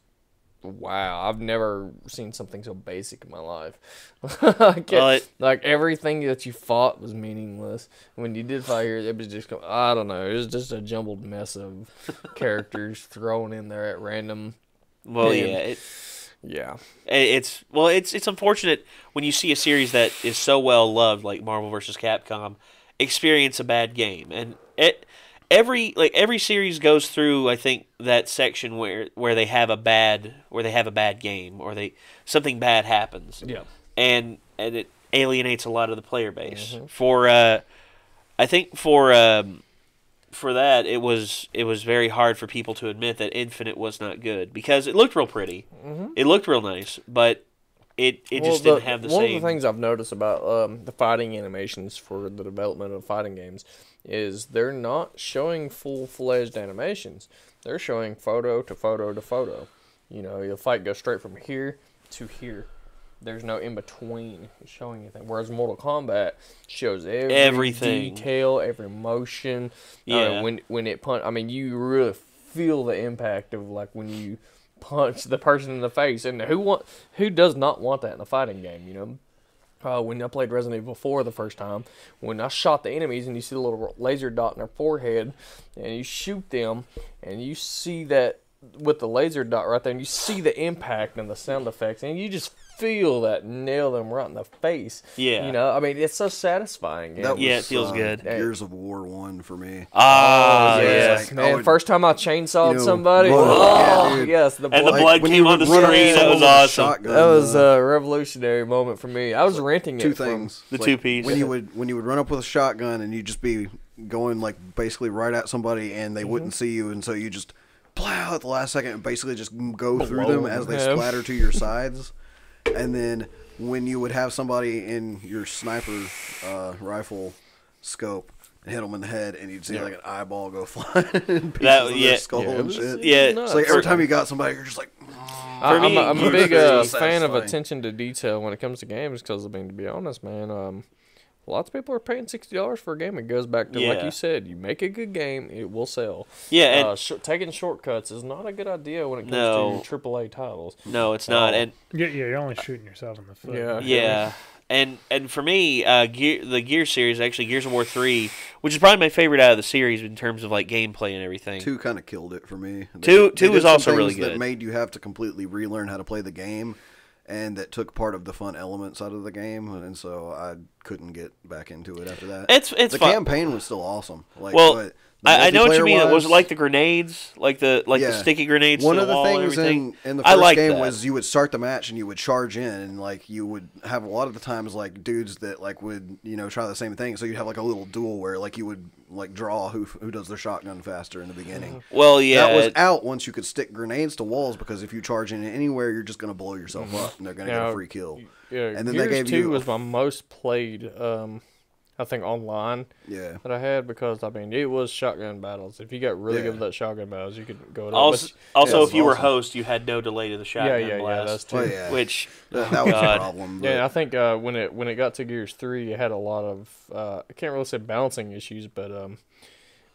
Speaker 3: wow i've never seen something so basic in my life like,
Speaker 1: Well, it-
Speaker 3: like everything that you fought was meaningless when you did fight here it was just I don't know it was just a jumbled mess of characters thrown in there at random
Speaker 1: well,
Speaker 3: Yeah.
Speaker 1: yeah. It,
Speaker 3: yeah
Speaker 1: it's well, it's it's unfortunate when you see a series that is so well loved like Marvel vs. Capcom experience a bad game, and it every like every series goes through I think that section where where they have a bad where they have a bad game or they something bad happens.
Speaker 3: yeah
Speaker 1: and and it alienates a lot of the player base.
Speaker 3: Mm-hmm.
Speaker 1: For uh, I think for um, for that it was it was very hard for people to admit that Infinite was not good because it looked real pretty, it looked real nice, but it it just
Speaker 3: Mm-hmm.
Speaker 1: Didn't have the
Speaker 3: one
Speaker 1: same.
Speaker 3: One of the things I've noticed about um, the fighting animations for the development of fighting games is they're not showing full fledged animations. They're showing photo to photo to photo. You know, your fight goes straight from here to here. there's no in between showing anything. Whereas Mortal Kombat shows every
Speaker 1: Everything.
Speaker 3: detail, every motion. Uh,
Speaker 1: Yeah.
Speaker 3: when when it punch, I mean, you really feel the impact of like when you punch the person in the face. And who want who does not want that in a fighting game? You know. Uh, when I played Resident Evil 4 the first time, when I shot the enemies and you see the little laser dot in their forehead, and you shoot them, and you see that with the laser dot right there, and you see the impact and the sound effects, and you just feel that nail them right in the face.
Speaker 1: Yeah.
Speaker 3: You know, I mean, it's so satisfying.
Speaker 4: That
Speaker 3: and-
Speaker 1: Yeah, it feels
Speaker 4: uh,
Speaker 1: good.
Speaker 4: Gears of War one for me.
Speaker 1: Ah,
Speaker 3: Oh,
Speaker 4: yeah.
Speaker 1: yes.
Speaker 4: like,
Speaker 3: man!
Speaker 4: would-
Speaker 3: first time I chainsawed
Speaker 4: you know,
Speaker 3: somebody.
Speaker 4: blood.
Speaker 3: Oh,
Speaker 4: Yeah,
Speaker 3: yes, the
Speaker 1: And the
Speaker 3: blood.
Speaker 1: blood
Speaker 4: when
Speaker 1: came
Speaker 4: you
Speaker 1: on
Speaker 4: would
Speaker 1: the screen, that was awesome.
Speaker 4: shotgun,
Speaker 3: that was
Speaker 4: uh,
Speaker 3: a revolutionary moment for me. I was renting it.
Speaker 4: two
Speaker 3: from-
Speaker 4: things.
Speaker 1: The
Speaker 4: Like,
Speaker 1: two-piece.
Speaker 4: When you would when you would run up with a shotgun and you'd just be going like basically right at somebody and they
Speaker 3: Mm-hmm.
Speaker 4: wouldn't see you and so you just plow at the last second and basically just go through them as they
Speaker 3: them.
Speaker 4: splatter to your sides. And then when you would have somebody in your sniper uh, rifle scope and hit them in the head and you'd see like an eyeball go flying in pieces
Speaker 1: That-
Speaker 4: of
Speaker 1: yeah.
Speaker 4: their skull
Speaker 3: Yeah,
Speaker 4: and
Speaker 3: was-
Speaker 4: shit.
Speaker 1: Yeah,
Speaker 3: nuts.
Speaker 4: It's like every time you got somebody, you're just like,
Speaker 3: I,
Speaker 1: For
Speaker 3: I'm, a, I'm a big uh, fan of attention to detail when it comes to games because I mean, to be honest, man, um, lots of people are paying sixty dollars for a game. It goes back to like you said, you make a good game, it will sell.
Speaker 1: Yeah, and
Speaker 3: uh, sh- taking shortcuts is not a good idea when it comes
Speaker 1: No.
Speaker 3: to AAA titles.
Speaker 1: no, it's not.
Speaker 3: Oh.
Speaker 1: And
Speaker 2: Yeah, yeah, you're only shooting yourself in the foot.
Speaker 3: Yeah.
Speaker 1: yeah, and and for me, uh, Gear the Gear series actually Gears of War three, which is probably my favorite out of the series in terms of like gameplay and everything.
Speaker 4: Two kind of killed it for me. They-
Speaker 1: Two- two
Speaker 4: did
Speaker 1: was also really
Speaker 4: things That
Speaker 1: good.
Speaker 4: made you have to completely relearn how to play the game, and that took part of the fun elements out of the game, and so I couldn't get back into it after that.
Speaker 1: It's it's
Speaker 4: the
Speaker 1: fun.
Speaker 4: campaign was still awesome. Like,
Speaker 1: Well,
Speaker 4: but
Speaker 1: I, I know what you mean.
Speaker 4: multiplayer-wise-
Speaker 1: Was it like the grenades, like the like the sticky grenades?
Speaker 4: One
Speaker 1: to
Speaker 4: of
Speaker 1: the
Speaker 4: the
Speaker 1: wall
Speaker 4: things
Speaker 1: everything?
Speaker 4: in, in the
Speaker 1: I
Speaker 4: first
Speaker 1: like
Speaker 4: game
Speaker 1: that.
Speaker 4: was you would start the match and you would charge in and like you would have a lot of the times like dudes that like would you know try the same thing so you'd have like a little duel where like you would like draw who who does their shotgun faster in the beginning.
Speaker 1: well, yeah,
Speaker 4: that was
Speaker 1: it-
Speaker 4: out once you could stick grenades to walls because if you charge in anywhere, you're just going to blow yourself up and they're going to get a free kill.
Speaker 3: Yeah,
Speaker 4: And then
Speaker 3: Gears
Speaker 4: they gave
Speaker 3: Two
Speaker 4: you
Speaker 3: was my most played. Um, I think online
Speaker 4: Yeah.
Speaker 3: that I had because I mean it was shotgun battles. If you got really
Speaker 4: Yeah.
Speaker 3: good with that shotgun battles, you could go. To
Speaker 1: also,
Speaker 3: which-
Speaker 1: also
Speaker 4: yeah,
Speaker 1: if you were host, you had no delay to the shotgun
Speaker 3: yeah, yeah, yeah,
Speaker 1: blast.
Speaker 3: that's true.
Speaker 4: Oh, yeah.
Speaker 1: Which
Speaker 4: That, that was
Speaker 1: God.
Speaker 4: a problem. But
Speaker 3: Yeah, I think uh, when it when it got to Gears Three, it had a lot of uh, I can't really say balancing issues, but um,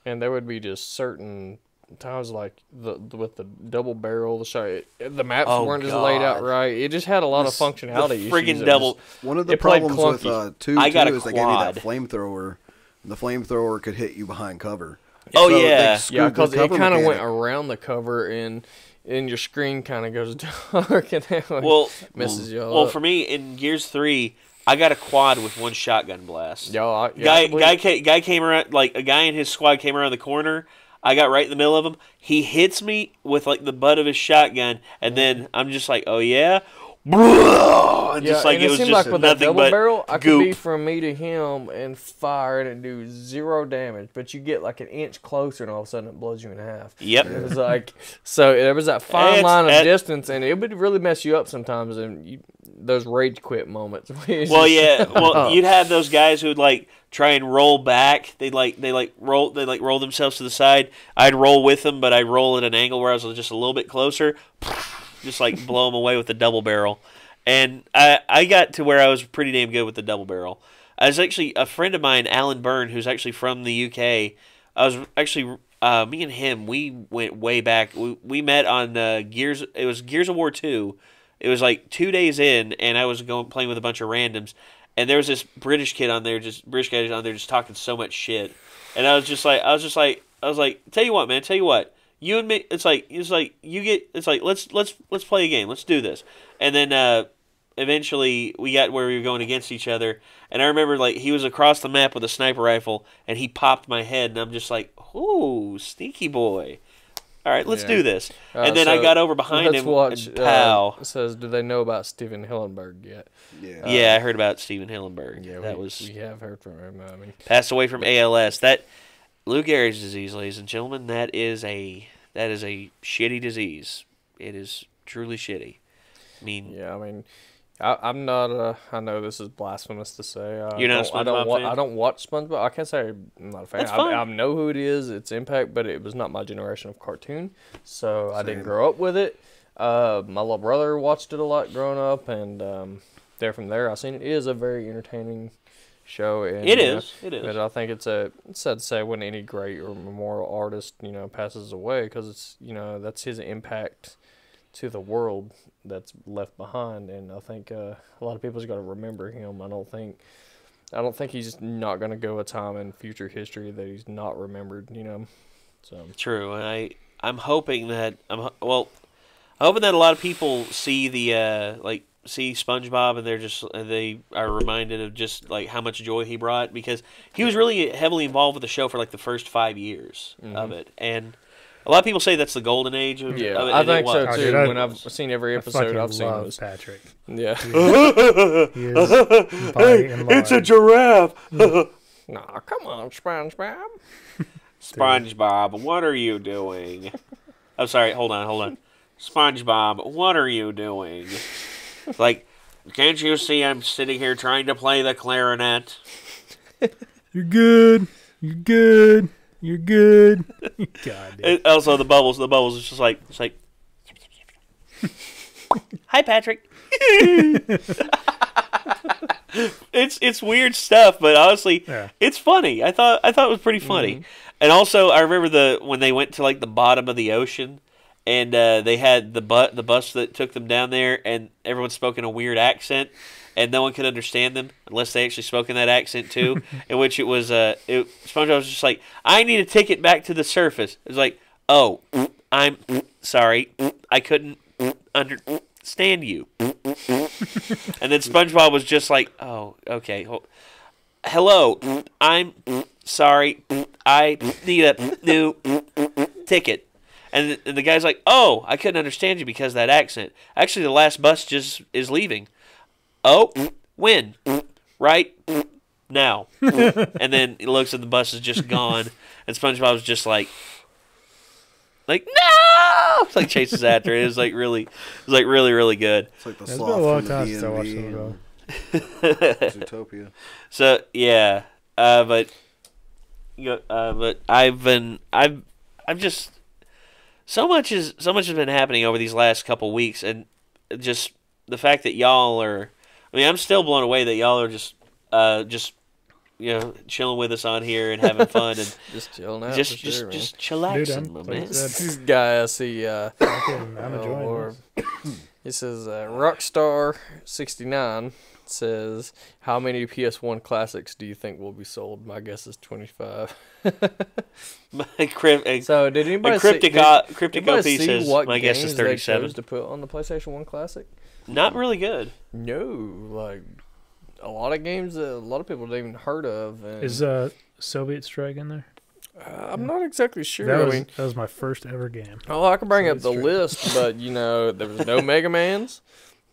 Speaker 3: and there would be just certain times like the, the with the double barrel, the shot, it, the maps
Speaker 1: Oh,
Speaker 3: weren't just laid out right. It just had a lot
Speaker 1: The s-
Speaker 3: of functionality.
Speaker 1: the
Speaker 3: issues
Speaker 1: friggin'
Speaker 3: that
Speaker 1: double-
Speaker 3: just-
Speaker 4: one of the problems with
Speaker 3: clunky.
Speaker 4: uh, two,
Speaker 1: I got
Speaker 4: too
Speaker 1: a
Speaker 4: is they gave you that
Speaker 1: quad.
Speaker 4: flamethrower. The flamethrower could hit you behind cover.
Speaker 1: Oh,
Speaker 4: So
Speaker 1: yeah.
Speaker 3: yeah, because it kind of went around the cover and and your screen kind of goes dark and that like
Speaker 1: well,
Speaker 3: messes you all
Speaker 1: well
Speaker 3: up.
Speaker 1: for me in Gears three, I got a quad with one shotgun blast.
Speaker 3: Yo, I, yeah, I
Speaker 1: guy
Speaker 3: believe-
Speaker 1: guy guy came around like a guy in his squad came around the corner. I got right in the middle of him. He hits me with like the butt of his shotgun, and then I'm just like, "Oh yeah,"
Speaker 3: Yeah,
Speaker 1: just like it was
Speaker 3: seemed like with that double barrel, I could be from me to him and fire and do zero damage, but you get like an inch closer and all of a sudden it blows you in half.
Speaker 1: Yep.
Speaker 3: It was like so there was that fine
Speaker 1: It's-
Speaker 3: line of
Speaker 1: it-
Speaker 3: distance, and it would really mess you up sometimes, and you, those rage quit moments.
Speaker 1: Well, yeah. Well, you'd have those guys who'd like try and roll back. They like they like roll they like roll themselves to the side. I'd roll with them, but I'd roll at an angle where I was just a little bit closer, just like blow them away with the double barrel. And I I got to where I was pretty damn good with the double barrel. I was actually a friend of mine, Alan Byrne, who's actually from the UK. I was actually uh, me and him. We went way back. We we met on uh, Gears. It was Gears of War two. It was like two days in, and I was going playing with a bunch of randoms, and there was this British kid on there, just British guy on there, just talking so much shit, and I was just like, I was just like, I was like, tell you what, man, tell you what, you and me, it's like, it's like you get, it's like let's let's let's play a game, let's do this, and then uh, eventually we got where we were going against each other, and I remember like he was across the map with a sniper rifle, and he popped my head, and I'm just like, ooh, sneaky boy. All right, let's
Speaker 3: Yeah.
Speaker 1: do this.
Speaker 3: Uh,
Speaker 1: and then I got over behind
Speaker 3: let's
Speaker 1: him
Speaker 3: watch,
Speaker 1: and pow.
Speaker 3: Uh, says, do they know about Stephen Hillenburg yet?
Speaker 4: Yeah.
Speaker 1: yeah, I heard about Stephen Hillenburg.
Speaker 3: Yeah,
Speaker 1: that
Speaker 3: we,
Speaker 1: was
Speaker 3: we have heard from him. I mean,
Speaker 1: passed away from ALS. That Lou Gehrig's disease, ladies and gentlemen, that is a that is a shitty disease. It is truly shitty. I mean,
Speaker 3: Yeah, I mean, I, I'm not. Uh, I know this is blasphemous to say. I
Speaker 1: You're not a
Speaker 3: don't, I don't,
Speaker 1: SpongeBob
Speaker 3: wa-
Speaker 1: fan?
Speaker 3: I don't watch SpongeBob. I can't say I'm not a fan.
Speaker 1: That's
Speaker 3: I,
Speaker 1: fine.
Speaker 3: I know who it is. It's Impact, but it was not my generation of cartoon, so I didn't grow up with it. Uh, my little brother watched it a lot growing up, and um, there from there, I seen it is a very entertaining show. And,
Speaker 1: It
Speaker 3: know,
Speaker 1: is, it is.
Speaker 3: But I think it's a it's sad to say when any great or memorial artist you know passes away because it's you know that's his impact to the world that's left behind, and I think uh, a lot of people's got to remember him. I don't think. I don't think he's not going to go a time in future history that he's not remembered, you know. So
Speaker 1: True, and I I'm hoping that I'm ho- well, I'm hoping that a lot of people see the uh, like see SpongeBob and they're just they are reminded of just like how much joy he brought because he was really heavily involved with the show for like the first five years of mm-hmm. it, and a lot of people say that's the golden age of,
Speaker 3: yeah,
Speaker 1: of it.
Speaker 3: I
Speaker 1: and it
Speaker 3: think so
Speaker 1: was.
Speaker 2: Oh,
Speaker 3: too.
Speaker 2: dude, I-
Speaker 3: when I've seen every episode,
Speaker 2: fucking
Speaker 3: I've seen
Speaker 2: love
Speaker 3: was
Speaker 2: Patrick.
Speaker 3: yeah.
Speaker 2: He is by and
Speaker 1: It's a giraffe.
Speaker 3: nah, come on, SpongeBob.
Speaker 1: SpongeBob, what are you doing? I'm sorry, hold on, hold on. SpongeBob, what are you doing? Like, can't you see I'm sitting here trying to play the clarinet?
Speaker 2: You're good. You're good. You're good. God damn.
Speaker 1: It, also, the bubbles, the bubbles, it's just like, it's like, hi, Patrick. it's it's weird stuff, but honestly,
Speaker 2: Yeah.
Speaker 1: it's funny. I thought I thought it was pretty funny. Mm-hmm. And also, I remember the when they went to like the bottom of the ocean, and uh, they had the bu- the bus that took them down there, and everyone spoke in a weird accent, and no one could understand them unless they actually spoke in that accent too. in which it was uh, it, SpongeBob was just like, "I need a ticket back to the surface." It was like, "Oh, I'm sorry, I couldn't understand you." and then SpongeBob was just like, "Oh, okay." Hello, I'm sorry. I need a new ticket. And the, and the guy's like, "Oh, I couldn't understand you because of that accent. Actually, the last bus just is leaving. Oh, when? Right now." and then he looks and the bus is just gone, and SpongeBob's just like, like no, It's like chases after it. It was like really, it was like really really good.
Speaker 4: It's like the
Speaker 2: It's been
Speaker 4: sloth
Speaker 2: a long
Speaker 4: from
Speaker 2: time
Speaker 4: the
Speaker 2: since I watched
Speaker 4: DMV
Speaker 2: them
Speaker 4: Zootopia.
Speaker 1: So yeah, uh, but you know, uh, but I've been I've I've just so much is so much has been happening over these last couple weeks, and just the fact that y'all are. I mean, I'm still blown away that y'all are just uh just you know chilling with us on here and having fun and
Speaker 3: Just chilling out.
Speaker 1: just
Speaker 3: for
Speaker 1: just
Speaker 3: sure, man.
Speaker 1: just
Speaker 2: Dude,
Speaker 1: chillaxing,
Speaker 2: I'm,
Speaker 1: my man.
Speaker 3: This guy I see. Uh,
Speaker 2: I'm
Speaker 3: Oh,
Speaker 2: enjoying
Speaker 3: Lord.
Speaker 2: this.
Speaker 3: It says uh, Rockstar69 says, How many PS1 classics do you think will be sold? My guess is 25.
Speaker 1: My crypt,
Speaker 3: So, did anybody
Speaker 1: a cryptic
Speaker 3: see, did
Speaker 1: cryptic OP
Speaker 3: anybody see
Speaker 1: says
Speaker 3: what
Speaker 1: my guess is
Speaker 3: games they
Speaker 1: 37.
Speaker 3: chose to put on the PlayStation 1 Classic?
Speaker 1: Not really good.
Speaker 3: No, like a lot of games that a lot of people haven't even heard of. And,
Speaker 2: Is uh Soviet Strike in there?
Speaker 3: uh, I'm not exactly sure.
Speaker 2: That
Speaker 3: I
Speaker 2: was
Speaker 3: mean,
Speaker 2: that was my first ever game.
Speaker 3: Oh, I can bring up the
Speaker 2: Soviet Strike.
Speaker 3: list, but you know, there was no Mega Mans.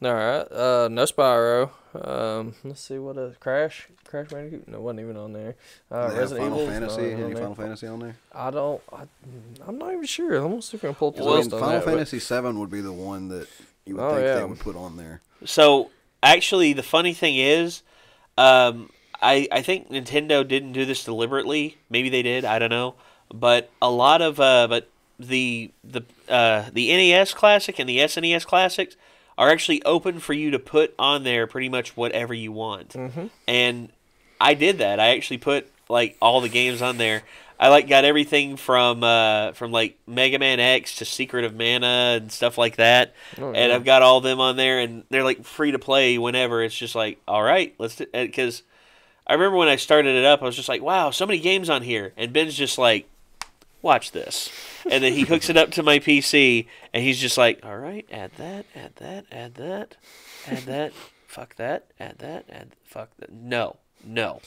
Speaker 3: All right, uh, no Spyro. Um, let's see what a Crash, Crash Bandicoot. No, wasn't even on there. Uh,
Speaker 4: They have
Speaker 3: Resident
Speaker 4: Final
Speaker 3: Evil.
Speaker 4: Fantasy. Any Final Fantasy on there?
Speaker 3: I don't. I, I'm not even sure. I'm gonna see if I can pull up the
Speaker 4: Well,
Speaker 3: list on
Speaker 4: Final
Speaker 3: that. but-
Speaker 4: Fantasy Seven would be the one that you would
Speaker 3: Oh,
Speaker 4: think
Speaker 3: yeah.
Speaker 4: they would put on there.
Speaker 1: So actually, the funny thing is, um, I I think Nintendo didn't do this deliberately. Maybe they did. I don't know. But a lot of uh, but the the uh, the NES Classic and the SNES Classics are actually open for you to put on there pretty much whatever you want.
Speaker 3: Mhm.
Speaker 1: And I did that. I actually put like all the games on there. I like got everything from uh, from like Mega Man X to Secret of Mana and stuff like that
Speaker 3: Oh,
Speaker 1: and
Speaker 3: yeah.
Speaker 1: I've got all them on there, and they're like free to play whenever. It's just like, all right, let's do because I remember when I started it up, I was just like, wow, so many games on here, and Ben's just like, watch this, and then he hooks it up to my PC, and he's just like, all right, add that, add that, add that, add that, fuck that, add that, add fuck that, no, no,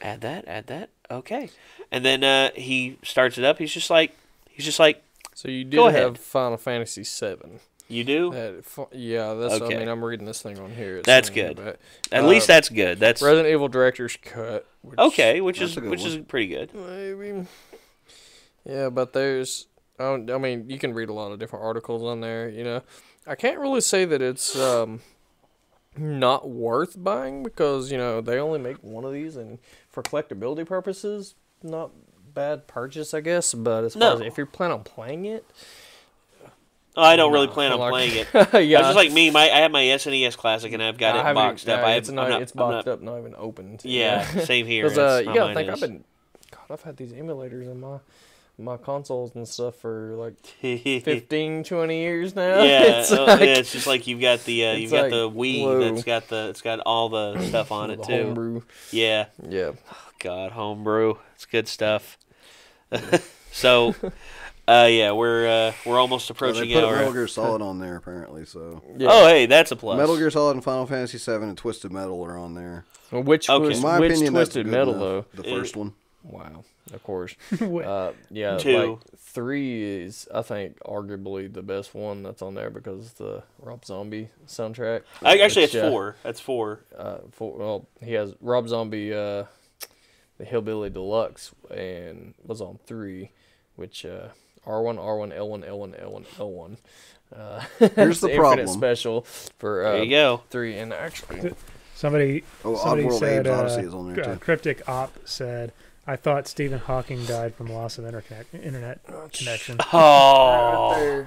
Speaker 1: add that, add that, okay, and then uh, he starts it up. He's just like, he's just like,
Speaker 3: So you
Speaker 1: do
Speaker 3: have Final Fantasy Seven.
Speaker 1: you do.
Speaker 3: That yeah, that's.
Speaker 1: Okay.
Speaker 3: I mean, I'm reading this thing on here. It's
Speaker 1: That's good.
Speaker 3: but
Speaker 1: At
Speaker 3: uh,
Speaker 1: least that's good. That's
Speaker 3: Resident Evil Director's Cut. Which
Speaker 1: Okay, which is which
Speaker 4: one.
Speaker 1: is pretty good.
Speaker 3: Maybe. Yeah, but there's. I, don't, I mean, you can read a lot of different articles on there. You know, I can't really say that it's um, not worth buying because you know they only make one of these, and for collectability purposes, not bad purchase, I guess. But as far as if you're planning on playing it,
Speaker 1: I don't really plan on
Speaker 3: like-
Speaker 1: playing it.
Speaker 3: yeah,
Speaker 1: It's just like me. My I have my SNES Classic and I've got
Speaker 3: I
Speaker 1: it boxed up.
Speaker 3: yeah,
Speaker 1: I
Speaker 3: it's
Speaker 1: have,
Speaker 3: not,
Speaker 1: not,
Speaker 3: it's boxed
Speaker 1: not-
Speaker 3: up, not even opened.
Speaker 1: Yeah, same here.
Speaker 3: Because uh, you gotta think I've been, God, I've had these emulators in my my consoles and stuff for like 15, 20 years now.
Speaker 1: yeah,
Speaker 3: it's
Speaker 1: uh,
Speaker 3: like,
Speaker 1: yeah, it's just like you've got the uh, you've got
Speaker 3: like,
Speaker 1: the Wii
Speaker 3: whoa.
Speaker 1: that's got the it's got all the stuff on it
Speaker 3: the
Speaker 1: too.
Speaker 3: homebrew.
Speaker 1: Yeah,
Speaker 3: Yeah,
Speaker 1: God, homebrew, it's good stuff. so, uh, yeah, we're uh, we're almost
Speaker 4: Well,
Speaker 1: approaching
Speaker 4: they put
Speaker 1: our.
Speaker 4: Metal Gear Solid on there apparently. So
Speaker 3: yeah.
Speaker 1: Oh, hey, that's a plus.
Speaker 4: Metal Gear Solid and Final Fantasy VII and Twisted Metal are on there.
Speaker 3: Well, which
Speaker 1: Okay.
Speaker 3: was
Speaker 4: In my
Speaker 3: which
Speaker 4: opinion,
Speaker 3: Twisted Metal
Speaker 4: enough.
Speaker 3: though?
Speaker 4: The
Speaker 1: It-
Speaker 4: first one.
Speaker 3: Wow, of course. Uh, yeah,
Speaker 1: Two.
Speaker 3: like three is I think arguably the best one that's on there because the Rob Zombie soundtrack.
Speaker 1: I, actually,
Speaker 3: which,
Speaker 1: it's
Speaker 3: uh,
Speaker 1: four. That's four.
Speaker 3: uh, for, well, he has Rob Zombie, uh, the Hellbilly Deluxe, and was on three, which uh, R1, R1, L1, L1, L1, L1. Uh,
Speaker 4: Here's
Speaker 3: it's
Speaker 4: the problem.
Speaker 3: special for uh,
Speaker 1: There you go.
Speaker 3: three, and actually,
Speaker 2: somebody
Speaker 4: Oh,
Speaker 2: somebody
Speaker 4: Oddworld
Speaker 2: said
Speaker 4: Abe's
Speaker 2: uh,
Speaker 4: Odyssey is on there
Speaker 2: uh,
Speaker 4: too.
Speaker 2: Cryptic Op said, "I thought Stephen Hawking died from loss of internet internet connection."
Speaker 1: Oh,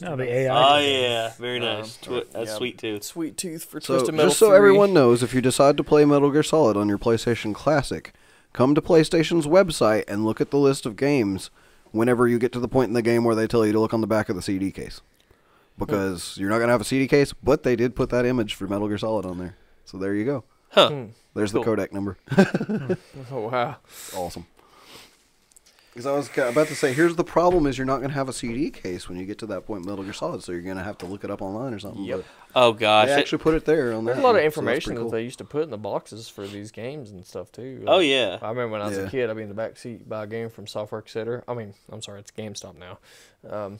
Speaker 2: No, the AI.
Speaker 1: oh yeah, very
Speaker 3: Um,
Speaker 1: nice. Twi- that's
Speaker 3: yeah.
Speaker 1: sweet tooth.
Speaker 3: Sweet Tooth for
Speaker 4: So
Speaker 3: Twisted Metal
Speaker 4: just so
Speaker 3: 3.
Speaker 4: everyone knows, if you decide to play Metal Gear Solid on your PlayStation Classic, come to PlayStation's website and look at the list of games. Whenever you get to the point in the game where they tell you to look on the back of the CD case, because you're not gonna have a CD case, but they did put that image for Metal Gear Solid on there. So there you go.
Speaker 1: Huh.
Speaker 3: Hmm.
Speaker 4: There's
Speaker 1: Cool.
Speaker 4: the codec number.
Speaker 3: Oh, wow.
Speaker 4: awesome. Because I was about to say, here's the problem: is you're not going to have a CD case when you get to that point, in Metal Gear Solid. So you're going to have to look it up online or something.
Speaker 3: Yep.
Speaker 1: Oh
Speaker 4: But
Speaker 1: gosh.
Speaker 4: They
Speaker 1: it-
Speaker 4: actually put it there on
Speaker 3: There's
Speaker 4: that
Speaker 3: a lot of
Speaker 4: one, so that's
Speaker 3: information that they used to put in the boxes for these games and stuff too.
Speaker 1: oh yeah.
Speaker 3: I remember when I was
Speaker 4: Yeah.
Speaker 3: a kid, I'd be in the back seat buy a game from Software Etc. I mean, I'm sorry, it's GameStop now. Um,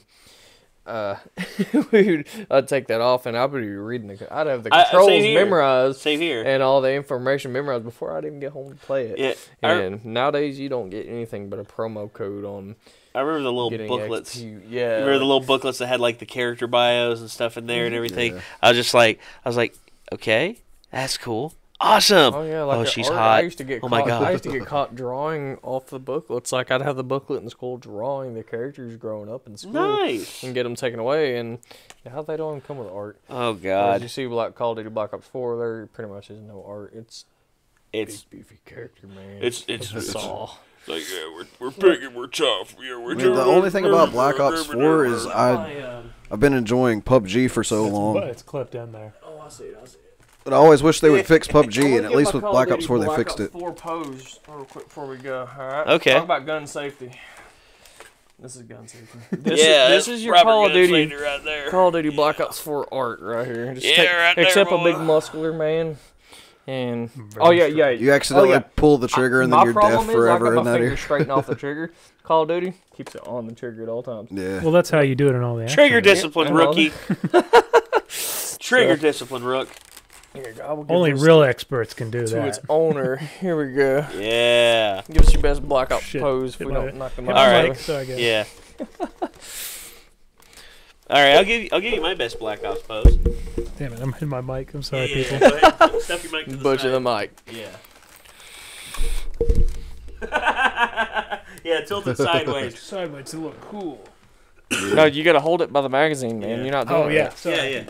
Speaker 3: uh, we'd, I'd take that off and I'd be reading the. I'd have the
Speaker 1: I-
Speaker 3: controls
Speaker 1: here.
Speaker 3: memorized
Speaker 1: Same here.
Speaker 3: and all the information memorized before I'd even get home to play it.
Speaker 1: Yeah, I,
Speaker 3: And nowadays, you don't get anything but a promo code on
Speaker 1: I remember the little booklets.
Speaker 3: XP. Yeah,
Speaker 1: remember the little booklets that had like the character bios and stuff in there and everything.
Speaker 4: Yeah.
Speaker 1: I was just like, I was like, okay, that's cool, awesome.
Speaker 3: Oh yeah, like
Speaker 1: oh, she's
Speaker 3: art-
Speaker 1: hot.
Speaker 3: I used to get
Speaker 1: oh
Speaker 3: caught,
Speaker 1: my
Speaker 3: I used to get caught drawing off the booklets. Like I'd have the booklet in school drawing the characters growing up in school
Speaker 1: nice.
Speaker 3: and get them taken away. And how they don't even come with art.
Speaker 1: Oh
Speaker 3: As
Speaker 1: god,
Speaker 3: you see, like Call of Duty Black Ops Four, there pretty much is no art. It's
Speaker 1: it's
Speaker 3: big beefy character man.
Speaker 1: it's it's,
Speaker 3: That's
Speaker 1: it's
Speaker 3: all.
Speaker 1: like yeah, we're we're big and we're tough. Yeah, we're
Speaker 4: I mean, the only thing about Black Ops 4 is I I've been enjoying PUBG for so
Speaker 2: But
Speaker 4: long,
Speaker 2: it's clipped in there.
Speaker 3: Oh, I see it. I see it.
Speaker 4: But I always wish they would fix PUBG, and at least with Black Ops 4 they fixed it.
Speaker 3: Four pose real quick before we go. All right.
Speaker 1: Okay.
Speaker 3: Talk about gun safety. This is gun safety. This
Speaker 1: yeah,
Speaker 3: is, this is your Call of Duty.
Speaker 1: Right there.
Speaker 3: Call of Duty Black Ops 4 art right here. Just
Speaker 1: Yeah,
Speaker 3: take-
Speaker 1: right there,
Speaker 3: except a big muscular man. And oh yeah, yeah.
Speaker 4: You accidentally
Speaker 3: oh, yeah.
Speaker 4: pull the trigger and then you're
Speaker 3: problem
Speaker 4: deaf
Speaker 3: is
Speaker 4: forever
Speaker 3: I got
Speaker 4: in
Speaker 3: my
Speaker 4: that
Speaker 3: finger
Speaker 4: area.
Speaker 3: straighten off the trigger. Call of Duty keeps it on the trigger at all times.
Speaker 4: Yeah.
Speaker 2: Well, that's how you do it in all the
Speaker 1: Trigger
Speaker 2: games.
Speaker 1: discipline,
Speaker 3: I
Speaker 1: rookie. Trigger discipline, rook.
Speaker 3: Here, I will
Speaker 2: Only
Speaker 3: this
Speaker 2: real experts can do
Speaker 3: to
Speaker 2: that.
Speaker 3: its owner. Here we go.
Speaker 1: Yeah,
Speaker 3: Give us your best Black Ops
Speaker 2: Shit.
Speaker 3: pose if
Speaker 2: Hit
Speaker 3: we don't knock them out.
Speaker 1: All
Speaker 2: my mic, so I guess.
Speaker 1: yeah. All right, I'll give you. I'll give you my best Black Ops pose.
Speaker 2: Damn it, I'm hitting my mic. I'm sorry,
Speaker 1: yeah,
Speaker 2: people.
Speaker 1: Go ahead. Stuff your mic to the
Speaker 3: Butcher the mic.
Speaker 1: Yeah. yeah, tilted sideways.
Speaker 2: Sideways to look cool.
Speaker 3: No, you gotta hold it by the magazine, man.
Speaker 1: Yeah.
Speaker 3: You're not doing
Speaker 2: Oh yeah,
Speaker 3: it.
Speaker 2: sorry.
Speaker 1: Yeah,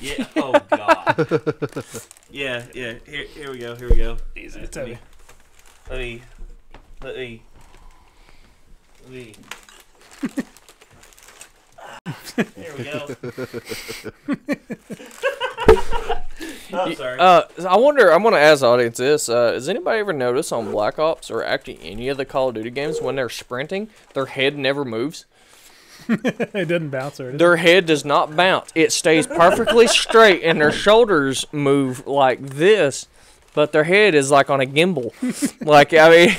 Speaker 1: yeah, yeah. Oh god. yeah, yeah. Here, here we go. Here we go. Easy.
Speaker 2: It's
Speaker 1: Let me,
Speaker 2: heavy.
Speaker 1: let me, let me, let me. Here we go. I'm sorry.
Speaker 3: Uh, I wonder. I want to ask the audience this: uh, Has anybody ever noticed on Black Ops or actually any of the Call of Duty games when they're sprinting, their head never moves?
Speaker 2: it doesn't bounce or.
Speaker 3: Their head does not bounce. It stays perfectly straight, and their shoulders move like this, but their head is like on a gimbal. like I mean,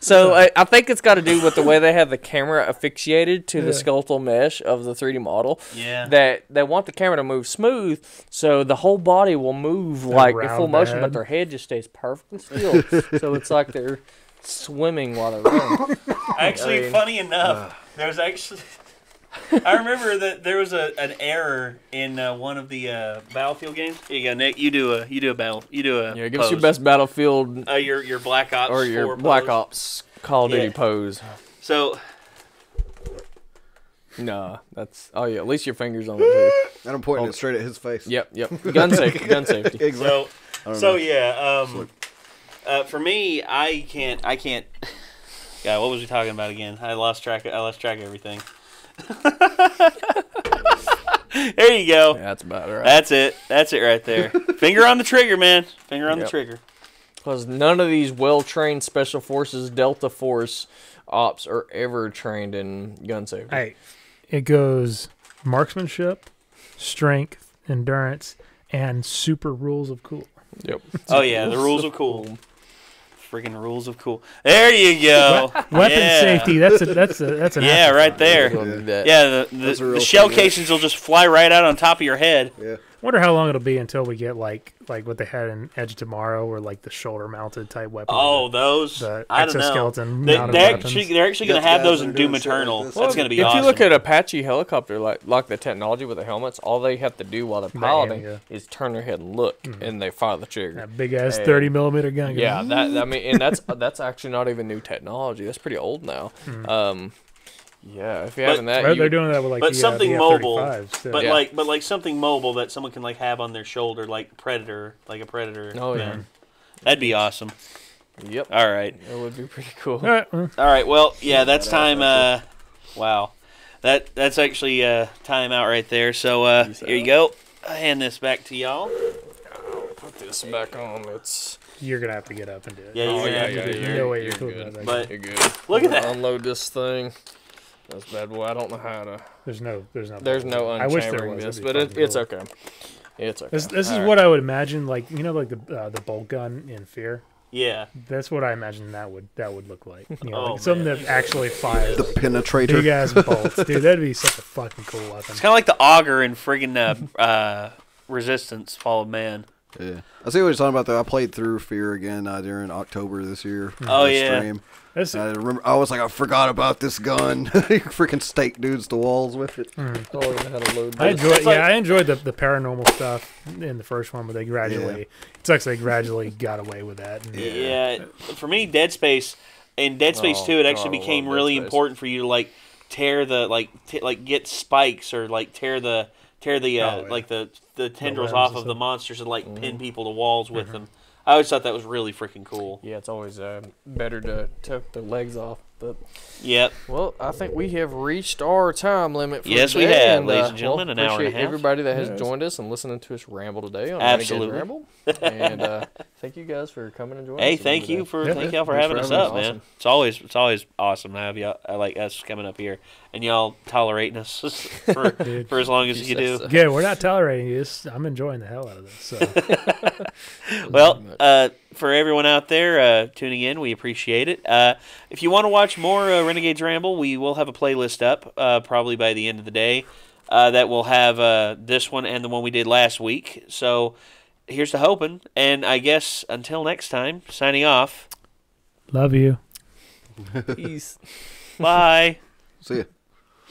Speaker 3: so I, I think it's got to do with the way they have the camera asphyxiated to
Speaker 2: Yeah.
Speaker 3: the skeletal mesh of the 3D model.
Speaker 1: yeah.
Speaker 3: That they want the camera to move smooth, so the whole body will move like in full
Speaker 2: round
Speaker 3: motion, but their head just stays perfectly still. so it's like they're swimming while they're running.
Speaker 1: Actually,
Speaker 3: I mean-
Speaker 1: funny enough, there was actually. I remember that there was a an error in uh, one of the uh, Battlefield games. Here you go, Nick. You do a you do a battle. You do a
Speaker 3: Yeah, give us your best Battlefield
Speaker 1: Uh, your your Black Ops
Speaker 3: or your
Speaker 1: 4
Speaker 3: Black
Speaker 1: pose.
Speaker 3: Ops Call of Duty pose.
Speaker 1: So
Speaker 3: Nah, that's oh yeah. At least your fingers on it too.
Speaker 4: And I'm pointing
Speaker 3: Oh.
Speaker 4: it straight at his face.
Speaker 3: Yep, yep. Gun safety, gun safety.
Speaker 4: Exactly.
Speaker 1: So, so
Speaker 4: know.
Speaker 1: yeah. Um, uh, for me, I can't. I can't. Yeah, what was we talking about again? I lost track. I lost track of everything. there you go.
Speaker 3: Yeah, that's about right.
Speaker 1: That's it. That's it right there. Finger on the trigger, man. Finger on the trigger.
Speaker 3: Because none of these well-trained special forces, Delta Force ops are ever trained in gun safety.
Speaker 2: Hey, it goes marksmanship, strength, endurance, and super rules of cool.
Speaker 3: Yep.
Speaker 1: Oh yeah, the rules of cool. Freaking rules of cool. There you go.
Speaker 2: Weapon
Speaker 1: Yeah.
Speaker 2: safety. That's a that's a that's an
Speaker 1: Yeah, right there.
Speaker 3: We'll do that.
Speaker 1: Yeah, the, the, the shell
Speaker 4: thing, yeah.
Speaker 1: casings will just fly right out on top of your head.
Speaker 4: Yeah.
Speaker 2: Wonder how long it'll be until we get like like what they had in Edge Tomorrow, or like the shoulder mounted type weapon.
Speaker 1: Oh, those.
Speaker 2: the
Speaker 1: I don't know.
Speaker 2: exoskeleton
Speaker 1: They,
Speaker 2: mounted
Speaker 1: they're actually, they're actually going to
Speaker 4: Got
Speaker 1: have those in
Speaker 4: are
Speaker 1: Doom
Speaker 4: doing shit like
Speaker 1: Eternal.
Speaker 4: this.
Speaker 1: That's going to be
Speaker 3: if
Speaker 1: awesome.
Speaker 3: you look at Apache helicopter, like like the technology with the helmets, all they have to do while they're
Speaker 2: Right,
Speaker 3: piloting
Speaker 2: yeah.
Speaker 3: is turn their head and look, and they fire the trigger.
Speaker 2: that big ass
Speaker 3: Hey.
Speaker 2: thirty millimeter gun.
Speaker 3: Yeah, that I mean, and that's that's actually not even new technology. That's pretty old now. Um, yeah, if you're
Speaker 1: But-
Speaker 3: having that,
Speaker 2: Right,
Speaker 3: you,
Speaker 2: they're doing that with like
Speaker 1: but
Speaker 2: the,
Speaker 1: something
Speaker 2: uh, the
Speaker 1: mobile,
Speaker 2: F-35s,
Speaker 1: but
Speaker 3: Yeah.
Speaker 1: like, but like something mobile that someone can like have on their shoulder, like Predator, like a Predator.
Speaker 3: Oh, yeah.
Speaker 1: gun. That'd be awesome.
Speaker 3: yep,
Speaker 1: All right,
Speaker 3: that would be pretty cool.
Speaker 2: All right, well,
Speaker 1: all right. Well, yeah, that's time. Uh, wow, that that's actually uh, time out right there. So uh, here you go. I hand this back to y'all.
Speaker 3: Put this back on. It's
Speaker 2: you're gonna have to get up and do it.
Speaker 1: Yeah, you're
Speaker 3: oh
Speaker 1: gonna
Speaker 3: yeah,
Speaker 1: have to
Speaker 3: yeah,
Speaker 1: do-
Speaker 3: yeah.
Speaker 2: There's no way you're
Speaker 3: you're
Speaker 2: cool
Speaker 3: good.
Speaker 1: But
Speaker 3: You're good.
Speaker 1: Look at that.
Speaker 3: Unload this thing. That's bad boy. I don't know how to.
Speaker 2: There's no, there's no.
Speaker 3: There's no
Speaker 2: I wish there
Speaker 3: unchambering
Speaker 2: was.
Speaker 3: this, but it, it's okay. It's okay.
Speaker 2: This, this is
Speaker 3: All
Speaker 2: what. I would imagine, like you know, like the uh, the bolt gun in Fear.
Speaker 1: Yeah.
Speaker 2: That's what I imagine that would that would look like. You know,
Speaker 1: Oh,
Speaker 2: like something that actually fires
Speaker 4: The
Speaker 2: like,
Speaker 4: penetrator.
Speaker 2: big ass bolts, dude. That'd be such a fucking cool weapon.
Speaker 1: It's kind of like the auger in friggin' uh, uh, Resistance: Fall of Man.
Speaker 4: Yeah, I see what you're talking about. Though I played through Fear again uh, during October this year.
Speaker 1: Oh,
Speaker 4: on the
Speaker 1: yeah.
Speaker 4: stream.
Speaker 2: That's,
Speaker 4: And I remember. I was like, I forgot about this gun. you freaking stake dudes to walls with it.
Speaker 3: Oh, we're gonna have to load
Speaker 2: I
Speaker 3: this.
Speaker 2: enjoyed,
Speaker 1: it's like-
Speaker 2: yeah, I enjoyed the, the paranormal stuff in the first one, but they gradually, it sucks they gradually got away with that. And,
Speaker 1: Yeah. For me, Dead Space in Dead Space
Speaker 3: Oh,
Speaker 1: Two, it actually
Speaker 3: I
Speaker 1: became really
Speaker 3: Space.
Speaker 1: important for you to like tear the like t- like get spikes or like tear the tear the uh,
Speaker 2: Oh, yeah.
Speaker 1: like the the tendrils
Speaker 2: limbs
Speaker 1: off of the monsters and like
Speaker 3: Mm-hmm.
Speaker 1: pin people to walls with them. I always thought that was really freaking cool.
Speaker 3: Yeah, it's always uh, better to take the legs off. But
Speaker 1: Yep.
Speaker 3: well, I think we have reached our time limit. For
Speaker 1: Yes, we have,
Speaker 3: and,
Speaker 1: ladies
Speaker 3: uh,
Speaker 1: and gentlemen,
Speaker 3: well,
Speaker 1: an hour and a
Speaker 3: appreciate
Speaker 1: half.
Speaker 3: Everybody that has
Speaker 2: Yes.
Speaker 3: joined us and listening to us ramble today on
Speaker 1: Absolutely.
Speaker 3: Ramble, and uh, thank you guys for coming and joining
Speaker 1: Hey,
Speaker 3: us.
Speaker 1: thank you
Speaker 3: today.
Speaker 1: for
Speaker 2: Yeah,
Speaker 1: thank y'all for
Speaker 3: thanks
Speaker 1: having
Speaker 3: for
Speaker 1: us
Speaker 3: having
Speaker 1: up,
Speaker 3: us.
Speaker 1: man.
Speaker 3: Awesome.
Speaker 1: It's always it's always awesome to have y'all I like us coming up here and y'all tolerating us for
Speaker 2: Dude.
Speaker 1: for as long as
Speaker 3: You
Speaker 1: you do.
Speaker 3: so.
Speaker 2: Good. We're not tolerating this. I'm enjoying the hell out of this. So
Speaker 1: Well, uh, for everyone out there uh, tuning in, we appreciate it. Uh, if you want to watch more uh, Renegades Ramble, we will have a playlist up uh, probably by the end of the day uh, that will have uh, this one and the one we did last week. So here's to hoping. And I guess until next time, signing off.
Speaker 2: love you.
Speaker 3: Peace.
Speaker 1: Bye.
Speaker 4: See ya.